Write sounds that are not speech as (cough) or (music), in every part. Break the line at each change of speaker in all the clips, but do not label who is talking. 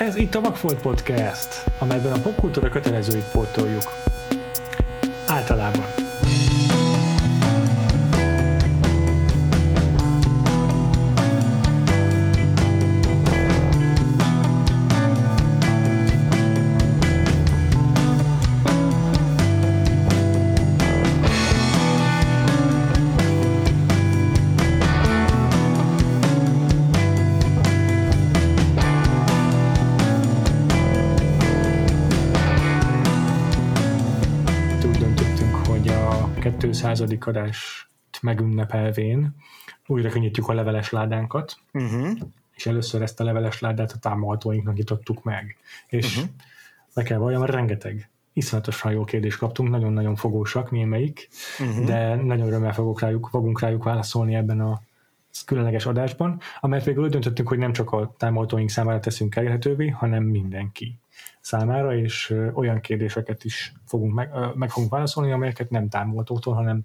Ez itt a Vagfolt Podcast, amelyben a popkultúra kötelezőit pótoljuk. 200. adást megünnepelvén újra könnyítjük a leveles ládánkat,
Uh-huh.
és először ezt a leveles ládát a támogatóinknak nyitottuk meg. És
Mhm.
le kell valljam, rengeteg iszonyatosan jó kérdést kaptunk, nagyon-nagyon fogósak, némelyik,
Uh-huh.
de nagyon örömmel fogok rájuk, fogunk rájuk válaszolni ebben a különleges adásban, amelyet végül úgy döntöttünk, hogy nem csak a támogatóink számára teszünk elérhetővé, hanem mindenki számára, és olyan kérdéseket is fogunk meg, meg fogunk válaszolni, amelyeket nem támogatótól, hanem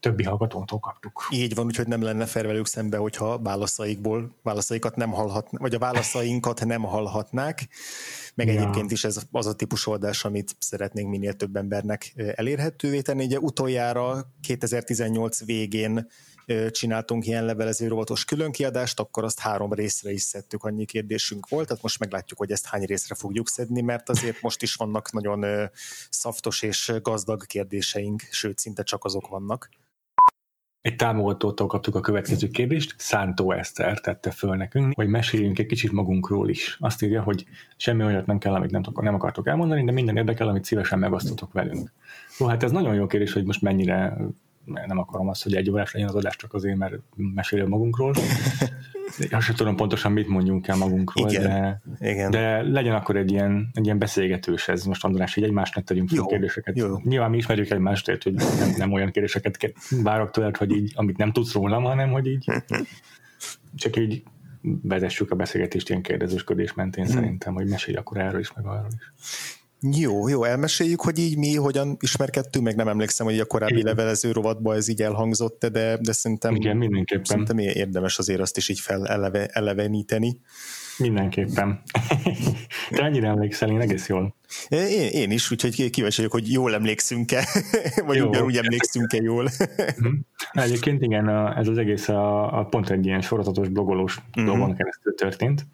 többi hallgatótól kaptuk.
Így van, úgyhogy nem lenne fair velük szembe, hogyha válaszaikból, válaszaikat nem hallhatnák, vagy a válaszainkat nem hallhatnák, meg
Ja.
egyébként is ez az a típus oldás, amit szeretnénk minél több embernek elérhetővé tenni. Ugye utoljára 2018 végén csináltunk ilyen levelező rovatos különkiadást, akkor azt három részre is szedtük, annyi kérdésünk volt, tehát most meglátjuk, hogy ezt hány részre fogjuk szedni, mert azért most is vannak nagyon szaftos és gazdag kérdéseink, sőt, szinte csak azok vannak.
Egy támogatótól kaptuk a következő kérdést, Szántó Eszter tette föl nekünk, hogy meséljünk egy kicsit magunkról is. Azt írja, hogy semmi olyat nem kell, amit nem, nem akartok elmondani, de minden érdekel, amit szívesen megosztotok velünk. Jó, hát ez nagyon jó kérdés, hogy most mennyire nem akarom azt, hogy egy órás legyen az adás csak azért, mert mesélünk magunkról. (laughs) Azt sem tudom pontosan, mit mondjunk el magunkról,
Igen.
de,
Igen.
de legyen akkor egy ilyen, egy ilyen beszélgetős ez. Most András, hogy egymásnak tegyünk fel kérdéseket.
jó.
Nyilván mi ismerjük egymást, tehát, hogy nem, nem olyan kérdéseket ke- várok tőled, hogy így, amit nem tudsz rólam, hanem hogy így (laughs) csak így vezessük a beszélgetést ilyen kérdezősködés mentén
Hm.
szerintem, hogy mesélj akkor erről is, meg arról is.
Jó, jó, elmeséljük, hogy így mi hogyan ismerkedtünk, meg nem emlékszem, hogy a korábbi
Igen.
levelező rovatban ez így elhangzott, de, de szerintem,
Igen, mindenképpen.
szerintem érdemes azért azt is így fel eleve, eleveníteni.
Mindenképpen. (laughs) Te ennyire emlékszel, én egész jól.
Én, én is, úgyhogy kíváncsi vagyok, hogy jól emlékszünk-e, (laughs) vagy
Jó.
ugyanúgy emlékszünk-e jól. (laughs)
Mhm. Egyébként igen, ez az egész a, a pont egy ilyen sorozatos blogolós
Mhm.
dolgon keresztül történt.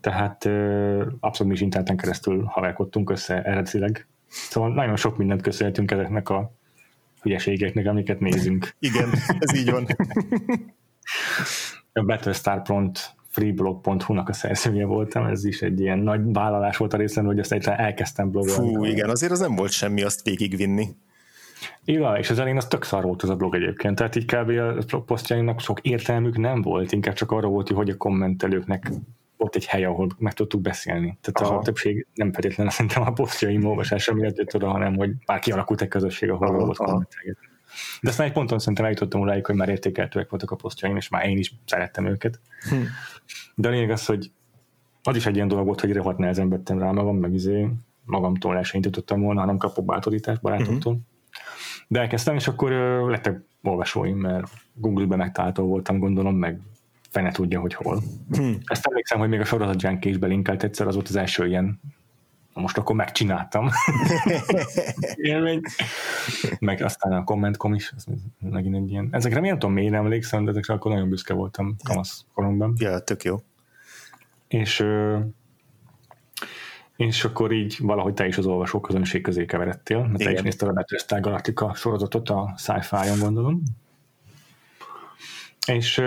Tehát abszolút mi is interneten keresztül haverkodtunk össze eredetileg. Szóval nagyon sok mindent köszönhetünk ezeknek a hülyeségeknek, amiket nézünk.
Igen, ez így van.
A battlestar.freeblog.hu-nak a szerzője voltam, ez is egy ilyen nagy vállalás volt a részemről, hogy azt egyáltalán elkezdtem blogolni.
Fú, igen, azért az nem volt semmi azt végigvinni.
Igen, és az elején az tök szar volt az a blog egyébként, tehát így kb. a posztjainknak sok értelmük nem volt, inkább csak arra volt, hogy a kommentelőknek volt egy hely, ahol meg tudtuk beszélni. Tehát Aha. A többség nem feltétlenül (laughs) szerintem a posztjaim olvasása miatt jött oda, hanem hogy már kialakult egy közösség, ahol
Aha,
volt kommentelgetni. De aztán egy ponton szerintem eljutottam odáig, hogy már értékeltőek voltak a posztjaim, és már én is szerettem őket.
Hm.
De a lényeg az, hogy az is egy ilyen dolog volt, hogy rohadt nehezen vettem rá magam, meg izé magamtól el sem indítottam volna, hanem kapok bátorítást barátoktól. De elkezdtem, és akkor ö, lettek olvasóim, mert Google-ben megtalálható voltam, gondolom, meg fene tudja, hogy hol.
Hm.
Ezt emlékszem, hogy még a sorozat Junkie is belinkelt egyszer, az volt az első ilyen most akkor megcsináltam. (laughs) Élmény. Meg aztán a Commentcom is, ez megint egy ilyen. Ezekre nem tudom, miért emlékszem, de ezekre akkor nagyon büszke voltam kamasz koromban.
Ja, tök jó.
És, és akkor így valahogy te is az olvasók közönség közé keveredtél, mert te
Igen.
is nézted a Battlestar Galactica sorozatot a sci-fi-on, gondolom. És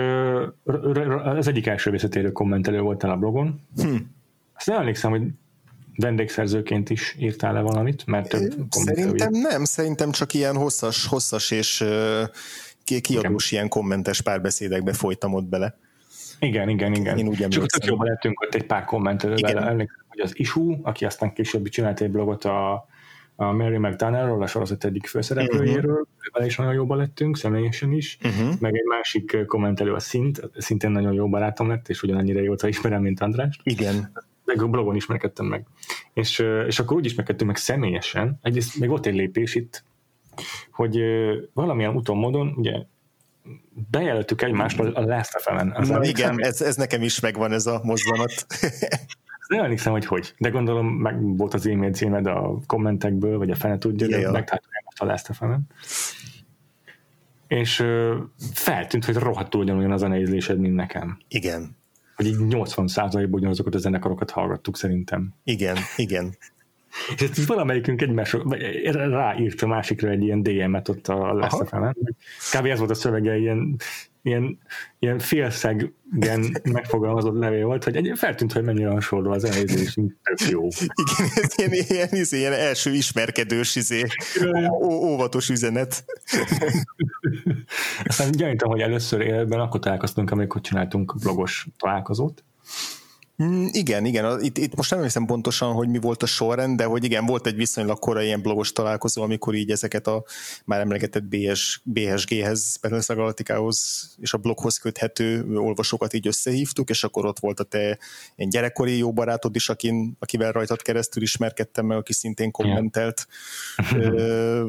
az egyik első visszatérő kommentelő voltál a blogon.
Hm.
Azt nem emlékszem, hogy vendégszerzőként is írtál le valamit, mert több
Szerintem nem, szerintem csak ilyen hosszas, hosszas és kiadós ilyen kommentes párbeszédekbe folytam ott bele.
Igen, igen, igen.
Én úgy
Csak tök jobban lettünk ott egy pár kommentelővel. Emlékszem, hogy az Isu, aki aztán később csinált egy blogot a, a Mary McDonnellról, a sorozat egyik főszereplőjéről, vele is nagyon jobban lettünk, személyesen is.
Uh-huh.
Meg egy másik kommentelő a Szint, szintén nagyon jó barátom lett, és ugyanannyira jóta ismerem, mint Andrást.
Igen.
Meg a blogon ismerkedtem meg. És, és akkor úgy ismerkedtünk meg személyesen. Egyrészt még volt egy lépés itt, hogy valamilyen úton, módon, ugye bejelöltük egymást a Last emlékszem?
igen, ez, ez nekem is megvan ez a mozzanat. (laughs)
Nem emlékszem, hogy hogy, de gondolom meg volt az e-mail címed a kommentekből, vagy a fene tudja, de megtaláltam a Last És ö, feltűnt, hogy rohadtul ugyanolyan a zeneízlésed, mint nekem.
Igen.
Hogy így 80 százalékban ugyanazokat a zenekarokat hallgattuk szerintem.
Igen, igen.
És ezt valamelyikünk egymás ráírt a másikra egy ilyen DM-et ott a Last of Kb. ez volt a szövege, ilyen ilyen, ilyen félszeggen (laughs) megfogalmazott levél volt, hogy egy, feltűnt, hogy mennyire hasonló az elnézés, tök jó.
Igen, ez ilyen, ilyen, ilyen, ilyen első ismerkedős, izé, ó, óvatos üzenet.
Aztán gyanítom, hogy először életben akkor találkoztunk, amikor csináltunk blogos találkozót,
Mm, igen, igen. Itt, itt most nem hiszem pontosan, hogy mi volt a sorrend, de hogy igen, volt egy viszonylag korai ilyen blogos találkozó, amikor így ezeket a már emlegetett BS, BSG-hez, Battlestar Galactikához és a bloghoz köthető olvasókat így összehívtuk, és akkor ott volt a te ilyen gyerekkori jó barátod is, akin, akivel rajtad keresztül ismerkedtem meg, aki szintén kommentelt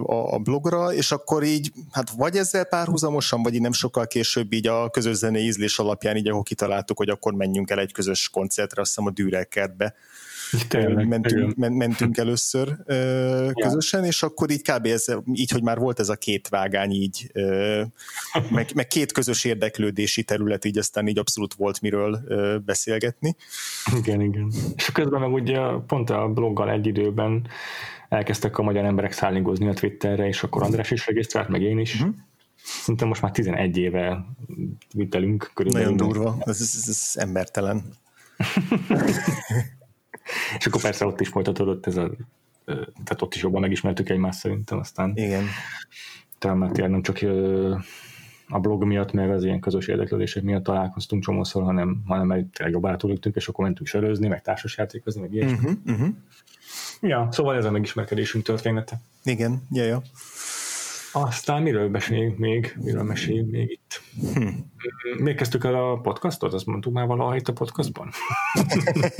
a, a blogra, és akkor így, hát vagy ezzel párhuzamosan, vagy így nem sokkal később így a közös zenei ízlés alapján így, ahol kitaláltuk, hogy akkor menjünk el egy közös koncert koncertre, azt hiszem a Dürerkertbe mentünk, mentünk először ö, (laughs) közösen, ja. és akkor így kb. Ez, így, hogy már volt ez a két vágány így, ö, meg, meg két közös érdeklődési terület, így aztán így abszolút volt miről ö, beszélgetni.
Igen, igen. És közben meg ugye pont a bloggal egy időben elkezdtek a magyar emberek szállingozni a Twitterre, és akkor András is regisztrált, meg én is. Uh-huh. Szerintem most már 11 éve vitelünk
körülbelül. Nagyon durva, ez, ez, ez embertelen. (laughs)
és akkor persze ott is folytatódott ez a tehát ott is jobban megismertük egymást szerintem, aztán
Igen.
talán már tényleg nem csak a blog miatt, meg az ilyen közös érdeklődések miatt találkoztunk csomószor, hanem, hanem egy tényleg jobb barátok és akkor mentünk sörözni, meg társasjátékozni, meg ilyesmi. Uh-huh, uh-huh. Ja, szóval ez a megismerkedésünk története.
Igen, ja, ja.
Aztán miről meséljünk még? Miről meséljünk még itt? Hm. Még kezdtük el a podcastot? Azt mondtuk már valaha itt a podcastban?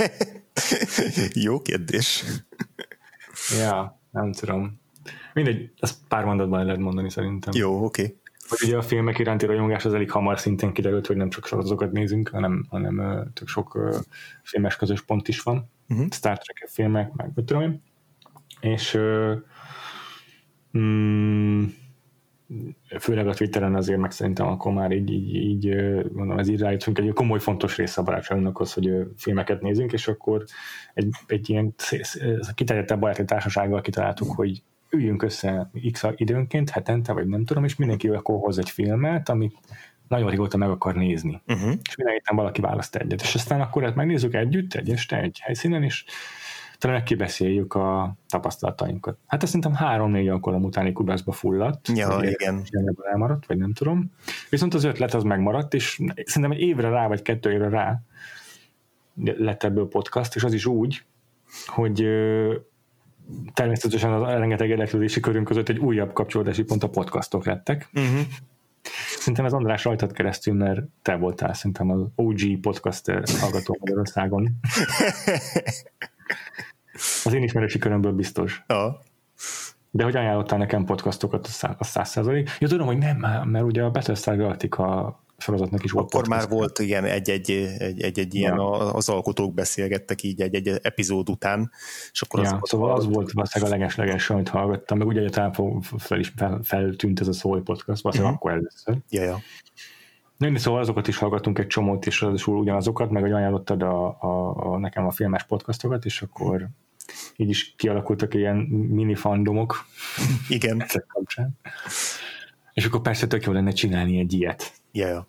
(laughs)
Jó kérdés.
ja, nem tudom. Mindegy, ezt pár mondatban lehet mondani szerintem.
Jó, oké. Okay.
Hogy ugye a filmek iránti rajongás az elég hamar szintén kiderült, hogy nem csak sorozatokat nézünk, hanem, hanem tök sok filmes közös pont is van. Uh-huh. Star Trek filmek, meg tudom én. És mm, főleg a Twitteren azért meg szerintem akkor már így, így, így mondom, ez így rájöttünk, egy komoly fontos része a barátságunknak az, hogy filmeket nézünk, és akkor egy, egy ilyen kiterjedtebb baráti társasággal kitaláltuk, hogy üljünk össze x időnként, hetente, vagy nem tudom, és mindenki akkor hoz egy filmet, amit nagyon régóta meg akar nézni. Uh-huh. És minden héten valaki választ egyet. És aztán akkor ezt megnézzük együtt, egy este, egy helyszínen, és talán kibeszéljük a tapasztalatainkat. Hát azt szerintem három-négy alkalom utáni kudászba fulladt.
Ja, igen.
Elmaradt, vagy nem tudom. Viszont az ötlet az megmaradt, és szerintem egy évre rá, vagy kettő évre rá lett ebből podcast, és az is úgy, hogy természetesen az rengeteg érdeklődési körünk között egy újabb kapcsolódási pont a podcastok lettek. Uh-huh. Szerintem ez András rajtad keresztül, mert te voltál szerintem az OG podcaster hallgató Magyarországon. (laughs) Az én ismerősi körömből biztos.
Ja.
De hogy ajánlottál nekem podcastokat, a száz százalék. Ja, tudom, hogy nem, mert ugye a Battlestar Galactica sorozatnak is volt.
Akkor podcast. már volt ilyen egy-egy, egy-egy ilyen, ja. az alkotók beszélgettek így egy-egy epizód után, és akkor
ja, az, szóval az, az volt valószínűleg a leges-leges, amit hallgattam, meg ugye egyáltalán fel is fel, feltűnt ez a Szói podcast, valószínűleg uh-huh. akkor először.
Ja, ja.
Nem, szóval azokat is hallgatunk egy csomót, és az ugyanazokat, meg hogy ajánlottad a, a, a, nekem a filmes podcastokat, és akkor így is kialakultak ilyen mini fandomok.
Igen.
És akkor persze tök jó lenne csinálni egy ilyet.
Yeah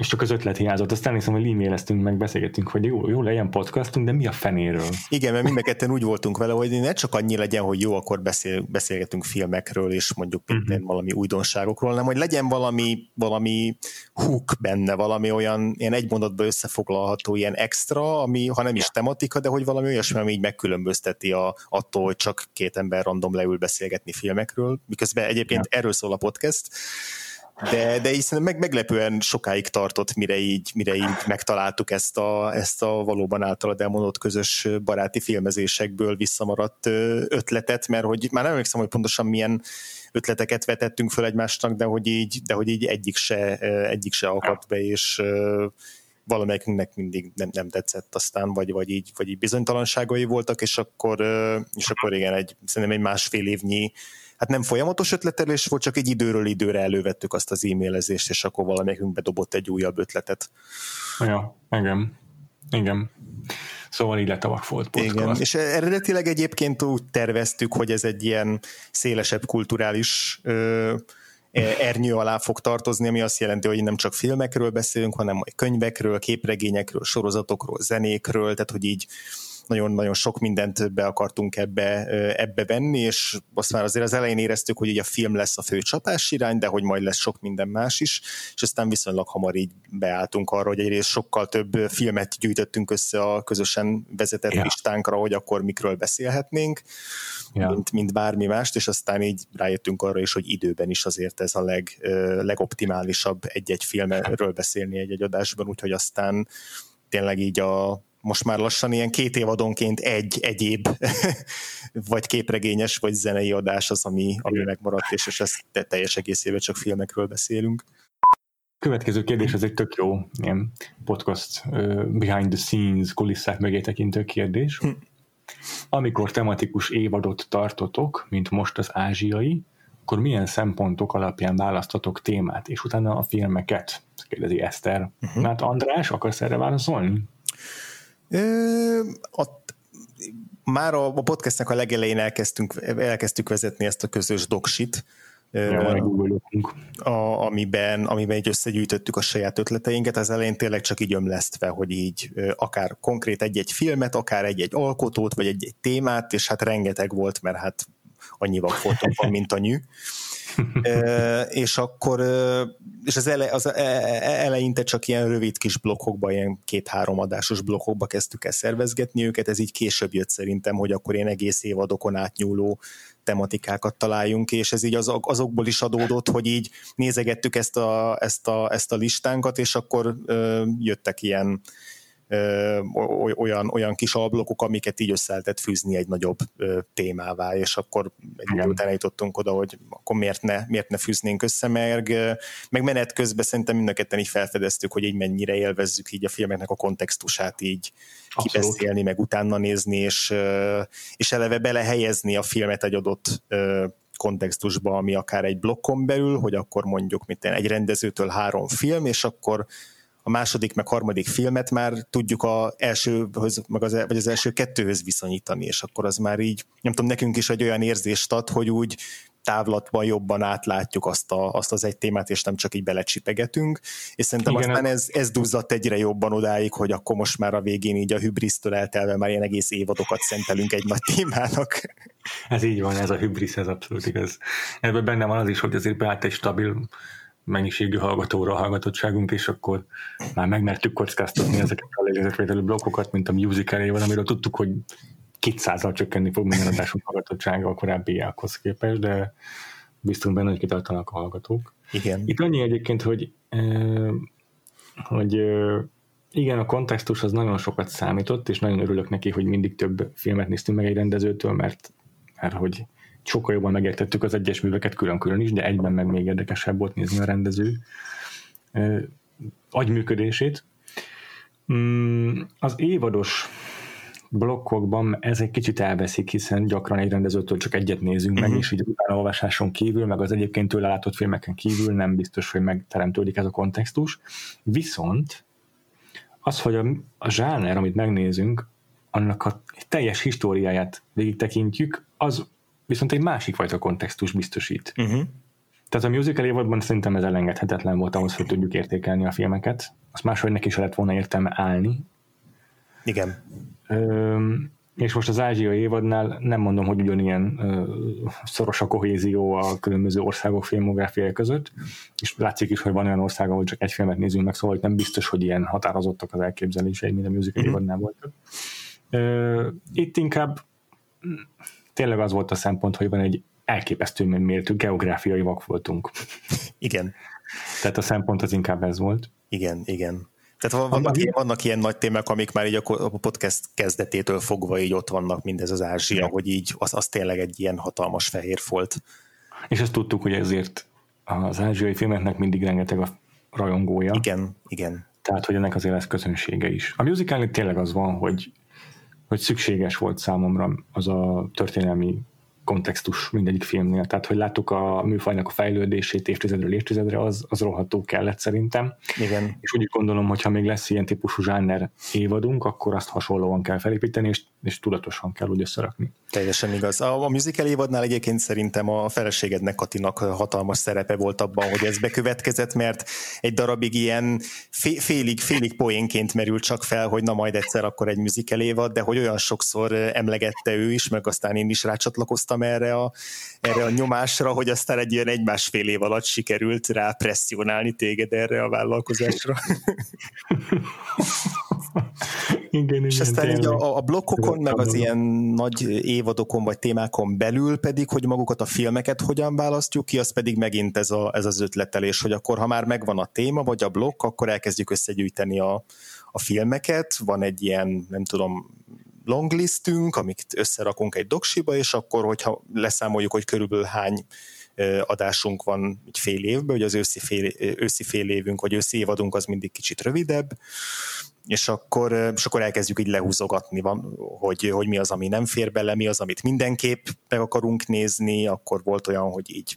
és csak az ötlet hiányzott. Aztán hiszem, hogy e-maileztünk, meg beszélgettünk, hogy jó, jó legyen podcastunk, de mi a fenéről?
Igen, mert mind úgy voltunk vele, hogy ne csak annyi legyen, hogy jó, akkor beszél, beszélgetünk filmekről, és mondjuk uh-huh. valami újdonságokról, hanem hogy legyen valami, valami hook benne, valami olyan ilyen egy mondatban összefoglalható ilyen extra, ami ha nem is tematika, de hogy valami olyasmi, ami így megkülönbözteti a, attól, hogy csak két ember random leül beszélgetni filmekről, miközben egyébként ja. erről szól a podcast, de, de így meg, meglepően sokáig tartott, mire így, mire így megtaláltuk ezt a, ezt a valóban általad elmondott közös baráti filmezésekből visszamaradt ötletet, mert hogy már nem emlékszem, hogy pontosan milyen ötleteket vetettünk föl egymásnak, de hogy így, de hogy így egyik se, egyik se akadt be, és valamelyikünknek mindig nem, nem tetszett aztán, vagy, vagy, így, vagy így bizonytalanságai voltak, és akkor, és akkor igen, egy, szerintem egy másfél évnyi hát nem folyamatos ötletelés volt, csak egy időről időre elővettük azt az e-mailezést, és akkor valamelyikünk bedobott egy újabb ötletet.
Ja, igen. Igen. Szóval így lett a Vakfolt podcast. Igen,
és eredetileg egyébként úgy terveztük, hogy ez egy ilyen szélesebb kulturális ö, e, ernyő alá fog tartozni, ami azt jelenti, hogy nem csak filmekről beszélünk, hanem könyvekről, képregényekről, sorozatokról, zenékről, tehát hogy így nagyon-nagyon sok mindent be akartunk ebbe, ebbe venni, és azt már azért az elején éreztük, hogy így a film lesz a fő csapás irány, de hogy majd lesz sok minden más is, és aztán viszonylag hamar így beálltunk arra, hogy egyrészt sokkal több filmet gyűjtöttünk össze a közösen vezetett ja. listánkra, hogy akkor mikről beszélhetnénk, ja. mint, mint bármi mást, és aztán így rájöttünk arra is, hogy időben is azért ez a leg, legoptimálisabb egy-egy filmről beszélni egy-egy adásban, úgyhogy aztán tényleg így a most már lassan ilyen két évadonként egy egyéb, (laughs) vagy képregényes, vagy zenei adás az, ami, ami megmaradt, és, és ezt teljes egészében csak filmekről beszélünk.
Következő kérdés, ez egy tök jó ilyen podcast uh, behind the scenes, kulisszák mögé tekintő kérdés. Hm. Amikor tematikus évadot tartotok, mint most az ázsiai, akkor milyen szempontok alapján választatok témát, és utána a filmeket? Kérdezi Eszter. Uh-huh. Hát András, akarsz erre válaszolni?
A, már a, a podcastnek a legelején elkezdtünk, elkezdtük vezetni ezt a közös doksit,
ja,
a, amiben, amiben így összegyűjtöttük a saját ötleteinket, az elején tényleg csak így ömlesztve, hogy így akár konkrét egy-egy filmet, akár egy-egy alkotót, vagy egy-egy témát, és hát rengeteg volt, mert hát annyival voltunk van, mint a nyű. És akkor és az, ele, az e, e, eleinte csak ilyen rövid kis blokkokba, ilyen két-három adásos blokkokba kezdtük el szervezgetni őket, ez így később jött szerintem, hogy akkor én egész évadokon átnyúló tematikákat találjunk, és ez így az, azokból is adódott, hogy így nézegettük ezt a, ezt a, ezt a listánkat, és akkor ö, jöttek ilyen olyan, olyan kis alblokok, amiket így össze lehetett fűzni egy nagyobb témává, és akkor egy idő után eljutottunk oda, hogy akkor miért ne, miért ne fűznénk össze, meg, meg menet közben szerintem mind a ketten így felfedeztük, hogy így mennyire élvezzük így a filmeknek a kontextusát így Abszolút. kibeszélni, meg utána nézni, és, és eleve belehelyezni a filmet egy adott kontextusba, ami akár egy blokkon belül, hogy akkor mondjuk mint egy rendezőtől három film, és akkor a második meg harmadik filmet már tudjuk az elsőhöz, meg az, vagy az első kettőhöz viszonyítani, és akkor az már így, nem tudom, nekünk is egy olyan érzést ad, hogy úgy távlatban jobban átlátjuk azt, a, azt az egy témát, és nem csak így belecsipegetünk, és szerintem Igen. aztán ez, ez duzzadt egyre jobban odáig, hogy akkor most már a végén így a hübrisztől eltelve már ilyen egész évadokat szentelünk egy nagy témának.
Ez így van, ez a hübrisz, ez abszolút igaz. Ebben benne van az is, hogy azért beállt egy stabil mennyiségű hallgatóra a hallgatottságunk, és akkor már megmertük kockáztatni ezeket a lélegzetvételű blokkokat, mint a musical van, amiről tudtuk, hogy 200 csökkenni fog minden adásunk hallgatottsága a korábbiakhoz képest, de biztos benne, hogy kitartanak a hallgatók.
Igen.
Itt annyi egyébként, hogy, hogy igen, a kontextus az nagyon sokat számított, és nagyon örülök neki, hogy mindig több filmet néztünk meg egy rendezőtől, mert, mert hogy sokkal jobban megértettük az egyes műveket külön-külön is, de egyben meg még érdekesebb volt nézni a rendező agyműködését. Mm, az évados blokkokban ez egy kicsit elveszik, hiszen gyakran egy rendezőtől csak egyet nézünk uh-huh. meg, mhm. és így utána olvasáson kívül, meg az egyébként tőle látott filmeken kívül nem biztos, hogy megteremtődik ez a kontextus. Viszont az, hogy a, a zsáner, amit megnézünk, annak a teljes históriáját végig tekintjük, az viszont egy másik fajta kontextus biztosít. Uh-huh. Tehát a musical évadban szerintem ez elengedhetetlen volt ahhoz, hogy tudjuk értékelni a filmeket. Azt máshogy neki is lett volna értelme állni.
Igen.
Ö, és most az ázsiai évadnál nem mondom, hogy ugyanilyen ö, szoros a kohézió a különböző országok filmográfiai között, és látszik is, hogy van olyan ország, ahol csak egy filmet nézünk meg, szóval nem biztos, hogy ilyen határozottak az elképzelései, mint a musical uh-huh. évadnál voltak. Ö, itt inkább tényleg az volt a szempont, hogy van egy elképesztő mértő geográfiai vak voltunk.
Igen.
Tehát a szempont az inkább ez volt.
Igen, igen. Tehát vannak, ilyen, vannak ilyen nagy témák, amik már így a podcast kezdetétől fogva így ott vannak, mindez az Ázsia, Igen. hogy így az, az tényleg egy ilyen hatalmas fehér folt.
És ezt tudtuk, hogy ezért az ázsiai filmeknek mindig rengeteg a rajongója.
Igen, igen.
Tehát, hogy ennek azért lesz közönsége is. A musicalnél tényleg az van, hogy, hogy szükséges volt számomra az a történelmi kontextus mindegyik filmnél. Tehát, hogy láttuk a műfajnak a fejlődését évtizedről évtizedre, az, az rohadtó kellett szerintem.
Igen.
És úgy gondolom, hogy ha még lesz ilyen típusú zsáner évadunk, akkor azt hasonlóan kell felépíteni, és, és tudatosan kell úgy összerakni.
Teljesen igaz. A, a musical évadnál egyébként szerintem a feleségednek Katinak hatalmas szerepe volt abban, hogy ez bekövetkezett, mert egy darabig ilyen félig, félig poénként merült csak fel, hogy na majd egyszer akkor egy musical évad, de hogy olyan sokszor emlegette ő is, meg aztán én is rácsatlakoztam erre a, erre a nyomásra, hogy aztán egy ilyen egy-másfél év alatt sikerült rá presszionálni téged erre a vállalkozásra. (laughs)
igen,
és
igen,
aztán így a, a blokkokon, meg az ilyen nagy évadokon vagy témákon belül pedig, hogy magukat a filmeket hogyan választjuk ki, az pedig megint ez, a, ez az ötletelés, hogy akkor ha már megvan a téma vagy a blokk, akkor elkezdjük összegyűjteni a, a filmeket, van egy ilyen, nem tudom, longlistünk, amit összerakunk egy doksiba, és akkor, hogyha leszámoljuk, hogy körülbelül hány adásunk van egy fél évben, hogy az őszi fél, őszi fél évünk, vagy őszi évadunk az mindig kicsit rövidebb, és akkor, és akkor elkezdjük így lehúzogatni, van, hogy, hogy mi az, ami nem fér bele, mi az, amit mindenképp meg akarunk nézni, akkor volt olyan, hogy így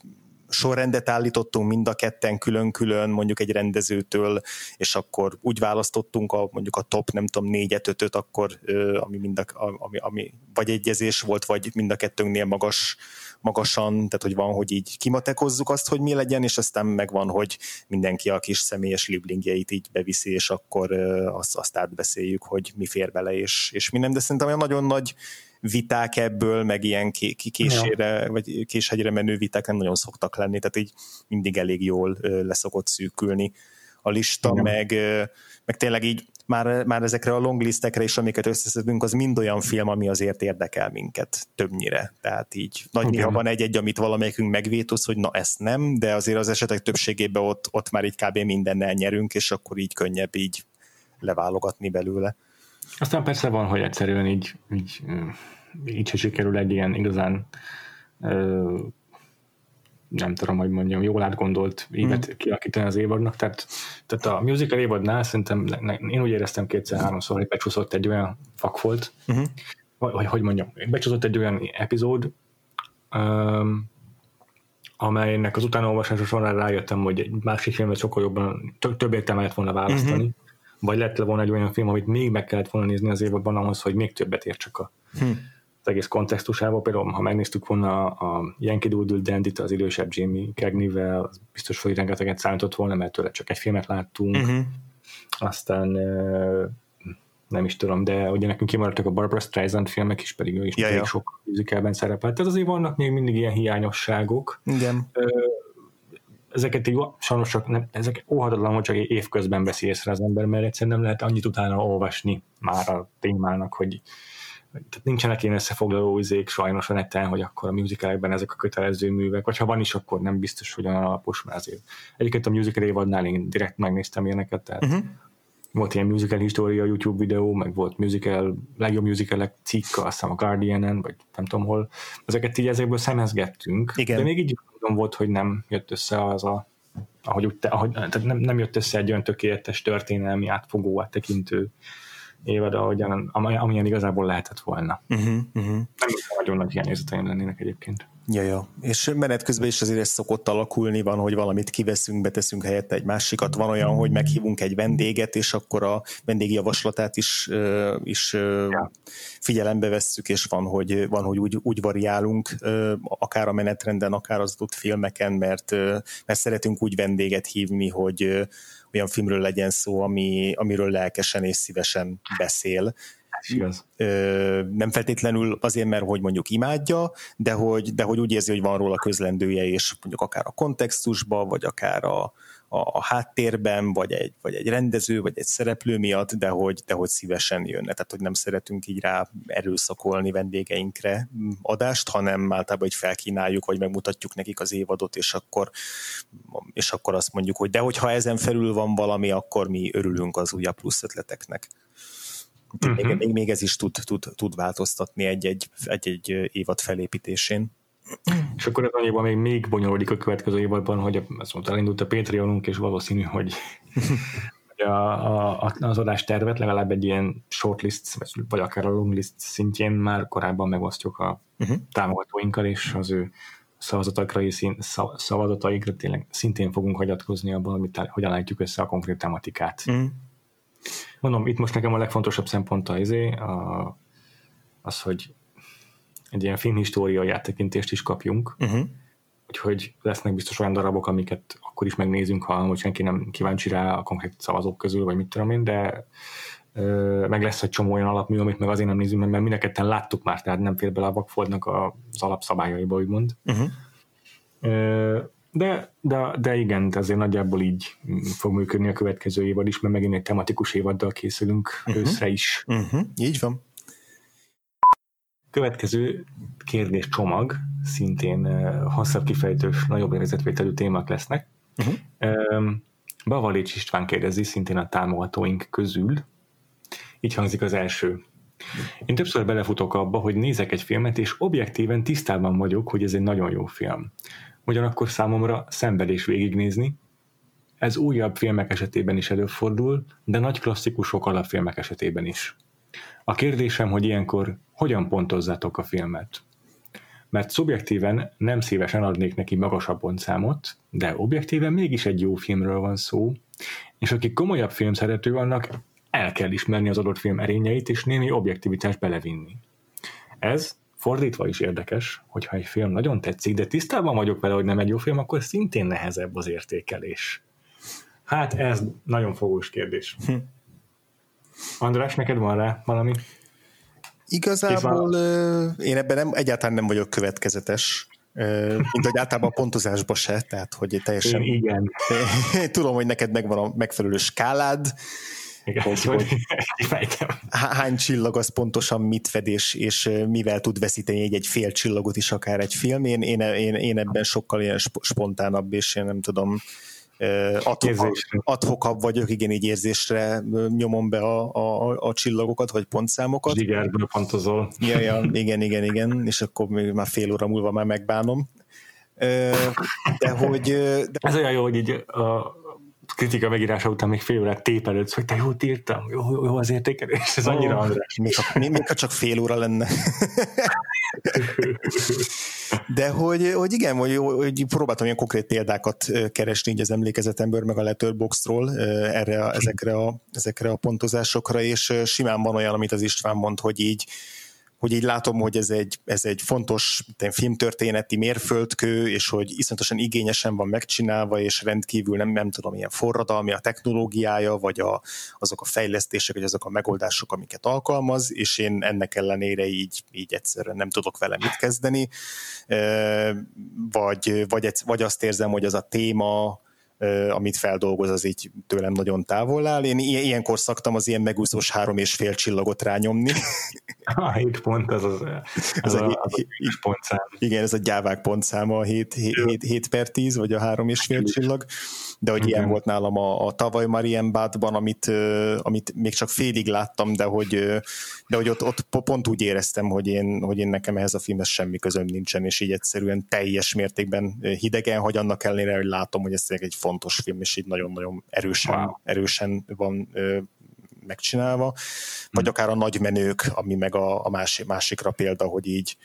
sorrendet állítottunk mind a ketten külön-külön, mondjuk egy rendezőtől, és akkor úgy választottunk a, mondjuk a top, nem tudom, négyet, ötöt, akkor, ami, mind a, ami, ami vagy egyezés volt, vagy mind a kettőnknél magas, magasan, tehát hogy van, hogy így kimatekozzuk azt, hogy mi legyen, és aztán megvan, hogy mindenki a kis személyes liblingjeit így beviszi, és akkor azt, azt átbeszéljük, hogy mi fér bele, és, és mi nem, de szerintem olyan nagyon nagy viták ebből, meg ilyen késére, ja. vagy késhegyre menő viták nem nagyon szoktak lenni, tehát így mindig elég jól leszokott szűkülni a lista, meg, meg tényleg így már, már ezekre a longlistekre is, amiket összeszedünk, az mind olyan film, ami azért érdekel minket többnyire. Tehát így nagy néha van egy-egy, amit valamelyikünk megvétóz, hogy na ezt nem, de azért az esetek többségében ott, ott már így kb. mindennel nyerünk, és akkor így könnyebb így leválogatni belőle.
Aztán persze van, hogy egyszerűen így, így, így se sikerül egy ilyen igazán nem tudom, hogy mondjam, jól átgondolt évet hmm. kialakítani az évadnak, tehát, tehát a musical évadnál szerintem én úgy éreztem kétszer-háromszor, hogy becsúszott egy olyan fakfolt, uh-huh. vagy hogy mondjam, becsúszott egy olyan epizód, um, amelynek az utánolvasása során rájöttem, hogy egy másik filmet sokkal jobban, több értelme lehet volna választani, uh-huh. vagy lett volna egy olyan film, amit még meg kellett volna nézni az évadban ahhoz, hogy még többet értsek a, hmm az egész kontextusával. Például, ha megnéztük volna a Yankee Doodle Dandy-t az idősebb Jamie Cagney-vel, az biztos, hogy rengeteget számított volna, mert tőle csak egy filmet láttunk. Uh-huh. Aztán nem is tudom, de ugye nekünk kimaradtak a Barbara Streisand filmek is, pedig ő is ja, ja. sok musicalben szerepelt. Tehát azért vannak még mindig ilyen hiányosságok.
Igen.
Ezeket így sajnos csak nem, ezek óhatatlan, hogy csak évközben veszi észre az ember, mert egyszerűen nem lehet annyit utána olvasni már a témának, hogy tehát nincsenek ilyen összefoglaló izék sajnos a neten, hogy akkor a musicalekben ezek a kötelező művek, vagy ha van is, akkor nem biztos, hogy olyan alapos, mert azért. Egyébként a musical évadnál én direkt megnéztem ilyeneket, tehát uh-huh. volt ilyen musical história YouTube videó, meg volt musical, legjobb musicalek cikk, azt hiszem a Guardian-en, vagy nem tudom hol. Ezeket így ezekből szemezgettünk,
Igen.
de még így volt, hogy nem jött össze az a ahogy, ahogy tehát nem, nem jött össze egy olyan tökéletes történelmi átfogó, áttekintő évad, ahogyan, amilyen igazából lehetett volna.
Uh-huh, uh-huh.
Nem nagyon nagy hiányérzeteim lennének egyébként.
Ja, ja. És menet közben is azért ez szokott alakulni, van, hogy valamit kiveszünk, beteszünk helyette egy másikat, van olyan, hogy meghívunk egy vendéget, és akkor a vendégi javaslatát is, is ja. figyelembe vesszük, és van, hogy, van, hogy úgy, úgy variálunk, akár a menetrenden, akár az adott filmeken, mert, mert szeretünk úgy vendéget hívni, hogy, olyan filmről legyen szó, ami, amiről lelkesen és szívesen beszél.
Igaz.
Ö, nem feltétlenül azért, mert hogy mondjuk imádja, de hogy, de hogy úgy érzi, hogy van róla közlendője, és mondjuk akár a kontextusban, vagy akár a, a háttérben, vagy egy, vagy egy rendező, vagy egy szereplő miatt, de hogy, de hogy szívesen jönne. Tehát, hogy nem szeretünk így rá erőszakolni vendégeinkre adást, hanem általában egy felkínáljuk, vagy megmutatjuk nekik az évadot, és akkor, és akkor azt mondjuk, hogy de hogyha ezen felül van valami, akkor mi örülünk az újabb plusz ötleteknek. Uh-huh. Még, még, még ez is tud, tud, tud változtatni egy-egy, egy-egy évad felépítésén.
És akkor ez annyiban még, még bonyolódik a következő évadban, hogy azt mondta, elindult a Patreonunk, és valószínű, hogy, (laughs) hogy a, a, az adás tervet legalább egy ilyen shortlist, vagy akár a longlist szintjén már korábban megosztjuk a uh-huh. támogatóinkkal, és az ő szavazatokra és szavazataikra tényleg szintén fogunk hagyatkozni abban, amit, hogyan állítjuk össze a konkrét tematikát. Uh-huh. Mondom, itt most nekem a legfontosabb szempont az, izé, a, az, hogy egy ilyen filmhistóriai áttekintést is kapjunk, uh-huh. úgyhogy lesznek biztos olyan darabok, amiket akkor is megnézünk, ha hogy senki nem kíváncsi rá a konkrét szavazók közül, vagy mit tudom én, de ö, meg lesz egy csomó olyan alapmű, amit meg azért nem nézünk, mert mindenketten láttuk már, tehát nem fér bele a Vakfoldnak az alapszabályaiba, úgymond. Uh-huh. Ö, de, de, de igen, ezért nagyjából így fog működni a következő évad is, mert megint egy tematikus évaddal készülünk uh-huh. őszre is.
Uh-huh. Így van.
Következő kérdés csomag, szintén hosszabb kifejtős, nagyobb érezetvételű témák lesznek. Uh-huh. Um, Bavalics István kérdezi, szintén a támogatóink közül. Így hangzik az első. Én többször belefutok abba, hogy nézek egy filmet, és objektíven tisztában vagyok, hogy ez egy nagyon jó film. Ugyanakkor számomra szenvedés végignézni. Ez újabb filmek esetében is előfordul, de nagy klasszikusok alapfilmek esetében is. A kérdésem, hogy ilyenkor hogyan pontozzátok a filmet? Mert szubjektíven nem szívesen adnék neki magasabb pontszámot, de objektíven mégis egy jó filmről van szó, és aki komolyabb filmszerető vannak, el kell ismerni az adott film erényeit, és némi objektivitást belevinni. Ez fordítva is érdekes, hogyha egy film nagyon tetszik, de tisztában vagyok vele, hogy nem egy jó film, akkor szintén nehezebb az értékelés. Hát ez nagyon fogós kérdés. Hm. András, neked van rá valami?
Igazából én ebben nem, egyáltalán nem vagyok következetes, mint hogy általában a pontozásba se, tehát hogy teljesen...
Én igen. (laughs)
Tudom, hogy neked megvan a megfelelő skálád, igen, hogy, hogy (laughs) hány csillag az pontosan mit fed, és, és mivel tud veszíteni egy, egy fél csillagot is akár egy film. Én, én, én, én ebben sokkal ilyen spontánabb, és én nem tudom, adhokabb vagyok, igen, így érzésre nyomom be a, a, a csillagokat, vagy pontszámokat.
Zsigerből pontozol.
Ja, ja, (laughs) igen, igen, igen, és akkor még már fél óra múlva már megbánom. De hogy... De...
Ez olyan jó, hogy így a, kritika megírása után még fél órát tépelődsz, hogy te jót írtam, jó, jó az értékelés, ez annyira oh, András.
Még, ha, még, még ha csak fél óra lenne. De hogy, hogy igen, hogy, hogy próbáltam ilyen konkrét példákat keresni így az emlékezetemből, meg a Letterboxdról erre, ezekre, a, ezekre a pontozásokra, és simán van olyan, amit az István mond, hogy így hogy így látom, hogy ez egy, ez egy fontos filmtörténeti mérföldkő, és hogy iszonyatosan igényesen van megcsinálva, és rendkívül nem, nem tudom, ilyen forradalmi a technológiája, vagy a, azok a fejlesztések, vagy azok a megoldások, amiket alkalmaz, és én ennek ellenére így, így egyszerűen nem tudok vele mit kezdeni, vagy, vagy, vagy azt érzem, hogy az a téma, amit feldolgoz, az így tőlem nagyon távol áll. Én ilyenkor szaktam az ilyen megúszós három és fél csillagot rányomni. (laughs)
A hét pont az az, az, az a, a, a pontszám.
Igen, ez a gyávák pontszáma, a 7, 7, 7 per 10, vagy a három és fél csillag. De hogy ilyen volt nálam a, a tavaly Marienbadban, amit, amit még csak félig láttam, de hogy, de hogy ott, ott pont úgy éreztem, hogy én, hogy én nekem ehhez a filmhez semmi közöm nincsen, és így egyszerűen teljes mértékben hidegen, hogy annak ellenére, hogy látom, hogy ez egy font fontos film, és így nagyon-nagyon erősen, wow. erősen van megcsinálva, vagy akár a nagy menők, ami meg a, a másik, másikra példa, hogy így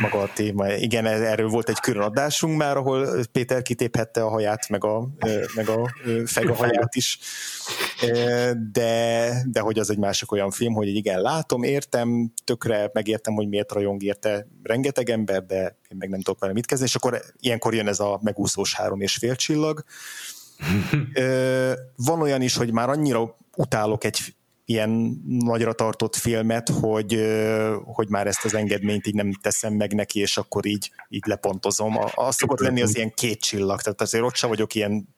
maga a téma. Igen, erről volt egy külön adásunk már, ahol Péter kitéphette a haját, meg a, meg a feg a haját is, de, de hogy az egy másik olyan film, hogy igen, látom, értem, tökre megértem, hogy miért rajong érte rengeteg ember, de én meg nem tudok vele mit kezdeni, és akkor ilyenkor jön ez a megúszós három és fél csillag, (laughs) van olyan is, hogy már annyira utálok egy ilyen nagyra tartott filmet, hogy, hogy már ezt az engedményt így nem teszem meg neki, és akkor így, így lepontozom. Az szokott lenni az ilyen két csillag, tehát azért ott sem vagyok ilyen,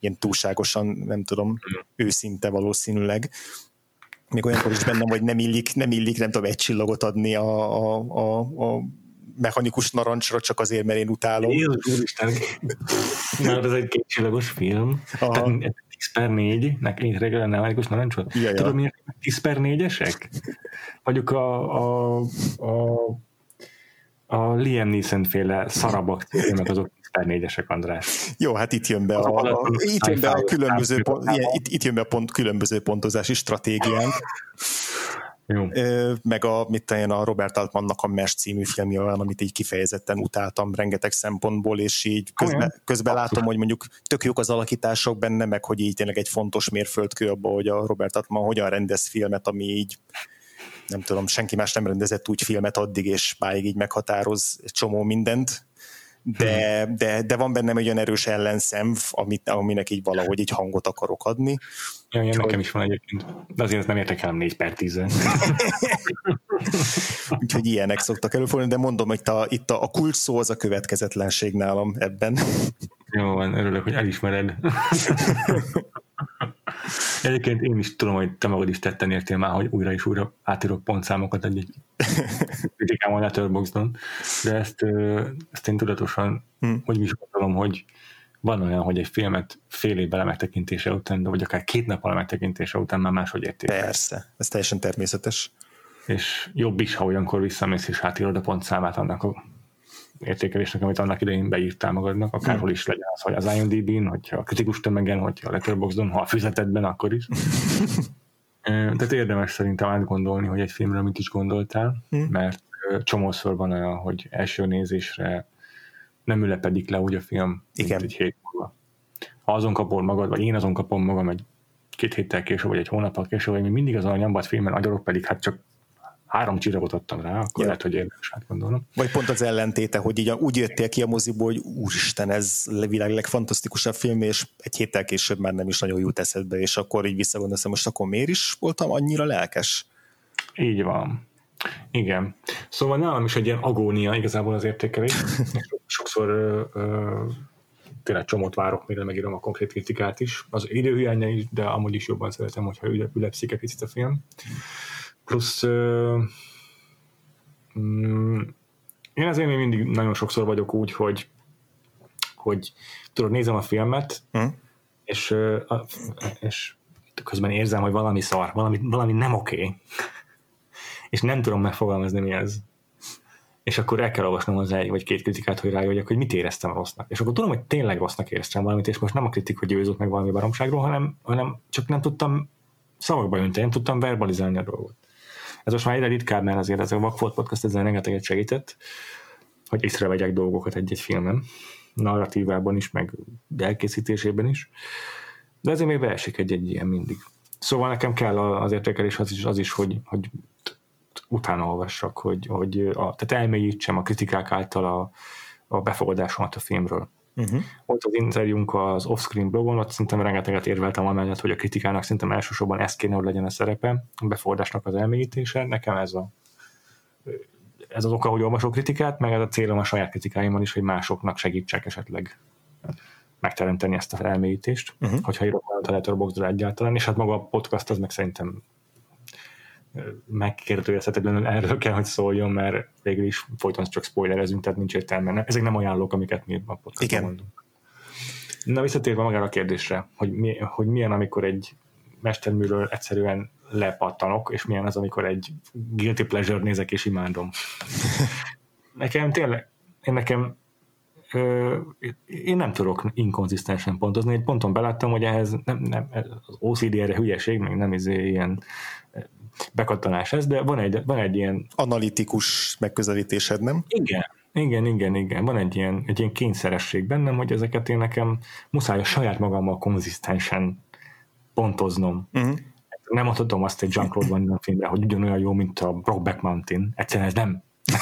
ilyen túlságosan, nem tudom, őszinte valószínűleg. Még olyankor is bennem, hogy nem illik, nem illik, nem tudom, egy csillagot adni a, a, a, a mechanikus narancsra csak azért, mert én utálom.
Úristen, (laughs) mert ez egy kétcsillagos film. Aha. Tehát 10 per 4, nekem reggel lenne mechanikus narancsot. Ja, ja. Tudod, miért 10 per 4-esek? Vagyok a, a, a a Liam Neeson féle szarabak filmek azok per négyesek, András.
Jó, hát itt jön be a, a, a itt jön be a különböző pont, ilyen, itt, itt jön be a pont, különböző pontozási stratégiánk. Jó. Meg a, mit a Robert Altmannak a Mesh című filmje olyan, amit így kifejezetten utáltam rengeteg szempontból, és így közben, közben látom, hogy mondjuk tök jók az alakítások benne, meg hogy így tényleg egy fontos mérföldkő abban, hogy a Robert Altman hogyan rendez filmet, ami így nem tudom, senki más nem rendezett úgy filmet addig, és máig így meghatároz egy csomó mindent, de, hmm. de, de van bennem egy olyan erős ellenszem, amit, aminek így valahogy így hangot akarok adni.
Ja, ja, nekem is van egyébként, de azért nem értek el 4 per 10 (laughs) (laughs)
Úgyhogy ilyenek szoktak előfordulni, de mondom, hogy a, itt a, a kulcs szó az a következetlenség nálam ebben.
Jó van, örülök, hogy elismered. (laughs) Egyébként én is tudom, hogy te magad is tetten értél már, hogy újra és újra átírok pontszámokat egy kritikám a Letterboxdon, de ezt, ezt én tudatosan hmm. hogy is gondolom, hogy van olyan, hogy egy filmet fél évvel megtekintése után, vagy akár két nap megtekintése után már máshogy értékel.
Persze, ez teljesen természetes.
És jobb is, ha olyankor visszamész és átírod a pontszámát annak a értékelésnek, amit annak idején beírtál magadnak, akárhol is legyen az, hogy az IMDb-n, hogyha a kritikus tömegen, hogyha a Letterboxdon, ha a füzetedben, akkor is. (laughs) Tehát érdemes szerintem átgondolni, hogy egy filmről mit is gondoltál, hmm. mert csomószor van olyan, hogy első nézésre nem ülepedik le úgy a film,
Igen. mint
egy hét múlva. Ha azon kapod magad, vagy én azon kapom magam egy két héttel később, vagy egy hónappal később, vagy még mindig az a nyombat filmen agyarok pedig hát csak három csillagot adtam rá, akkor ja. lehet, hogy érdemes átgondolnom.
Vagy pont az ellentéte, hogy így úgy jöttél ki a moziból, hogy úristen, ez a világ legfantasztikusabb film, és egy héttel később már nem is nagyon jut eszedbe, és akkor így visszagondolsz, most akkor miért is voltam annyira lelkes?
Így van. Igen. Szóval nálam is egy ilyen agónia igazából az értékelés. (laughs) Sokszor ö, ö, tényleg csomót várok, mire megírom a konkrét kritikát is. Az időhiánya is, de amúgy is jobban szeretem, hogyha ülepszik egy picit a film. Plusz uh, mm, én azért még mindig nagyon sokszor vagyok úgy, hogy hogy tudod, nézem a filmet, mm. és, uh, és közben érzem, hogy valami szar, valami, valami nem oké, okay. és nem tudom megfogalmazni, mi ez. És akkor el kell olvasnom az egy vagy két kritikát, hogy rájöjjek, hogy mit éreztem rossznak. És akkor tudom, hogy tényleg rossznak éreztem valamit, és most nem a kritik, hogy győzött meg valami baromságról, hanem, hanem csak nem tudtam szavakba önteni, nem tudtam verbalizálni a dolgot. Ez most már egyre ritkább, mert azért ez a Vagfolt Podcast ezzel rengeteget segített, hogy észrevegyek dolgokat egy-egy filmen, narratívában is, meg elkészítésében is, de ezért még beesik egy-egy ilyen mindig. Szóval nekem kell az értékelés az is, az is hogy, hogy utána olvassak, hogy, hogy a, tehát elmélyítsem a kritikák által a, a befogadásomat a filmről. Uh-huh. Volt az interjúnk az Offscreen blogon, ott szerintem rengeteget érveltem amellett, hogy a kritikának szerintem elsősorban ez kéne, hogy legyen a szerepe, a befogadásnak az elmélyítése. Nekem ez a ez az oka, hogy olvasok kritikát, meg ez a célom a saját kritikáimmal is, hogy másoknak segítsek esetleg megteremteni ezt a elmélyítést, uh-huh. hogyha írok a Letterboxdra egyáltalán, és hát maga a podcast az meg szerintem megkérdőjelezhetetlenül erről kell, hogy szóljon, mert végül is folyton csak spoilerezünk, tehát nincs értelme. Ezek nem ajánlók, amiket mi a podcastban mondunk. Na visszatérve magára a kérdésre, hogy, mi, hogy milyen, amikor egy mesterműről egyszerűen lepattanok, és milyen az, amikor egy guilty pleasure nézek és imádom. (laughs) nekem tényleg, én nekem ö, én nem tudok inkonzisztensen pontozni, egy ponton beláttam, hogy ehhez nem, nem, az OCD erre hülyeség, meg nem izé ilyen bekattanás ez, de van egy, van egy ilyen...
Analitikus megközelítésed, nem?
Igen, igen, igen, igen. Van egy ilyen, egy ilyen kényszeresség bennem, hogy ezeket én nekem muszáj a saját magammal konzisztensen pontoznom. Uh-huh. Nem adhatom azt egy Jean-Claude Van Damme filmre, hogy ugyanolyan jó, mint a Brokeback Mountain. Egyszerűen ez nem. (laughs)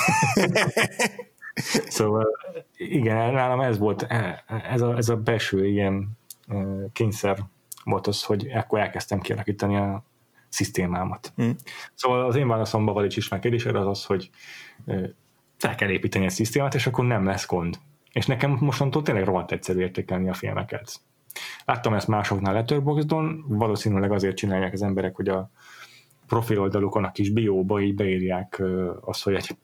szóval igen, nálam ez volt, e, ez a, ez a belső ilyen e, kényszer volt az, hogy akkor elkezdtem kialakítani a szisztémámat. Mm. Szóval az én válaszomban van egy ismert kérdésed az az, hogy fel kell építeni egy szisztémát, és akkor nem lesz gond. És nekem mostantól tényleg rohadt egyszerű értékelni a filmeket. Láttam ezt másoknál Letterboxdon, valószínűleg azért csinálják az emberek, hogy a profil oldalukon a kis bióba így beírják azt, hogy egy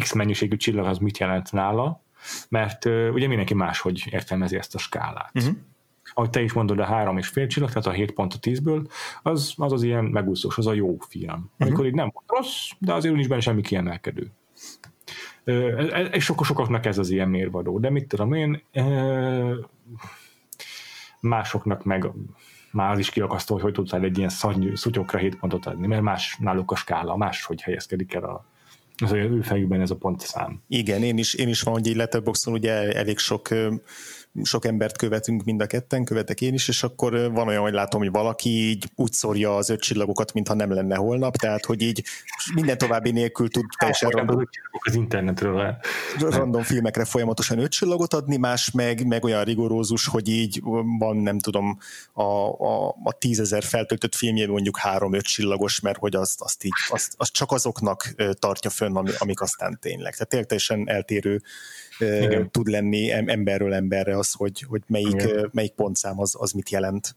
X mennyiségű csillag az mit jelent nála, mert ugye mindenki máshogy értelmezi ezt a skálát. Uh-huh ahogy te is mondod, a három és fél csillag, tehát a 7 pont a 10-ből, az, az az ilyen megúszós, az a jó film. Uh-huh. Amikor így nem rossz, de azért nincs benne semmi kiemelkedő. és sok sokaknak ez az ilyen mérvadó, de mit tudom én, másoknak meg már az is kiakasztó, hogy hogy tudtál egy ilyen szarnyú szutyokra 7 pontot adni, mert más náluk a skála, máshogy helyezkedik el a, az ő fejükben ez a pontszám.
Igen, én is, én is van, hogy így Letterboxon ugye elég sok sok embert követünk mind a ketten, követek én is, és akkor van olyan, hogy látom, hogy valaki így úgy szórja az öt csillagokat, mintha nem lenne holnap, tehát hogy így minden további nélkül tud teljesen
random, az internetről
random filmekre folyamatosan öt csillagot adni, más meg, meg olyan rigorózus, hogy így van, nem tudom, a, a, a tízezer feltöltött filmjében mondjuk három-öt csillagos, mert hogy azt, azt így, azt, azt csak azoknak tartja fönn, amik aztán tényleg. Tehát tényleg teljesen eltérő igen. tud lenni emberről emberre az, hogy, hogy melyik, melyik pontszám az, az mit jelent.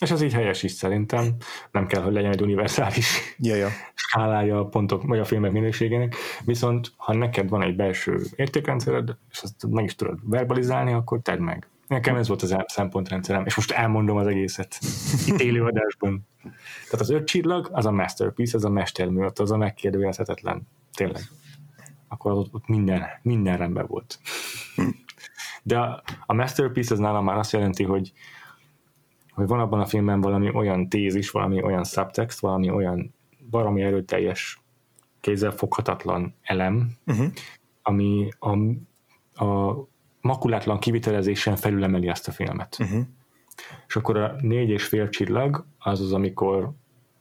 És az így helyes is szerintem. Nem kell, hogy legyen egy univerzális (laughs)
ja, ja.
skálája a pontok, vagy a filmek minőségének. Viszont, ha neked van egy belső értékrendszered, és azt meg is tudod verbalizálni, akkor tedd meg. Nekem ez volt az szempontrendszerem, és most elmondom az egészet (laughs) itt élő adásban. Tehát az öt csillag, az a masterpiece, az a mestermű, az a megkérdőjelezhetetlen. Tényleg akkor ott, ott minden, minden rendben volt. De a, a masterpiece az nálam már azt jelenti, hogy, hogy van abban a filmben valami olyan tézis, valami olyan subtext, valami olyan valami erőteljes, kézzelfoghatatlan elem, uh-huh. ami a, a makulátlan kivitelezésen felülemeli ezt a filmet. Uh-huh. És akkor a négy és fél csillag az az, amikor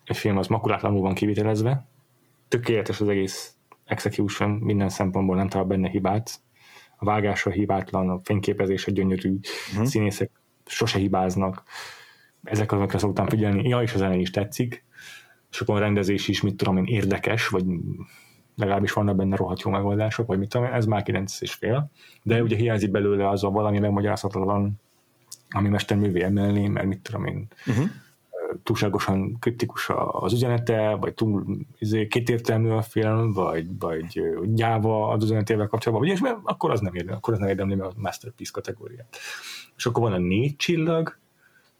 egy film az makulátlanul van kivitelezve, tökéletes az egész execution minden szempontból nem talál benne hibát, a vágása hibátlan, a fényképezése gyönyörű, uh-huh. színészek sose hibáznak, ezek azokra szoktam figyelni, ja, és a zene is tetszik, és akkor a rendezés is, mit tudom én, érdekes, vagy legalábbis vannak benne rohadt jó megoldások, vagy mit tudom én, ez már 9 és fél, de ugye hiányzik belőle az a valami megmagyarázhatatlan, ami mesterművé emelni, mert mit tudom én, uh-huh túlságosan kritikus az üzenete, vagy túl izé, kétértelmű a film, vagy, vagy gyáva az üzenetével kapcsolatban, vagy ilyesmi, akkor az nem érdemli, akkor az nem érdemli a Masterpiece kategóriát. És akkor van a négy csillag,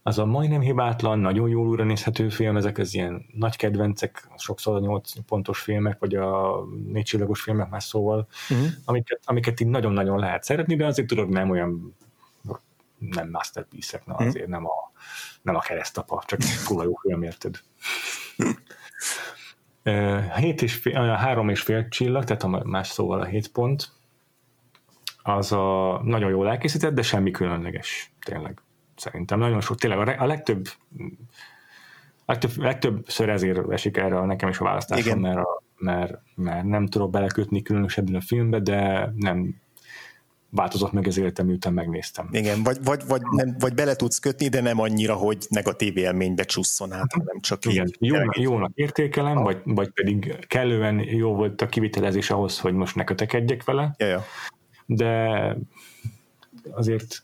az a majdnem hibátlan, nagyon jól újra nézhető film, ezek az ilyen nagy kedvencek, sokszor a nyolc pontos filmek, vagy a négy csillagos filmek más szóval, uh-huh. amiket, amiket így nagyon-nagyon lehet szeretni, de azért tudod, nem olyan nem masterpiece-ek, na, mhm. azért nem a nem a keresztapa, csak kurva jó film, érted? Hét és fél, három és fél csillag, tehát a más szóval a hét pont, az a nagyon jól elkészített, de semmi különleges, tényleg. Szerintem nagyon sok, tényleg a, legtöbb legtöbb, legtöbbször ezért esik erre nekem is a választásom, mert, a, mert, mert nem tudok belekötni különösebben a filmbe, de nem változott meg az életem, miután megnéztem.
Igen, vagy, vagy, vagy, nem, vagy bele tudsz kötni, de nem annyira, hogy negatív élménybe csusszon át, hanem csak
Igen, így. Jónak, jónak értékelem, ah. vagy, vagy pedig kellően jó volt a kivitelezés ahhoz, hogy most ne kötekedjek vele,
ja, ja.
de azért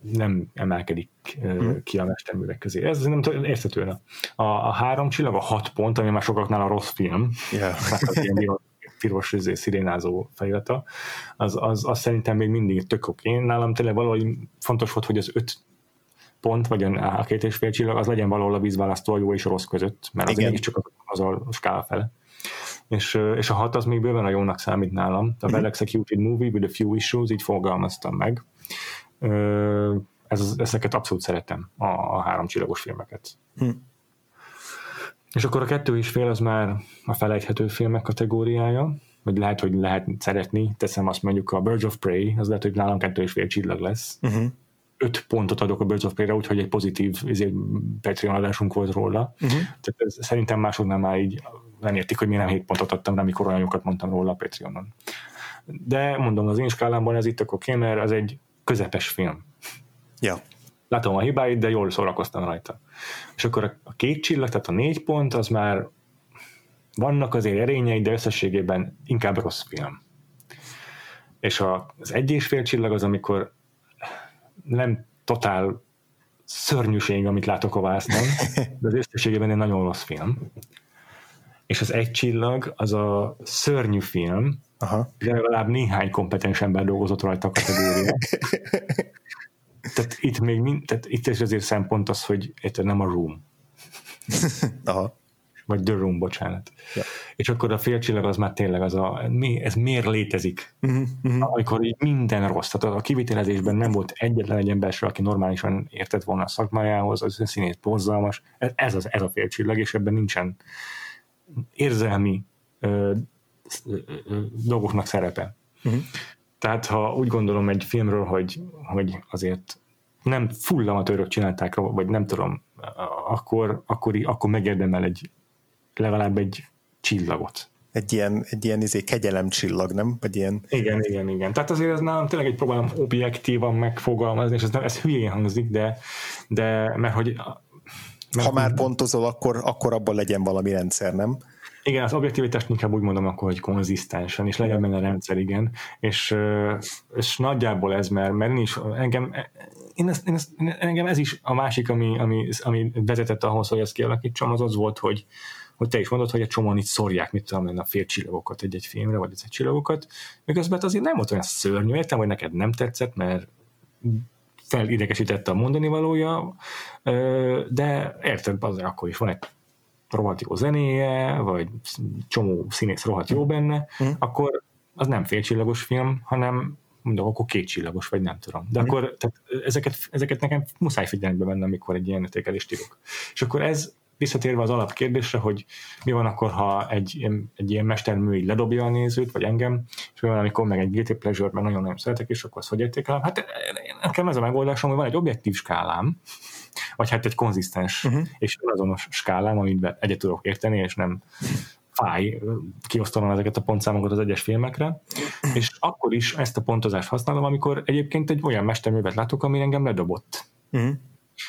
nem emelkedik hmm. ki a mesterművek közé. Ez nem érthető. A, a három csillag, a hat pont, ami már sokaknál a rossz film,
yeah. (laughs)
piros izé, szirénázó felirata, az, az, az, szerintem még mindig tök oké. Nálam tényleg valahogy fontos volt, hogy az öt pont, vagy a két és fél csillag, az legyen valahol a vízválasztó a jó és a rossz között, mert az mégiscsak az a skála fele. És, és a hat az még bőven a jónak számít nálam. A well executed movie with a few issues, így fogalmaztam meg. Ez, ezeket abszolút szeretem, a, a három csillagos filmeket. Hm. És akkor a kettő is fél az már a felejthető filmek kategóriája, vagy lehet, hogy lehet szeretni, teszem azt mondjuk a Birds of Prey, az lehet, hogy nálam kettő és fél csillag lesz. Uh-huh. Öt pontot adok a Birds of Prey-re, úgyhogy egy pozitív ezért Patreon adásunk volt róla. Uh-huh. Tehát ez, szerintem másoknál már így nem értik, hogy miért nem hét pontot adtam rá, amikor olyan jókat mondtam róla a Patreonon. De mondom, az én skálámban ez itt akkor mert az egy közepes film.
Ja
látom a hibáit, de jól szórakoztam rajta. És akkor a két csillag, tehát a négy pont, az már vannak azért erényei, de összességében inkább rossz film. És az egy és fél csillag az, amikor nem totál szörnyűség, amit látok a vásznon, de az összességében egy nagyon rossz film. És az egy csillag az a szörnyű film, Aha. legalább néhány kompetens ember dolgozott rajta a kategóriát. (laughs) tehát itt még mind, tehát itt is azért szempont az, hogy itt nem a room. (laughs)
Aha.
vagy The Room, bocsánat. Ja. És akkor a félcsillag az már tényleg az a, mi, ez miért létezik? Uh-huh, uh-huh. Amikor így minden rossz, tehát a kivitelezésben nem volt egyetlen egy ember aki normálisan értett volna a szakmájához, az színét borzalmas. Ez, az, ez a félcsillag, és ebben nincsen érzelmi ö, ö, ö, dolgoknak szerepe. Uh-huh. Tehát ha úgy gondolom egy filmről, hogy, hogy azért nem full amatőrök csinálták, vagy nem tudom, akkor, akkor, akkor megérdemel egy legalább egy csillagot.
Egy ilyen, egy ilyen izé, kegyelem csillag, nem? Vagy ilyen...
Igen, igen, igen. Tehát azért ez nálam tényleg egy próbálom objektívan megfogalmazni, és ez, nem, ez hülyén hangzik, de, de mert hogy
mert ha már pontozol, akkor, akkor abban legyen valami rendszer, nem?
Igen, az objektivitást inkább úgy mondom akkor, hogy konzisztensen, és legyen benne rendszer, igen. És, és nagyjából ez, mert, mert is, engem, én ezt, én ezt, engem ez is a másik, ami, ami, ami vezetett ahhoz, hogy ezt kialakítsam, az az volt, hogy, hogy te is mondod, hogy egy csomóan itt szórják, mit tudom a fél csillagokat egy-egy filmre, vagy egy csillagokat, miközben hát azért nem volt olyan szörnyű, értem, hogy neked nem tetszett, mert felidegesítette a mondani valója, de érted, azért akkor is van egy rohadt jó zenéje, vagy csomó színész rohadt jó benne, mm. akkor az nem félcsillagos film, hanem mondom, akkor kétcsillagos, vagy nem tudom. De mm. akkor tehát ezeket, ezeket nekem muszáj figyelembe venni, amikor egy ilyen értékelést írok. És akkor ez visszatérve az alapkérdésre, hogy mi van akkor, ha egy, egy ilyen mestermű így ledobja a nézőt, vagy engem, és mi van, amikor meg egy guilty pleasure mert nagyon-nagyon szeretek, és akkor azt hogy értékelem? Hát nekem ez a megoldásom, hogy van egy objektív skálám, vagy hát egy konzisztens uh-huh. és azonos skálám, amit egyet tudok érteni, és nem fáj kiosztanom ezeket a pontszámokat az egyes filmekre, és akkor is ezt a pontozást használom, amikor egyébként egy olyan mesterművet látok, ami engem ledobott. Uh-huh.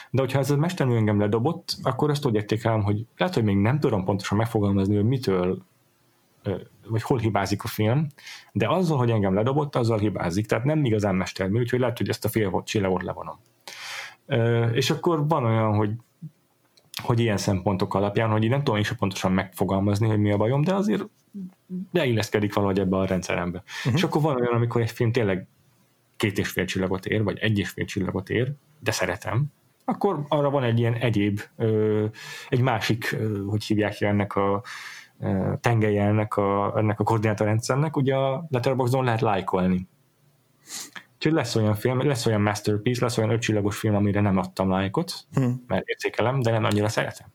De hogyha ez a mestermű engem ledobott, akkor azt úgy értékelem, hogy lehet, hogy még nem tudom pontosan megfogalmazni, hogy mitől vagy hol hibázik a film, de azzal, hogy engem ledobott, azzal hibázik, tehát nem igazán mestermű, úgyhogy lehet, hogy ezt a fél csillagot levonom. És akkor van olyan, hogy hogy ilyen szempontok alapján, hogy én nem tudom is pontosan megfogalmazni, hogy mi a bajom, de azért beilleszkedik valahogy ebbe a rendszerembe. Uh-huh. És akkor van olyan, amikor egy film tényleg két és fél csillagot ér, vagy egy és fél csillagot ér, de szeretem, akkor arra van egy ilyen egyéb, egy másik, hogy hívják ennek a tengelye ennek a, ennek a koordinátorrendszernek, ugye a Letterboxdon lehet lájkolni. Úgyhogy lesz olyan film, lesz olyan masterpiece, lesz olyan ötcsillagos film, amire nem adtam lájkot, hmm. mert értékelem, de nem annyira szeretem.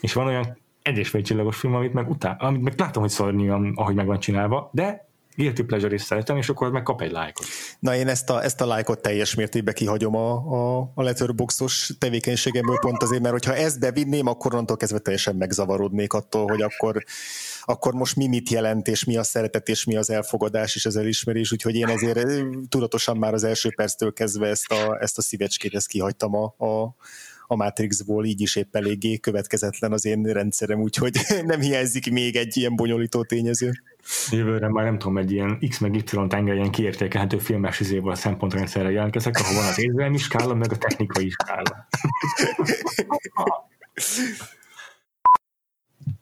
És van olyan egy és fél csillagos film, amit meg után, amit meg látom, hogy szörnyű, ahogy meg van csinálva, de guilty pleasure is szeretem, és akkor meg kap egy lájkot.
Na én ezt a, ezt a lájkot teljes mértékben kihagyom a, a, a letterboxos tevékenységemből pont azért, mert hogyha ezt bevinném, akkor onnantól kezdve teljesen megzavarodnék attól, hogy akkor, akkor most mi mit jelent, és mi a szeretet, és mi az elfogadás, és az elismerés, úgyhogy én ezért tudatosan már az első perctől kezdve ezt a, ezt a szívecskét ezt kihagytam a, a, a Matrixból, így is épp eléggé következetlen az én rendszerem, úgyhogy (laughs) nem hiányzik még egy ilyen bonyolító tényező.
Jövőre már nem tudom, egy ilyen X meg Y tengelyen kiértékelhető filmes izével a szempontrendszerre jelentkezek, ahol van az érzelmi skála, meg a technikai skála.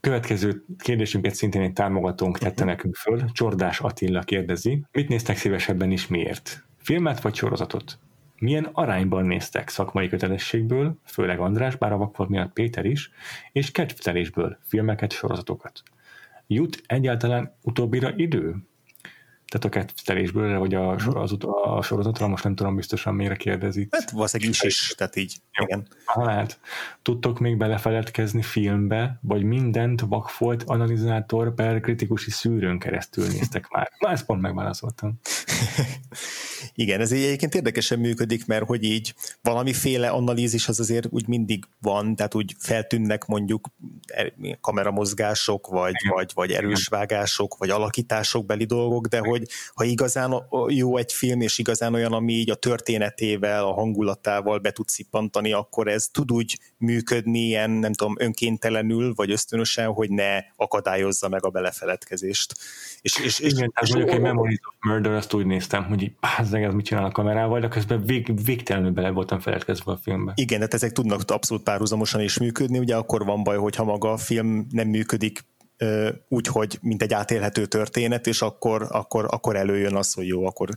Következő kérdésünket szintén egy támogatónk tette nekünk föl. Csordás Attila kérdezi, mit néztek szívesebben is miért? Filmet vagy sorozatot? Milyen arányban néztek szakmai kötelességből, főleg András, bár a vakfolt miatt Péter is, és kedvtelésből filmeket, sorozatokat? Jut egyáltalán utóbbira idő? Tehát a kettelésből, vagy a, sor, az, a sorozatra, most nem tudom biztosan mire kérdezi.
Hát valószínűleg is is, tehát így, Jó. igen.
Hát, tudtok még belefeledkezni filmbe, vagy mindent vakfolt analizátor per kritikusi szűrőn keresztül néztek (laughs) már? Na, ezt pont megválaszoltam. (laughs)
Igen, ez egyébként érdekesen működik, mert hogy így valamiféle analízis az azért úgy mindig van, tehát úgy feltűnnek mondjuk er, kameramozgások, vagy, vagy, vagy erősvágások, vagy alakítások beli dolgok, de hogy ha igazán jó egy film, és igazán olyan, ami így a történetével, a hangulatával be tud szippantani, akkor ez tud úgy működni ilyen, nem tudom, önkéntelenül, vagy ösztönösen, hogy ne akadályozza meg a belefeledkezést.
És, és, és, Igen, és, mondjuk egy Memories of Murder, azt úgy néztem, hogy bázzeg, ez mit csinál a kamerával, de közben vég, végtelenül bele voltam feledkezve a filmbe.
Igen, tehát ezek tudnak abszolút párhuzamosan is működni, ugye akkor van baj, hogyha maga a film nem működik úgy, hogy mint egy átélhető történet, és akkor, akkor, akkor előjön az, hogy jó, akkor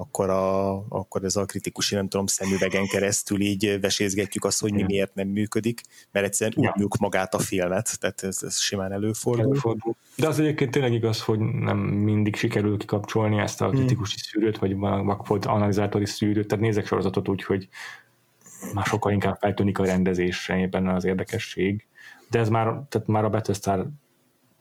akkor, a, akkor ez a kritikus, nem tudom, szemüvegen keresztül így vesézgetjük azt, hogy mi miért nem működik, mert egyszerűen ja. úgy magát a filmet, tehát ez, ez simán előfordul. előfordul.
De az egyébként tényleg igaz, hogy nem mindig sikerül kikapcsolni ezt a kritikusi hmm. szűrőt, vagy vakfolt analizátori szűrőt, tehát nézek sorozatot úgy, hogy már sokkal inkább feltűnik a rendezésre benne az érdekesség. De ez már, tehát már a Bethesda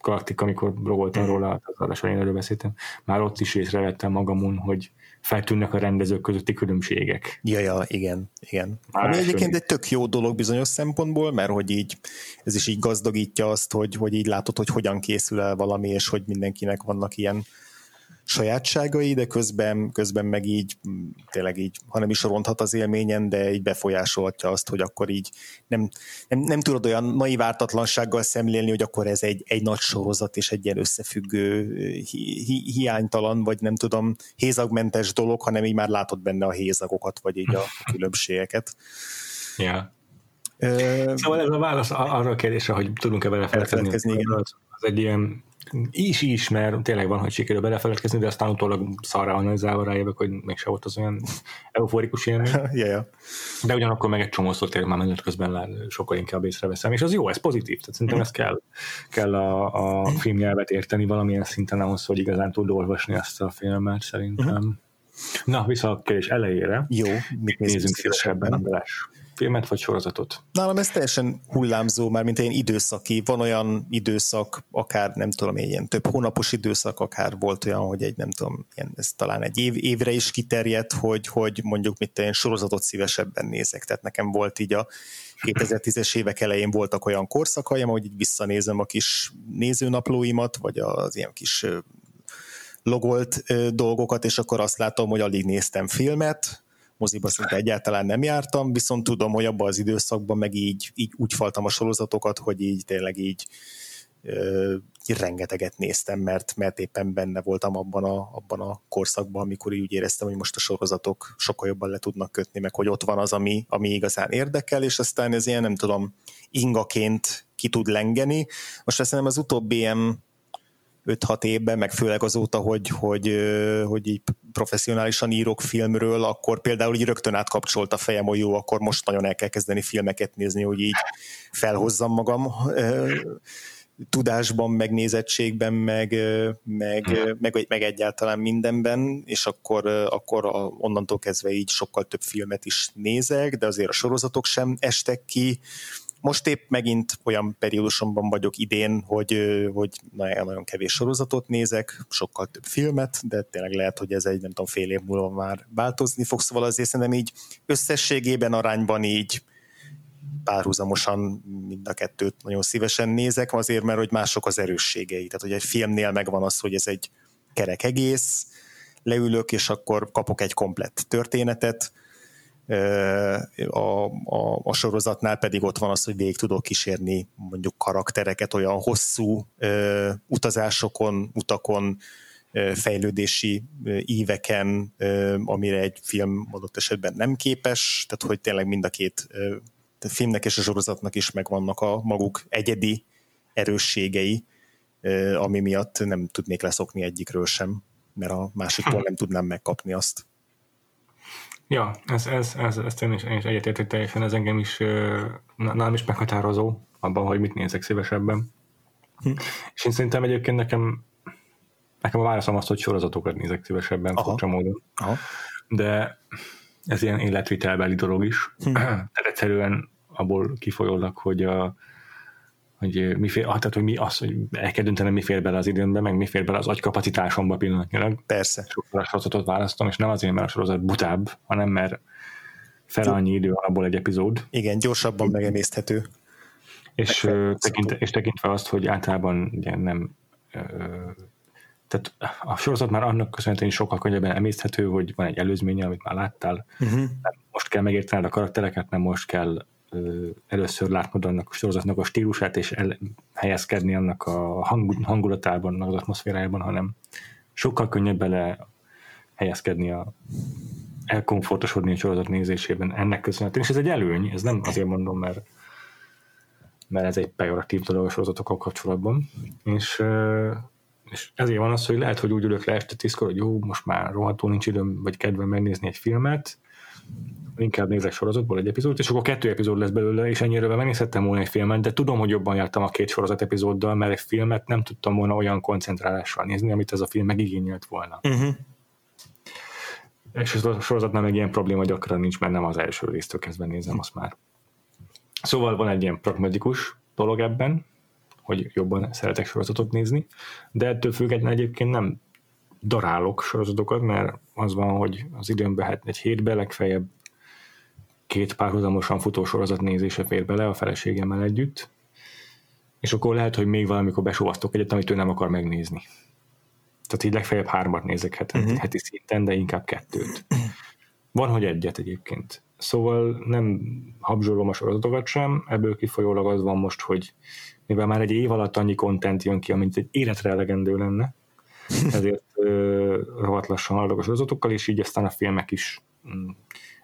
galaktika, amikor blogoltam róla, az adás erről beszéltem, már ott is észrevettem magamon, hogy feltűnnek a rendezők közötti különbségek.
Ja, ja, igen, igen. Már Ami egyébként egy tök jó dolog bizonyos szempontból, mert hogy így ez is így gazdagítja azt, hogy, hogy így látod, hogy hogyan készül el valami, és hogy mindenkinek vannak ilyen sajátságai, de közben, közben meg így tényleg így, ha nem is ronthat az élményen, de így befolyásolhatja azt, hogy akkor így nem, nem, nem tudod olyan naiv ártatlansággal szemlélni, hogy akkor ez egy, egy nagy sorozat és egy ilyen összefüggő, hi, hi, hiánytalan, vagy nem tudom, hézagmentes dolog, hanem így már látod benne a hézagokat, vagy így a (laughs) különbségeket.
Yeah. Ö, szóval ez a válasz arra a kérdésre, hogy tudunk-e vele felfedni, az, egy ilyen is is, mert tényleg van, hogy sikerül belefeledkezni, de aztán utólag szarra analizálva rájövök, hogy se volt az olyan euforikus élmény. (laughs)
yeah, yeah.
De ugyanakkor meg egy csomószor tényleg már menet közben lát, sokkal inkább észreveszem, és az jó, ez pozitív, tehát szerintem ezt kell, kell a, a filmnyelvet érteni valamilyen szinten ahhoz, hogy igazán tud olvasni azt a filmet szerintem. Uh-huh. Na, vissza a kérdés elejére.
Jó,
mit nézünk szívesebben, András? Filmet vagy sorozatot?
Nálam ez teljesen hullámzó, már mint ilyen időszaki. Van olyan időszak, akár nem tudom, ilyen több hónapos időszak, akár volt olyan, hogy egy nem tudom, ilyen, ez talán egy év, évre is kiterjedt, hogy, hogy mondjuk mit én sorozatot szívesebben nézek. Tehát nekem volt így a 2010-es évek elején voltak olyan korszakaim, hogy így visszanézem a kis nézőnaplóimat, vagy az ilyen kis logolt dolgokat, és akkor azt látom, hogy alig néztem filmet, moziba szinte egyáltalán nem jártam, viszont tudom, hogy abban az időszakban meg így, így úgy faltam a sorozatokat, hogy így tényleg így ö, rengeteget néztem, mert, mert éppen benne voltam abban a, abban a korszakban, amikor úgy éreztem, hogy most a sorozatok sokkal jobban le tudnak kötni, meg hogy ott van az, ami, ami igazán érdekel, és aztán ez ilyen, nem tudom, ingaként ki tud lengeni. Most azt az utóbbi ilyen 5-6 évben, meg főleg azóta, hogy, hogy, hogy így professzionálisan írok filmről, akkor például így rögtön átkapcsolt a fejem, hogy jó, akkor most nagyon el kell kezdeni filmeket nézni, hogy így felhozzam magam tudásban, meg, meg, hmm. meg, meg egyáltalán mindenben, és akkor, akkor a, onnantól kezdve így sokkal több filmet is nézek, de azért a sorozatok sem estek ki, most épp megint olyan periódusomban vagyok idén, hogy, hogy nagyon kevés sorozatot nézek, sokkal több filmet, de tényleg lehet, hogy ez egy nem tudom, fél év múlva már változni fog, szóval azért szerintem így összességében arányban így párhuzamosan mind a kettőt nagyon szívesen nézek, azért, mert hogy mások az erősségei. Tehát, hogy egy filmnél megvan az, hogy ez egy kerek egész, leülök, és akkor kapok egy komplett történetet, a, a, a sorozatnál pedig ott van az, hogy végig tudok kísérni mondjuk karaktereket olyan hosszú ö, utazásokon, utakon, ö, fejlődési ö, íveken, ö, amire egy film adott esetben nem képes, tehát hogy tényleg mind a két ö, a filmnek és a sorozatnak is megvannak a maguk egyedi erősségei, ö, ami miatt nem tudnék leszokni egyikről sem, mert a másiktól nem tudnám megkapni azt.
Ja, ez, ez, ez, ez én is, én is egyetértek teljesen, ez engem is, nálam is meghatározó abban, hogy mit nézek szívesebben. Hm. És én szerintem egyébként nekem, nekem a válaszom az, hogy sorozatokat nézek szívesebben, Aha. furcsa módon. Aha. De ez ilyen életvitelbeli dolog is. Hm. Tehát egyszerűen abból kifolyólag, hogy a, hogy mi fél, ah, tehát, hogy mi az, hogy el kell döntenem, mi fér bele az időmbe, meg mi fér bele az agykapacitásomba pillanatnyilag.
Persze.
Sokkal sorozatot választom, és nem azért, mert a sorozat butább, hanem mert fel annyi idő abból egy epizód.
Igen, gyorsabban megemészthető.
És, tekint, és tekintve azt, hogy általában ugye nem tehát a sorozat már annak köszönhetően sokkal könnyebben emészthető, hogy van egy előzménye, amit már láttál. Uh-huh. Most kell megértened a karaktereket, nem most kell először látnod annak a sorozatnak a stílusát, és el, helyezkedni annak a hang, hangulatában, az atmoszférájában, hanem sokkal könnyebb bele helyezkedni a elkomfortosodni a sorozat nézésében ennek köszönhetően, és ez egy előny, ez nem azért mondom, mert mert ez egy pejoratív dolog a sorozatokkal kapcsolatban, és És ezért van az, hogy lehet, hogy úgy ülök le este tízkor, hogy jó, most már rohadtul nincs időm, vagy kedvem megnézni egy filmet, inkább nézek sorozatból egy epizódot, és akkor kettő epizód lesz belőle, és ennyire megnézhettem volna egy filmet, de tudom, hogy jobban jártam a két sorozat epizóddal, mert egy filmet nem tudtam volna olyan koncentrálással nézni, amit ez a film megigényelt volna. Uh-huh. És a sorozatnál még ilyen probléma gyakran nincs, mert nem az első résztől kezdve nézem azt már. Szóval van egy ilyen pragmatikus dolog ebben, hogy jobban szeretek sorozatot nézni, de ettől függetlenül egyébként nem darálok sorozatokat, mert az van, hogy az időmbe hát egy hétbe legfeljebb két párhuzamosan futó sorozat nézése fér bele a feleségemmel együtt, és akkor lehet, hogy még valamikor besovasztok egyet, amit ő nem akar megnézni. Tehát így legfeljebb hármat nézek heti, uh-huh. heti szinten, de inkább kettőt. Van, hogy egyet egyébként. Szóval nem habzsolom a sorozatokat sem, ebből kifolyólag az van most, hogy mivel már egy év alatt annyi kontent jön ki, amint egy életre elegendő lenne, (laughs) ezért rohadt lassan haladok a sorozatokkal, és így aztán a filmek is mm,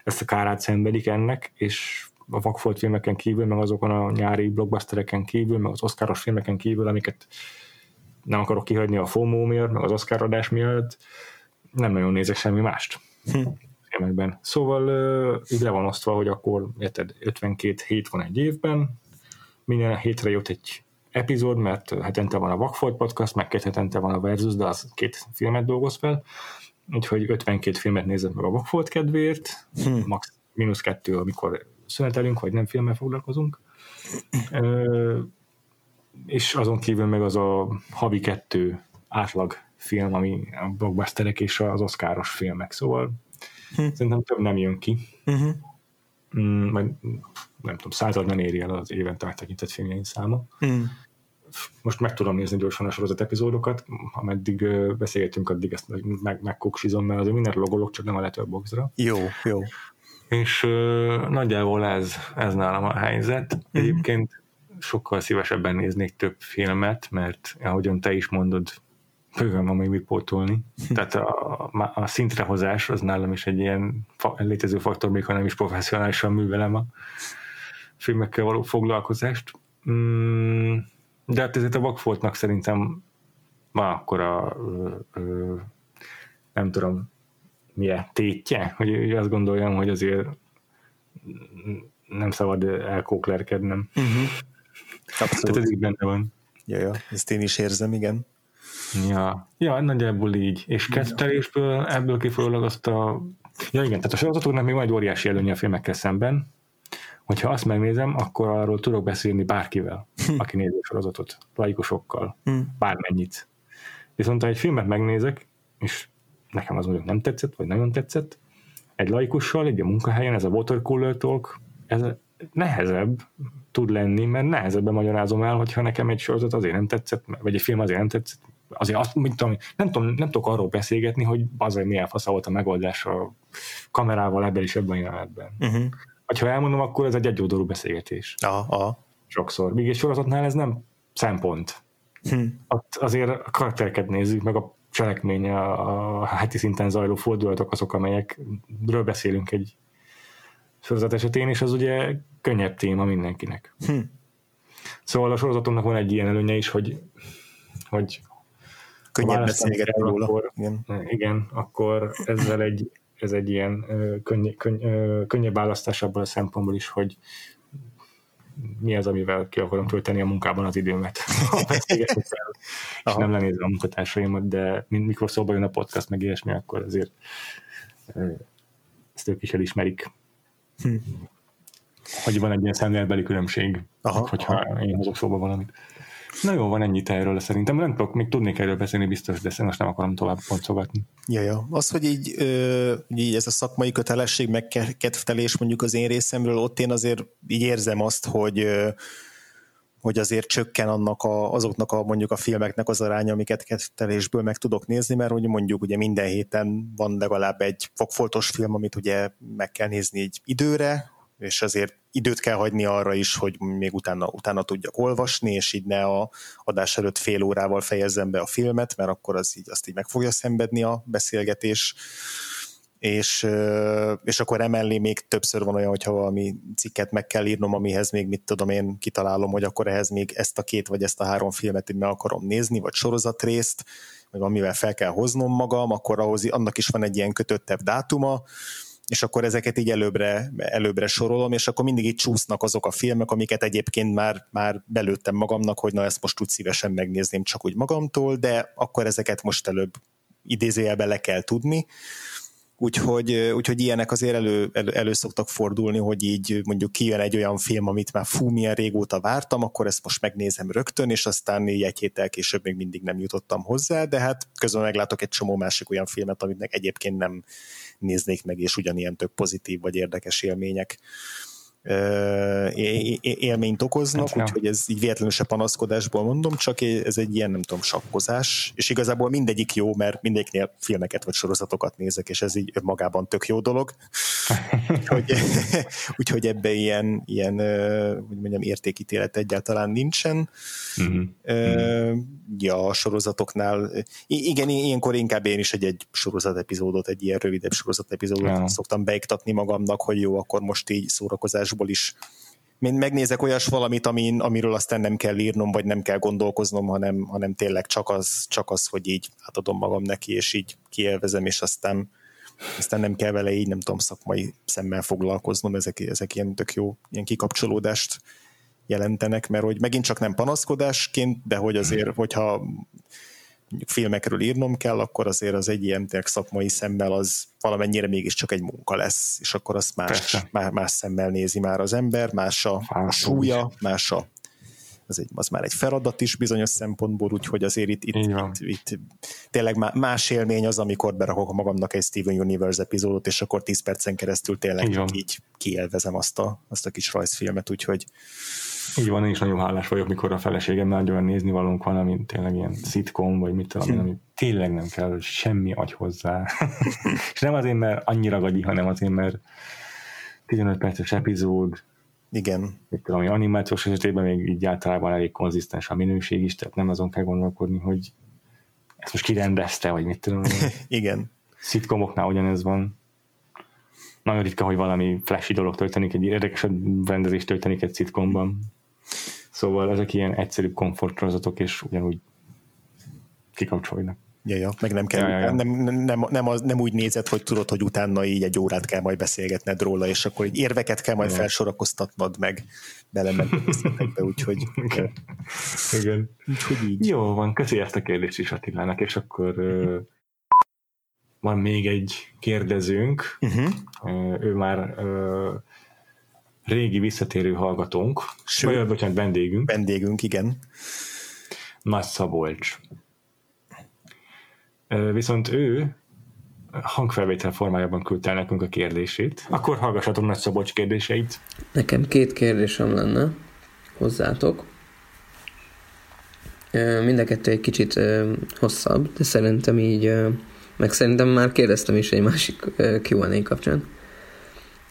ezt a kárát szenvedik ennek, és a vakfolt filmeken kívül, meg azokon a nyári blockbustereken kívül, meg az oszkáros filmeken kívül, amiket nem akarok kihagyni a FOMO miatt, meg az Oscar adás miatt, nem nagyon nézek semmi mást hm. filmekben. Szóval így le van osztva, hogy akkor érted, 52 hét van egy évben, minden hétre jött egy epizód, mert hetente van a Vakfolt podcast, meg két hetente van a Versus, de az két filmet dolgoz fel, úgyhogy 52 filmet nézett meg a Vakfolt kedvéért, hm. max. mínusz kettő, amikor szünetelünk, vagy nem filmmel foglalkozunk. Ö, és azon kívül meg az a havi kettő átlag film, ami a blockbusterek és az oszkáros filmek, szóval hm. szerintem több nem jön ki. Uh-huh. Mm, majd nem tudom, század nem éri el az évente megtekintett filmjeink száma. Mm. Most meg tudom nézni gyorsan a sorozat epizódokat, ameddig beszélgetünk, addig ezt meg, megkoksizom, mert azért minden logolok, csak nem a Letterboxdra.
Jó, jó.
És uh, nagyjából ez, ez nálam a helyzet. Mm. Egyébként sokkal szívesebben néznék több filmet, mert ahogyan te is mondod, bőven van még mit pótolni. Tehát a, a szintrehozás az nálam is egy ilyen létező faktor, még ha nem is professzionálisan művelem a filmekkel való foglalkozást. Mm, de hát ezért a Vakfoltnak szerintem van akkor a ö, ö, nem tudom milyen tétje, hogy azt gondoljam, hogy azért nem szabad elkóklerkednem. Uh-huh. Abszolút. Tehát ez így benne van.
Ja, ja, ezt én is érzem, igen.
Ja, ja nagyjából így. És kettelésből ebből kifolyólag azt a... Ja igen, tehát a sorozatoknak még egy óriási előnye a filmekkel szemben, hogyha azt megnézem, akkor arról tudok beszélni bárkivel, hm. aki nézi a sorozatot, laikusokkal, hm. bármennyit. Viszont ha egy filmet megnézek, és nekem az mondjuk nem tetszett, vagy nagyon tetszett, egy laikussal, egy a munkahelyen, ez a watercooler talk, ez nehezebb tud lenni, mert nehezebben magyarázom el, hogyha nekem egy sorozat azért nem tetszett, vagy egy film azért nem tetszett, azért azt, mint tudom, nem, tudom, nem tudok arról beszélgetni, hogy azért milyen fasz volt a megoldás a kamerával ebben is ebben a jelenetben. Uh-huh. Vagy ha elmondom, akkor ez egy egyoldalú beszélgetés.
Aha, aha.
Sokszor. Míg egy sorozatnál ez nem szempont. Hm. Ott azért a karaktereket nézzük, meg a cselekmény, a, a heti szinten zajló fordulatok azok, amelyekről beszélünk egy sorozat esetén, és az ugye könnyebb téma mindenkinek. Hm. Szóval a sorozatunknak van egy ilyen előnye is, hogy, hogy
könnyebb beszélgetni róla.
Akkor, igen. igen, akkor ezzel egy, ez egy ilyen könny, könny, könnyebb választás abból a szempontból is, hogy mi az, amivel ki akarom tölteni a munkában az időmet. (laughs) és nem lenézem a munkatársaimat, de mikor szóba jön a podcast, meg ilyesmi, akkor azért ezt ők is elismerik. Hm. Hogy van egy ilyen szemléletbeli különbség, aha, hogyha aha. én hozok szóba valamit. Na jó, van ennyit erről szerintem. Nem tudok, még tudnék erről beszélni biztos, de most nem akarom tovább pontogatni.
Ja, ja. Az, hogy így, ö, így ez a szakmai kötelesség, meg kedvtelés mondjuk az én részemről, ott én azért így érzem azt, hogy ö, hogy azért csökken annak a, azoknak a mondjuk a filmeknek az aránya, amiket kettelésből meg tudok nézni, mert hogy mondjuk ugye minden héten van legalább egy fogfoltos film, amit ugye meg kell nézni így időre, és azért időt kell hagyni arra is, hogy még utána, utána tudjak olvasni, és így ne a adás előtt fél órával fejezzem be a filmet, mert akkor az így, azt így meg fogja szenvedni a beszélgetés. és, és akkor emellé még többször van olyan, hogyha valami cikket meg kell írnom, amihez még mit tudom én kitalálom, hogy akkor ehhez még ezt a két vagy ezt a három filmet meg akarom nézni, vagy sorozatrészt, meg amivel fel kell hoznom magam, akkor ahhoz annak is van egy ilyen kötöttebb dátuma, és akkor ezeket így előbbre, előbbre sorolom, és akkor mindig így csúsznak azok a filmek, amiket egyébként már, már belőttem magamnak, hogy na ezt most úgy szívesen megnézném csak úgy magamtól, de akkor ezeket most előbb idézőjelben le kell tudni, Úgyhogy, úgyhogy ilyenek azért elő, elő, elő szoktak fordulni, hogy így mondjuk kijön egy olyan film, amit már fú, milyen régóta vártam, akkor ezt most megnézem rögtön, és aztán egy héttel később még mindig nem jutottam hozzá, de hát közben meglátok egy csomó másik olyan filmet, amit egyébként nem néznék meg, és ugyanilyen tök pozitív vagy érdekes élmények élményt okoznak, hát, úgyhogy ez így véletlenül se panaszkodásból mondom, csak ez egy ilyen, nem tudom, sakkozás, és igazából mindegyik jó, mert mindegyiknél filmeket vagy sorozatokat nézek, és ez így magában tök jó dolog. (laughs) úgyhogy, (laughs) úgyhogy ebbe ilyen, ilyen hogy mondjam, értékítélet egyáltalán nincsen. Mm-hmm. Ja, a sorozatoknál, igen, ilyenkor inkább én is egy, egy sorozat epizódot, egy ilyen rövidebb sorozat epizódot ja. szoktam beiktatni magamnak, hogy jó, akkor most így szórakozás írásból is. Mint megnézek olyas valamit, amin, amiről aztán nem kell írnom, vagy nem kell gondolkoznom, hanem, hanem tényleg csak az, csak az, hogy így átadom magam neki, és így kielvezem, és aztán, aztán nem kell vele így, nem tudom, szakmai szemmel foglalkoznom, ezek, ezek ilyen tök jó ilyen kikapcsolódást jelentenek, mert hogy megint csak nem panaszkodásként, de hogy azért, hogyha mondjuk filmekről írnom kell, akkor azért az egy ilyen szakmai szemmel az valamennyire mégiscsak egy munka lesz, és akkor azt más, más, más szemmel nézi már az ember, más a, a súlya, más a az, egy, az már egy feladat is bizonyos szempontból, úgyhogy azért itt, itt, itt, itt tényleg más élmény az, amikor berakok magamnak egy Steven Universe epizódot, és akkor 10 percen keresztül tényleg így, így kielvezem azt a, azt a kis rajzfilmet, úgyhogy
így van, én is nagyon hálás vagyok, mikor a feleségemmel egy olyan nézni valónk van, ami tényleg ilyen szitkom, vagy mit tudom, ami tényleg nem kell semmi agy hozzá. (laughs) és nem azért, mert annyira gagyi, hanem azért, mert 15 perces epizód,
igen.
Mit tudom, animációs esetében még így általában elég konzisztens a minőség is, tehát nem azon kell gondolkodni, hogy ezt most kirendezte, vagy mit tudom. (laughs)
Igen.
Szitkomoknál ugyanez van nagyon ritka, hogy valami flashy dolog történik, egy érdekesebb rendezést történik egy szitkomban. Szóval ezek ilyen egyszerűbb komfortrozatok, és ugyanúgy kikapcsolnak.
Ja, ja, meg nem kell, ja, ja, ja. Nem, nem, nem, az, nem úgy nézed, hogy tudod, hogy utána így egy órát kell majd beszélgetned róla, és akkor így érveket kell majd ja. felsorakoztatnod, meg belemenni be, úgyhogy... (laughs)
Igen. Igen. Úgyhogy így. Jó van, köszi ezt a kérdést is Attilának, és akkor van még egy kérdezőnk, uh-huh. ő már uh, régi visszatérő hallgatónk, Sőt, vagy bocsánat, vendégünk.
Vendégünk, igen.
Nagy Szabolcs. Viszont ő hangfelvétel formájában küldte el nekünk a kérdését. Akkor hallgassatok Nagy Szabolcs kérdéseit.
Nekem két kérdésem lenne hozzátok. Mind a kettő egy kicsit hosszabb, de szerintem így meg szerintem már kérdeztem is egy másik Q&A kapcsán.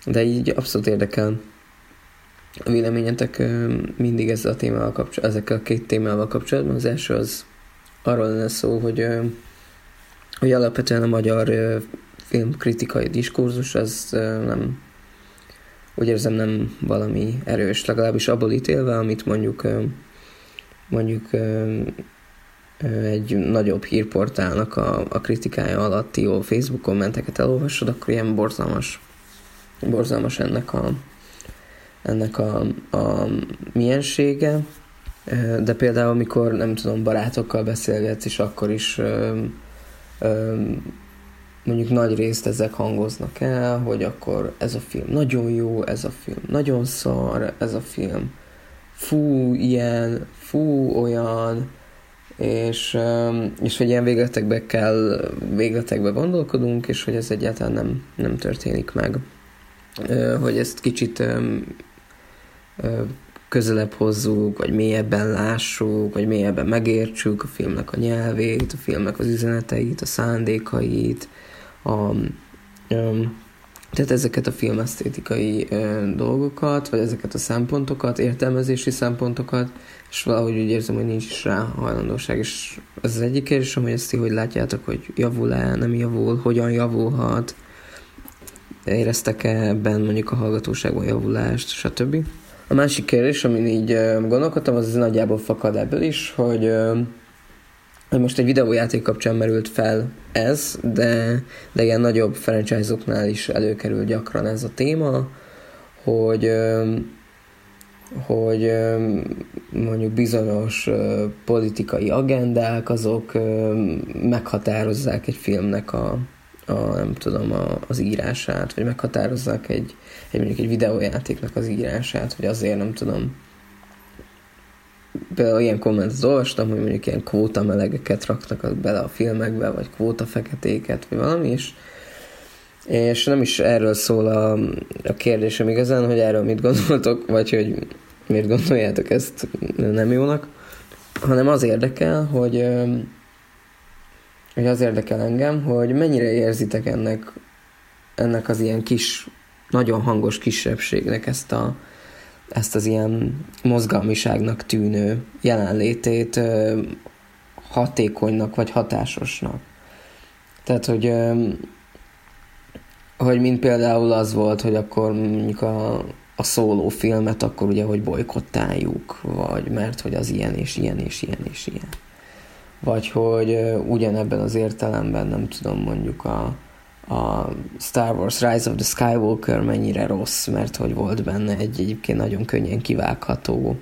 De így abszolút érdekel a véleményetek mindig ezzel a témával kapcsolatban, ezekkel a két témával kapcsolatban. Az első az arról lenne szó, hogy, hogy alapvetően a magyar filmkritikai diskurzus az nem úgy érzem nem valami erős, legalábbis abból ítélve, amit mondjuk mondjuk egy nagyobb hírportálnak a, a kritikája alatt jó Facebook kommenteket elolvasod, akkor ilyen borzalmas, borzalmas ennek a, ennek a, a miensége, de például amikor nem tudom, barátokkal beszélgetsz, és akkor is mondjuk nagy részt ezek hangoznak el, hogy akkor ez a film nagyon jó, ez a film nagyon szar, ez a film fú, ilyen, fú, olyan, és, és hogy ilyen végletekbe kell, végletekbe gondolkodunk, és hogy ez egyáltalán nem, nem történik meg. Hogy ezt kicsit közelebb hozzuk, vagy mélyebben lássuk, vagy mélyebben megértsük a filmnek a nyelvét, a filmnek az üzeneteit, a szándékait, a, tehát ezeket a filmesztétikai dolgokat, vagy ezeket a szempontokat, értelmezési szempontokat, és valahogy úgy érzem, hogy nincs is rá hajlandóság, és ez az egyik kérdésem, hogy ezt hogy látjátok, hogy javul-e, nem javul, hogyan javulhat, éreztek-e ebben mondjuk a hallgatóságban javulást, stb. A másik kérdés, amin így gondolkodtam, az, az nagyjából fakad ebből is, hogy, hogy most egy videójáték kapcsán merült fel ez, de, de ilyen nagyobb franchise-oknál is előkerül gyakran ez a téma, hogy hogy mondjuk bizonyos politikai agendák azok meghatározzák egy filmnek a, a nem tudom, a, az írását, vagy meghatározzák egy, egy mondjuk egy videójátéknak az írását, vagy azért nem tudom. Például ilyen kommentet olvastam, hogy mondjuk ilyen kvóta melegeket raknak bele a filmekbe, vagy kvóta feketéket, vagy valami, is. és nem is erről szól a, a kérdésem igazán, hogy erről mit gondoltok, vagy hogy miért gondoljátok ezt nem jónak, hanem az érdekel, hogy, hogy az érdekel engem, hogy mennyire érzitek ennek, ennek az ilyen kis, nagyon hangos kisebbségnek ezt a, ezt az ilyen mozgalmiságnak tűnő jelenlétét hatékonynak vagy hatásosnak. Tehát, hogy hogy mint például az volt, hogy akkor mondjuk a, a szóló filmet, akkor ugye, hogy bolykottáljuk, vagy mert hogy az ilyen és ilyen és ilyen és ilyen. Vagy hogy ugyanebben az értelemben, nem tudom, mondjuk a, a Star Wars Rise of the Skywalker mennyire rossz, mert hogy volt benne egy egyébként nagyon könnyen kivágható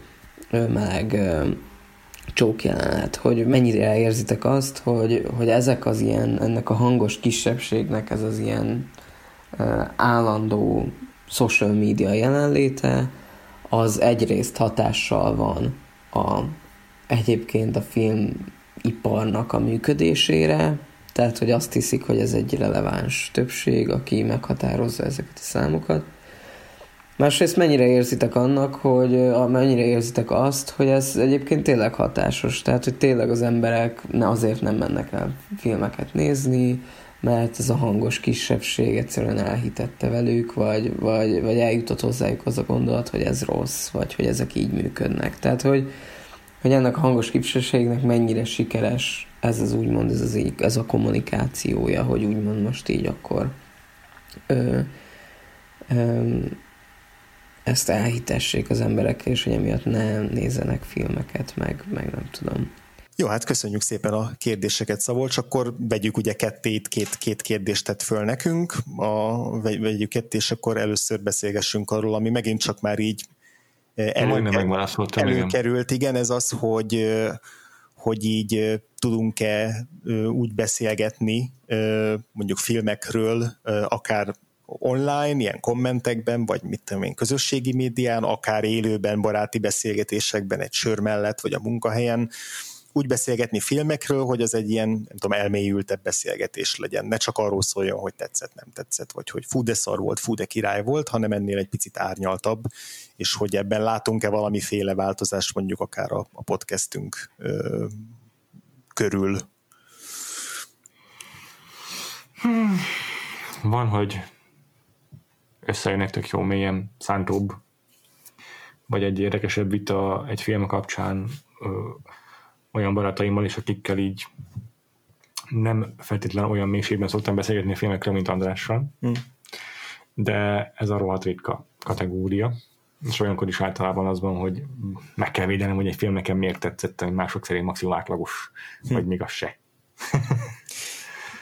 meleg csók jelenet, hogy mennyire érzitek azt, hogy, hogy ezek az ilyen, ennek a hangos kisebbségnek ez az ilyen állandó social media jelenléte, az egyrészt hatással van a, egyébként a filmiparnak a működésére, tehát, hogy azt hiszik, hogy ez egy releváns többség, aki meghatározza ezeket a számokat. Másrészt mennyire érzitek annak, hogy mennyire érzitek azt, hogy ez egyébként tényleg hatásos, tehát, hogy tényleg az emberek ne azért nem mennek el filmeket nézni, mert ez a hangos kisebbség egyszerűen elhitette velük, vagy, vagy, vagy eljutott hozzájuk az a gondolat, hogy ez rossz, vagy hogy ezek így működnek. Tehát, hogy, hogy ennek a hangos kisebbségnek mennyire sikeres ez az úgymond, ez, az, ez a kommunikációja, hogy úgymond most így akkor ö, ö, ezt elhitessék az emberek, és hogy emiatt ne nézzenek filmeket, meg, meg nem tudom.
Jó, hát köszönjük szépen a kérdéseket, Szabolcs. Akkor vegyük ugye kettét, két, két kérdést tett föl nekünk, a, vegyük ketté, és akkor először beszélgessünk arról, ami megint csak már így
előkerült,
előkerült igen, ez az, hogy hogy így tudunk-e úgy beszélgetni mondjuk filmekről, akár online, ilyen kommentekben, vagy mit tudom én, közösségi médián, akár élőben, baráti beszélgetésekben, egy sör mellett, vagy a munkahelyen, úgy beszélgetni filmekről, hogy az egy ilyen, nem tudom, elmélyültebb beszélgetés legyen. Ne csak arról szóljon, hogy tetszett, nem tetszett, vagy hogy fú de szar volt, fú de király volt, hanem ennél egy picit árnyaltabb, és hogy ebben látunk-e valamiféle változást mondjuk akár a, a podcastünk ö, körül.
Hmm. Van, hogy összejönnek tök jó mélyen, szántóbb, vagy egy érdekesebb vita egy film kapcsán, olyan barátaimmal is, akikkel így nem feltétlenül olyan mélységben szoktam beszélgetni a filmekről, mint Andrással, hmm. de ez a rohadt ritka kategória, és olyankor is általában az van, hogy meg kell védenem, hogy egy film nekem miért tetszett, hogy mások szerint maximum átlagos, hmm. vagy még az se.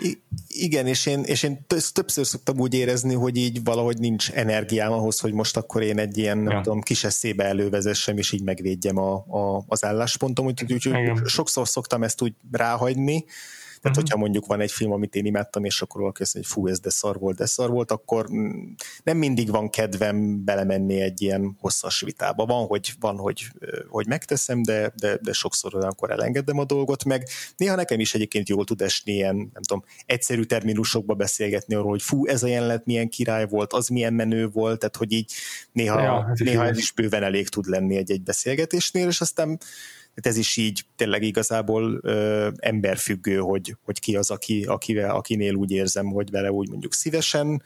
I- igen, és én, és én többször szoktam úgy érezni, hogy így valahogy nincs energiám ahhoz, hogy most akkor én egy ilyen, ja. nem tudom, kis eszébe elővezessem, és így megvédjem a, a, az álláspontom, úgyhogy úgy, úgy, sokszor szoktam ezt úgy ráhagyni, tehát, uh-huh. hogyha mondjuk van egy film, amit én imádtam, és akkor valaki azt mondja, hogy fú, ez de szar volt, de szar volt, akkor nem mindig van kedvem belemenni egy ilyen hosszas vitába. Van, hogy, van, hogy, hogy megteszem, de, de, de sokszor olyankor elengedem a dolgot, meg néha nekem is egyébként jól tud esni ilyen, nem tudom, egyszerű terminusokba beszélgetni arról, hogy fú, ez a jelenet milyen király volt, az milyen menő volt, tehát hogy így néha, ja, néha ez is bőven elég tud lenni egy-egy beszélgetésnél, és aztán ez is így tényleg igazából ö, emberfüggő, hogy, hogy ki az, aki, akivel, akinél úgy érzem, hogy vele úgy mondjuk szívesen,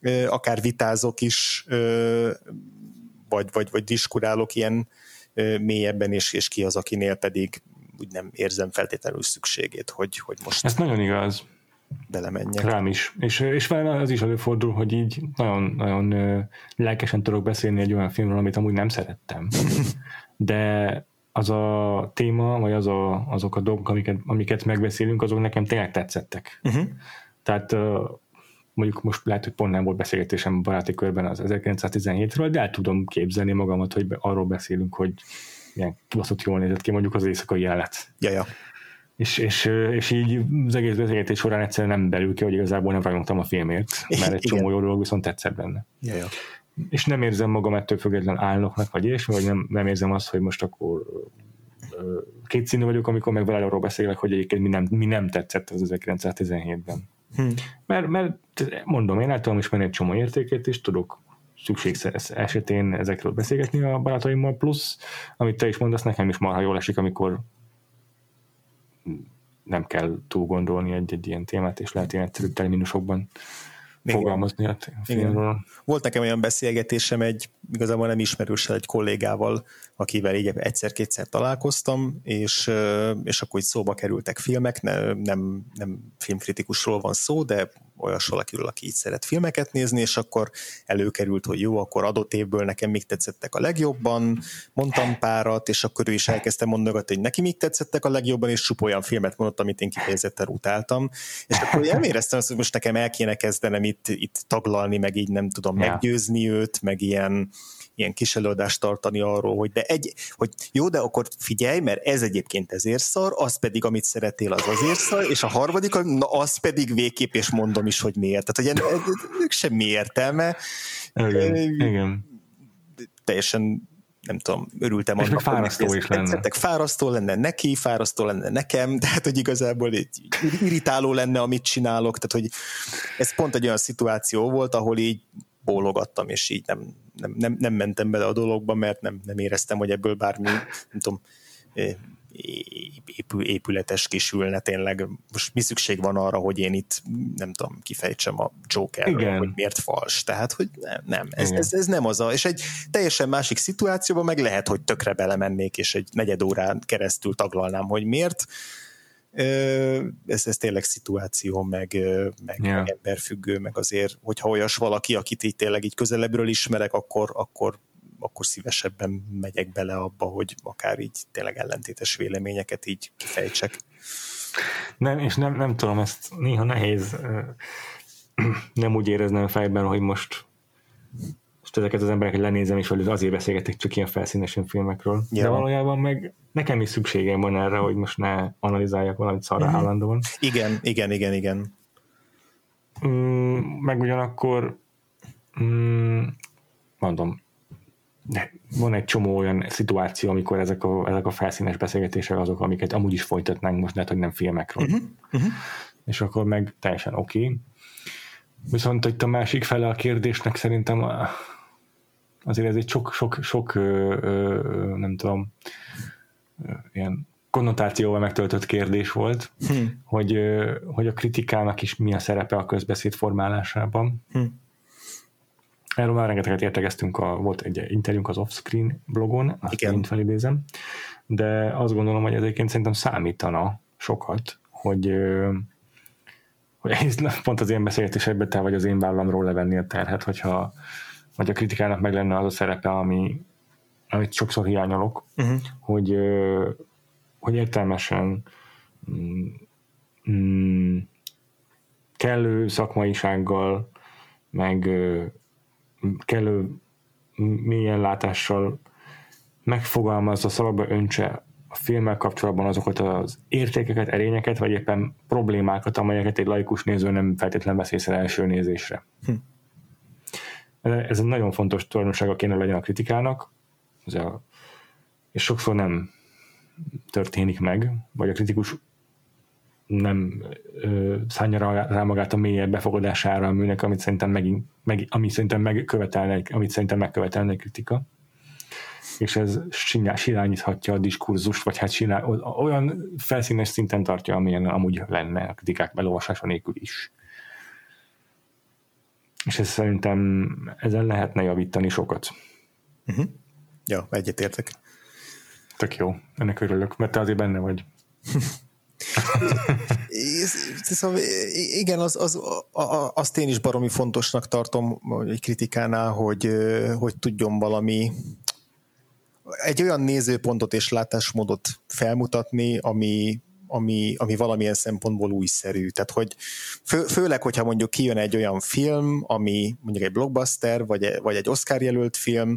ö, akár vitázok is, ö, vagy, vagy, vagy diskurálok ilyen ö, mélyebben, és, és ki az, akinél pedig úgy nem érzem feltétlenül szükségét, hogy, hogy most...
Ez nagyon igaz.
belemenjek.
Rám is. És, és velem az is előfordul, hogy így nagyon, nagyon lelkesen tudok beszélni egy olyan filmről, amit amúgy nem szerettem. (laughs) De az a téma, vagy az a, azok a dolgok, amiket, amiket megbeszélünk, azok nekem tényleg tetszettek. Uh-huh. Tehát mondjuk most lehet, hogy pont nem volt beszélgetésem a baráti körben az 1917-ről, de el tudom képzelni magamat, hogy arról beszélünk, hogy milyen kibaszott jól nézett ki mondjuk az éjszakai jelet.
Ja, ja.
És, és, és így az egész beszélgetés során egyszerűen nem belül ki, hogy igazából nem rajongtam a filmért, mert egy csomó jó dolog viszont tetszett benne.
Ja, ja.
És nem érzem magam ettől független állnoknak, vagy ilyesmi, vagy nem, nem érzem azt, hogy most akkor kétszínű vagyok, amikor meg vele arról beszélek, hogy egyébként mi nem, mi nem tetszett az 1917-ben. Hm. Mert, mert mondom, én tudom ismerni egy csomó értékét, és tudok szükség esetén ezekről beszélgetni a barátaimmal, plusz, amit te is mondasz, nekem is marha jól esik, amikor nem kell túl gondolni egy-egy ilyen témát, és lehet ilyen egyszerű terminusokban igen. fogalmazni a filmről.
Volt nekem olyan beszélgetésem egy igazából nem ismerőssel, egy kollégával, akivel így egyszer-kétszer találkoztam, és, és akkor így szóba kerültek filmek, ne, nem, nem filmkritikusról van szó, de olyas valakiről, aki így szeret filmeket nézni, és akkor előkerült, hogy jó, akkor adott évből nekem még tetszettek a legjobban, mondtam párat, és akkor ő is elkezdte mondogatni, hogy neki még tetszettek a legjobban, és csupa olyan filmet mondott, amit én kifejezetten utáltam. És akkor nem éreztem azt, hogy most nekem el kéne kezdenem itt, itt taglalni, meg így nem tudom yeah. meggyőzni őt, meg ilyen, ilyen kis előadást tartani arról, hogy de egy, hogy jó, de akkor figyelj, mert ez egyébként ezért szar, az pedig, amit szeretél, az azért szar, és a harmadik, na az pedig végképp, és mondom is, hogy miért. Tehát, hogy ennek semmi értelme.
Igen, igen.
Teljesen nem tudom, örültem
és annak, fárasztó hogy is lenne.
Fárasztó lenne neki, fárasztó lenne nekem, (laughs) de hát, hogy igazából így irritáló lenne, amit csinálok, tehát, hogy ez pont egy olyan szituáció volt, ahol így bólogattam, és így nem, nem, nem, nem mentem bele a dologba, mert nem, nem éreztem, hogy ebből bármi, nem tudom, épületes kisülne tényleg. Most mi szükség van arra, hogy én itt nem tudom, kifejtsem a Joker, hogy miért fals. Tehát, hogy nem, nem ez, ez, ez, nem az a, és egy teljesen másik szituációban meg lehet, hogy tökre belemennék, és egy negyed órán keresztül taglalnám, hogy miért, ez, ez tényleg szituáció, meg, meg, yeah. meg emberfüggő, meg azért, hogyha olyas valaki, akit így tényleg így közelebbről ismerek, akkor, akkor, akkor szívesebben megyek bele abba, hogy akár így tényleg ellentétes véleményeket így kifejtsek.
Nem, és nem, nem tudom, ezt néha nehéz (clears throat) nem úgy éreznem fejben, hogy most most ezeket az embereket lenézem, és hogy azért beszélgetek csak ilyen felszínesen filmekről. Ja. De valójában meg nekem is szükségem van erre, hogy most ne analizáljak valamit szarra mm-hmm. állandóan.
Igen, igen, igen, igen.
Mm, meg ugyanakkor mm, mondom, van egy csomó olyan szituáció, amikor ezek a, ezek a felszínes beszélgetések azok, amiket amúgy is folytatnánk most, lehet, hogy nem filmekről. Uh-huh. Uh-huh. És akkor meg teljesen oké. Okay. Viszont itt a másik fele a kérdésnek szerintem azért ez egy sok, sok, sok nem tudom, ilyen konnotációval megtöltött kérdés volt, hm. hogy, hogy a kritikának is mi a szerepe a közbeszéd formálásában. Hm. Erről már rengeteget értegeztünk, a, volt egy interjúnk az Offscreen blogon, azt Igen. mind felidézem, de azt gondolom, hogy egyébként szerintem számítana sokat, hogy, hogy pont az én beszélgetésekben te vagy az én vállamról levenni a terhet, hogyha vagy a kritikának meg lenne az a szerepe, ami, amit sokszor hiányolok, uh-huh. hogy, hogy értelmesen mm, mm, kellő szakmaisággal, meg kellő mélyen látással megfogalmazza, szavakba öntse a filmmel kapcsolatban azokat az értékeket, erényeket, vagy éppen problémákat, amelyeket egy laikus néző nem feltétlenül vesz észre első nézésre. Hm. Ez egy nagyon fontos tulajdonsága kéne legyen a kritikának, ez a, és sokszor nem történik meg, vagy a kritikus nem ö, szánja rá magát a mélyebb befogadására a műnek, amit szerintem, megint, meg, ami szerintem megkövetelne, amit szerintem megkövetelne egy kritika. És ez sirányíthatja a diskurzust, vagy hát sinál, olyan felszínes szinten tartja, amilyen amúgy lenne a kritikák belolvasása nélkül is és ez szerintem ezen lehetne javítani sokat.
Uh-huh. Ja, egyetértek.
Tök jó, ennek örülök, mert te azért benne vagy. (laughs)
szóval igen, az, az, azt én is baromi fontosnak tartom egy kritikánál, hogy, hogy tudjon valami egy olyan nézőpontot és látásmódot felmutatni, ami, ami, ami valamilyen szempontból újszerű. Tehát, hogy fő, főleg, hogyha mondjuk kijön egy olyan film, ami mondjuk egy blockbuster, vagy, vagy egy Oscar jelölt film,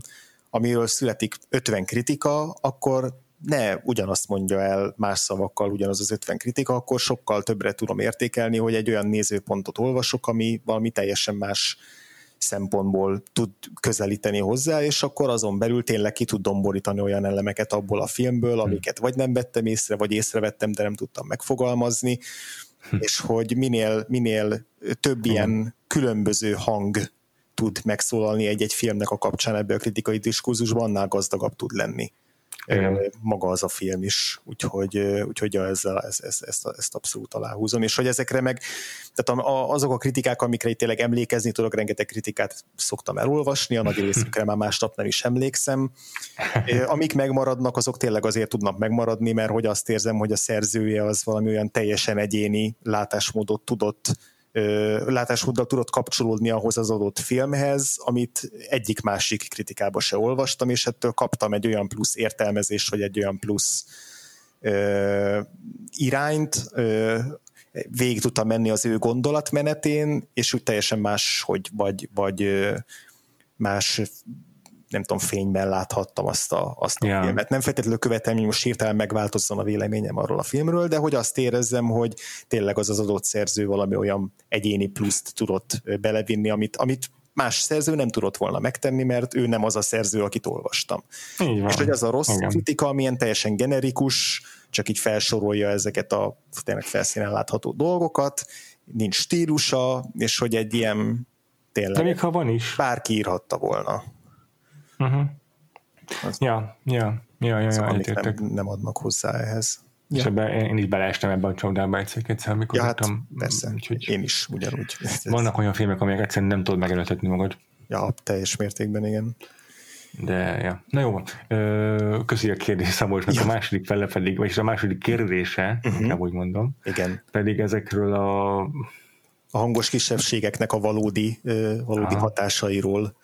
amiről születik 50 kritika, akkor ne ugyanazt mondja el más szavakkal ugyanaz az 50 kritika, akkor sokkal többre tudom értékelni, hogy egy olyan nézőpontot olvasok, ami valami teljesen más szempontból tud közelíteni hozzá, és akkor azon belül tényleg ki tud domborítani olyan elemeket abból a filmből, amiket vagy nem vettem észre, vagy észrevettem, de nem tudtam megfogalmazni, hm. és hogy minél, minél több ilyen különböző hang tud megszólalni egy-egy filmnek a kapcsán ebbe a kritikai diskurzusban, annál gazdagabb tud lenni. Igen. maga az a film is, úgyhogy, úgyhogy ezzel, ezt, ezt, ezt, ezt abszolút aláhúzom, és hogy ezekre meg, tehát azok a kritikák, amikre itt tényleg emlékezni tudok, rengeteg kritikát szoktam elolvasni, a nagy részükre már másnap nem is emlékszem, amik megmaradnak, azok tényleg azért tudnak megmaradni, mert hogy azt érzem, hogy a szerzője az valami olyan teljesen egyéni látásmódot tudott látásmóddal tudott kapcsolódni ahhoz az adott filmhez, amit egyik másik kritikába se olvastam, és ettől kaptam egy olyan plusz értelmezést, vagy egy olyan plusz ö, irányt, ö, végig tudtam menni az ő gondolatmenetén, és úgy teljesen más, hogy vagy, vagy más nem tudom, fényben láthattam azt a, azt a yeah. filmet. Nem feltétlenül követem, hogy most hirtelen megváltozzon a véleményem arról a filmről, de hogy azt érezzem, hogy tényleg az az adott szerző valami olyan egyéni pluszt tudott belevinni, amit, amit más szerző nem tudott volna megtenni, mert ő nem az a szerző, akit olvastam. És hogy az a rossz Igen. kritika, amilyen teljesen generikus, csak így felsorolja ezeket a tényleg felszínen látható dolgokat, nincs stílusa, és hogy egy ilyen tényleg... De
még ha van is.
Bárki írhatta volna.
Uh-huh. Az, ja, ja, ja, ja, ja
nem, nem adnak hozzá ehhez.
Ja. És ebbe, én is beleestem ebbe a csapdába egyszer, amikor
ja, hát, persze, úgyhogy én is ugyanúgy.
Vannak olyan filmek, amelyek egyszerűen nem tudod megelőtetni magad.
Ja, teljes mértékben, igen.
De, ja. Na jó, köszi a kérdés Szabolcsnak, ja. a második fele pedig, vagyis a második kérdése, uh-huh. nem úgy mondom,
igen.
pedig ezekről a
a hangos kisebbségeknek a valódi, valódi Aha. hatásairól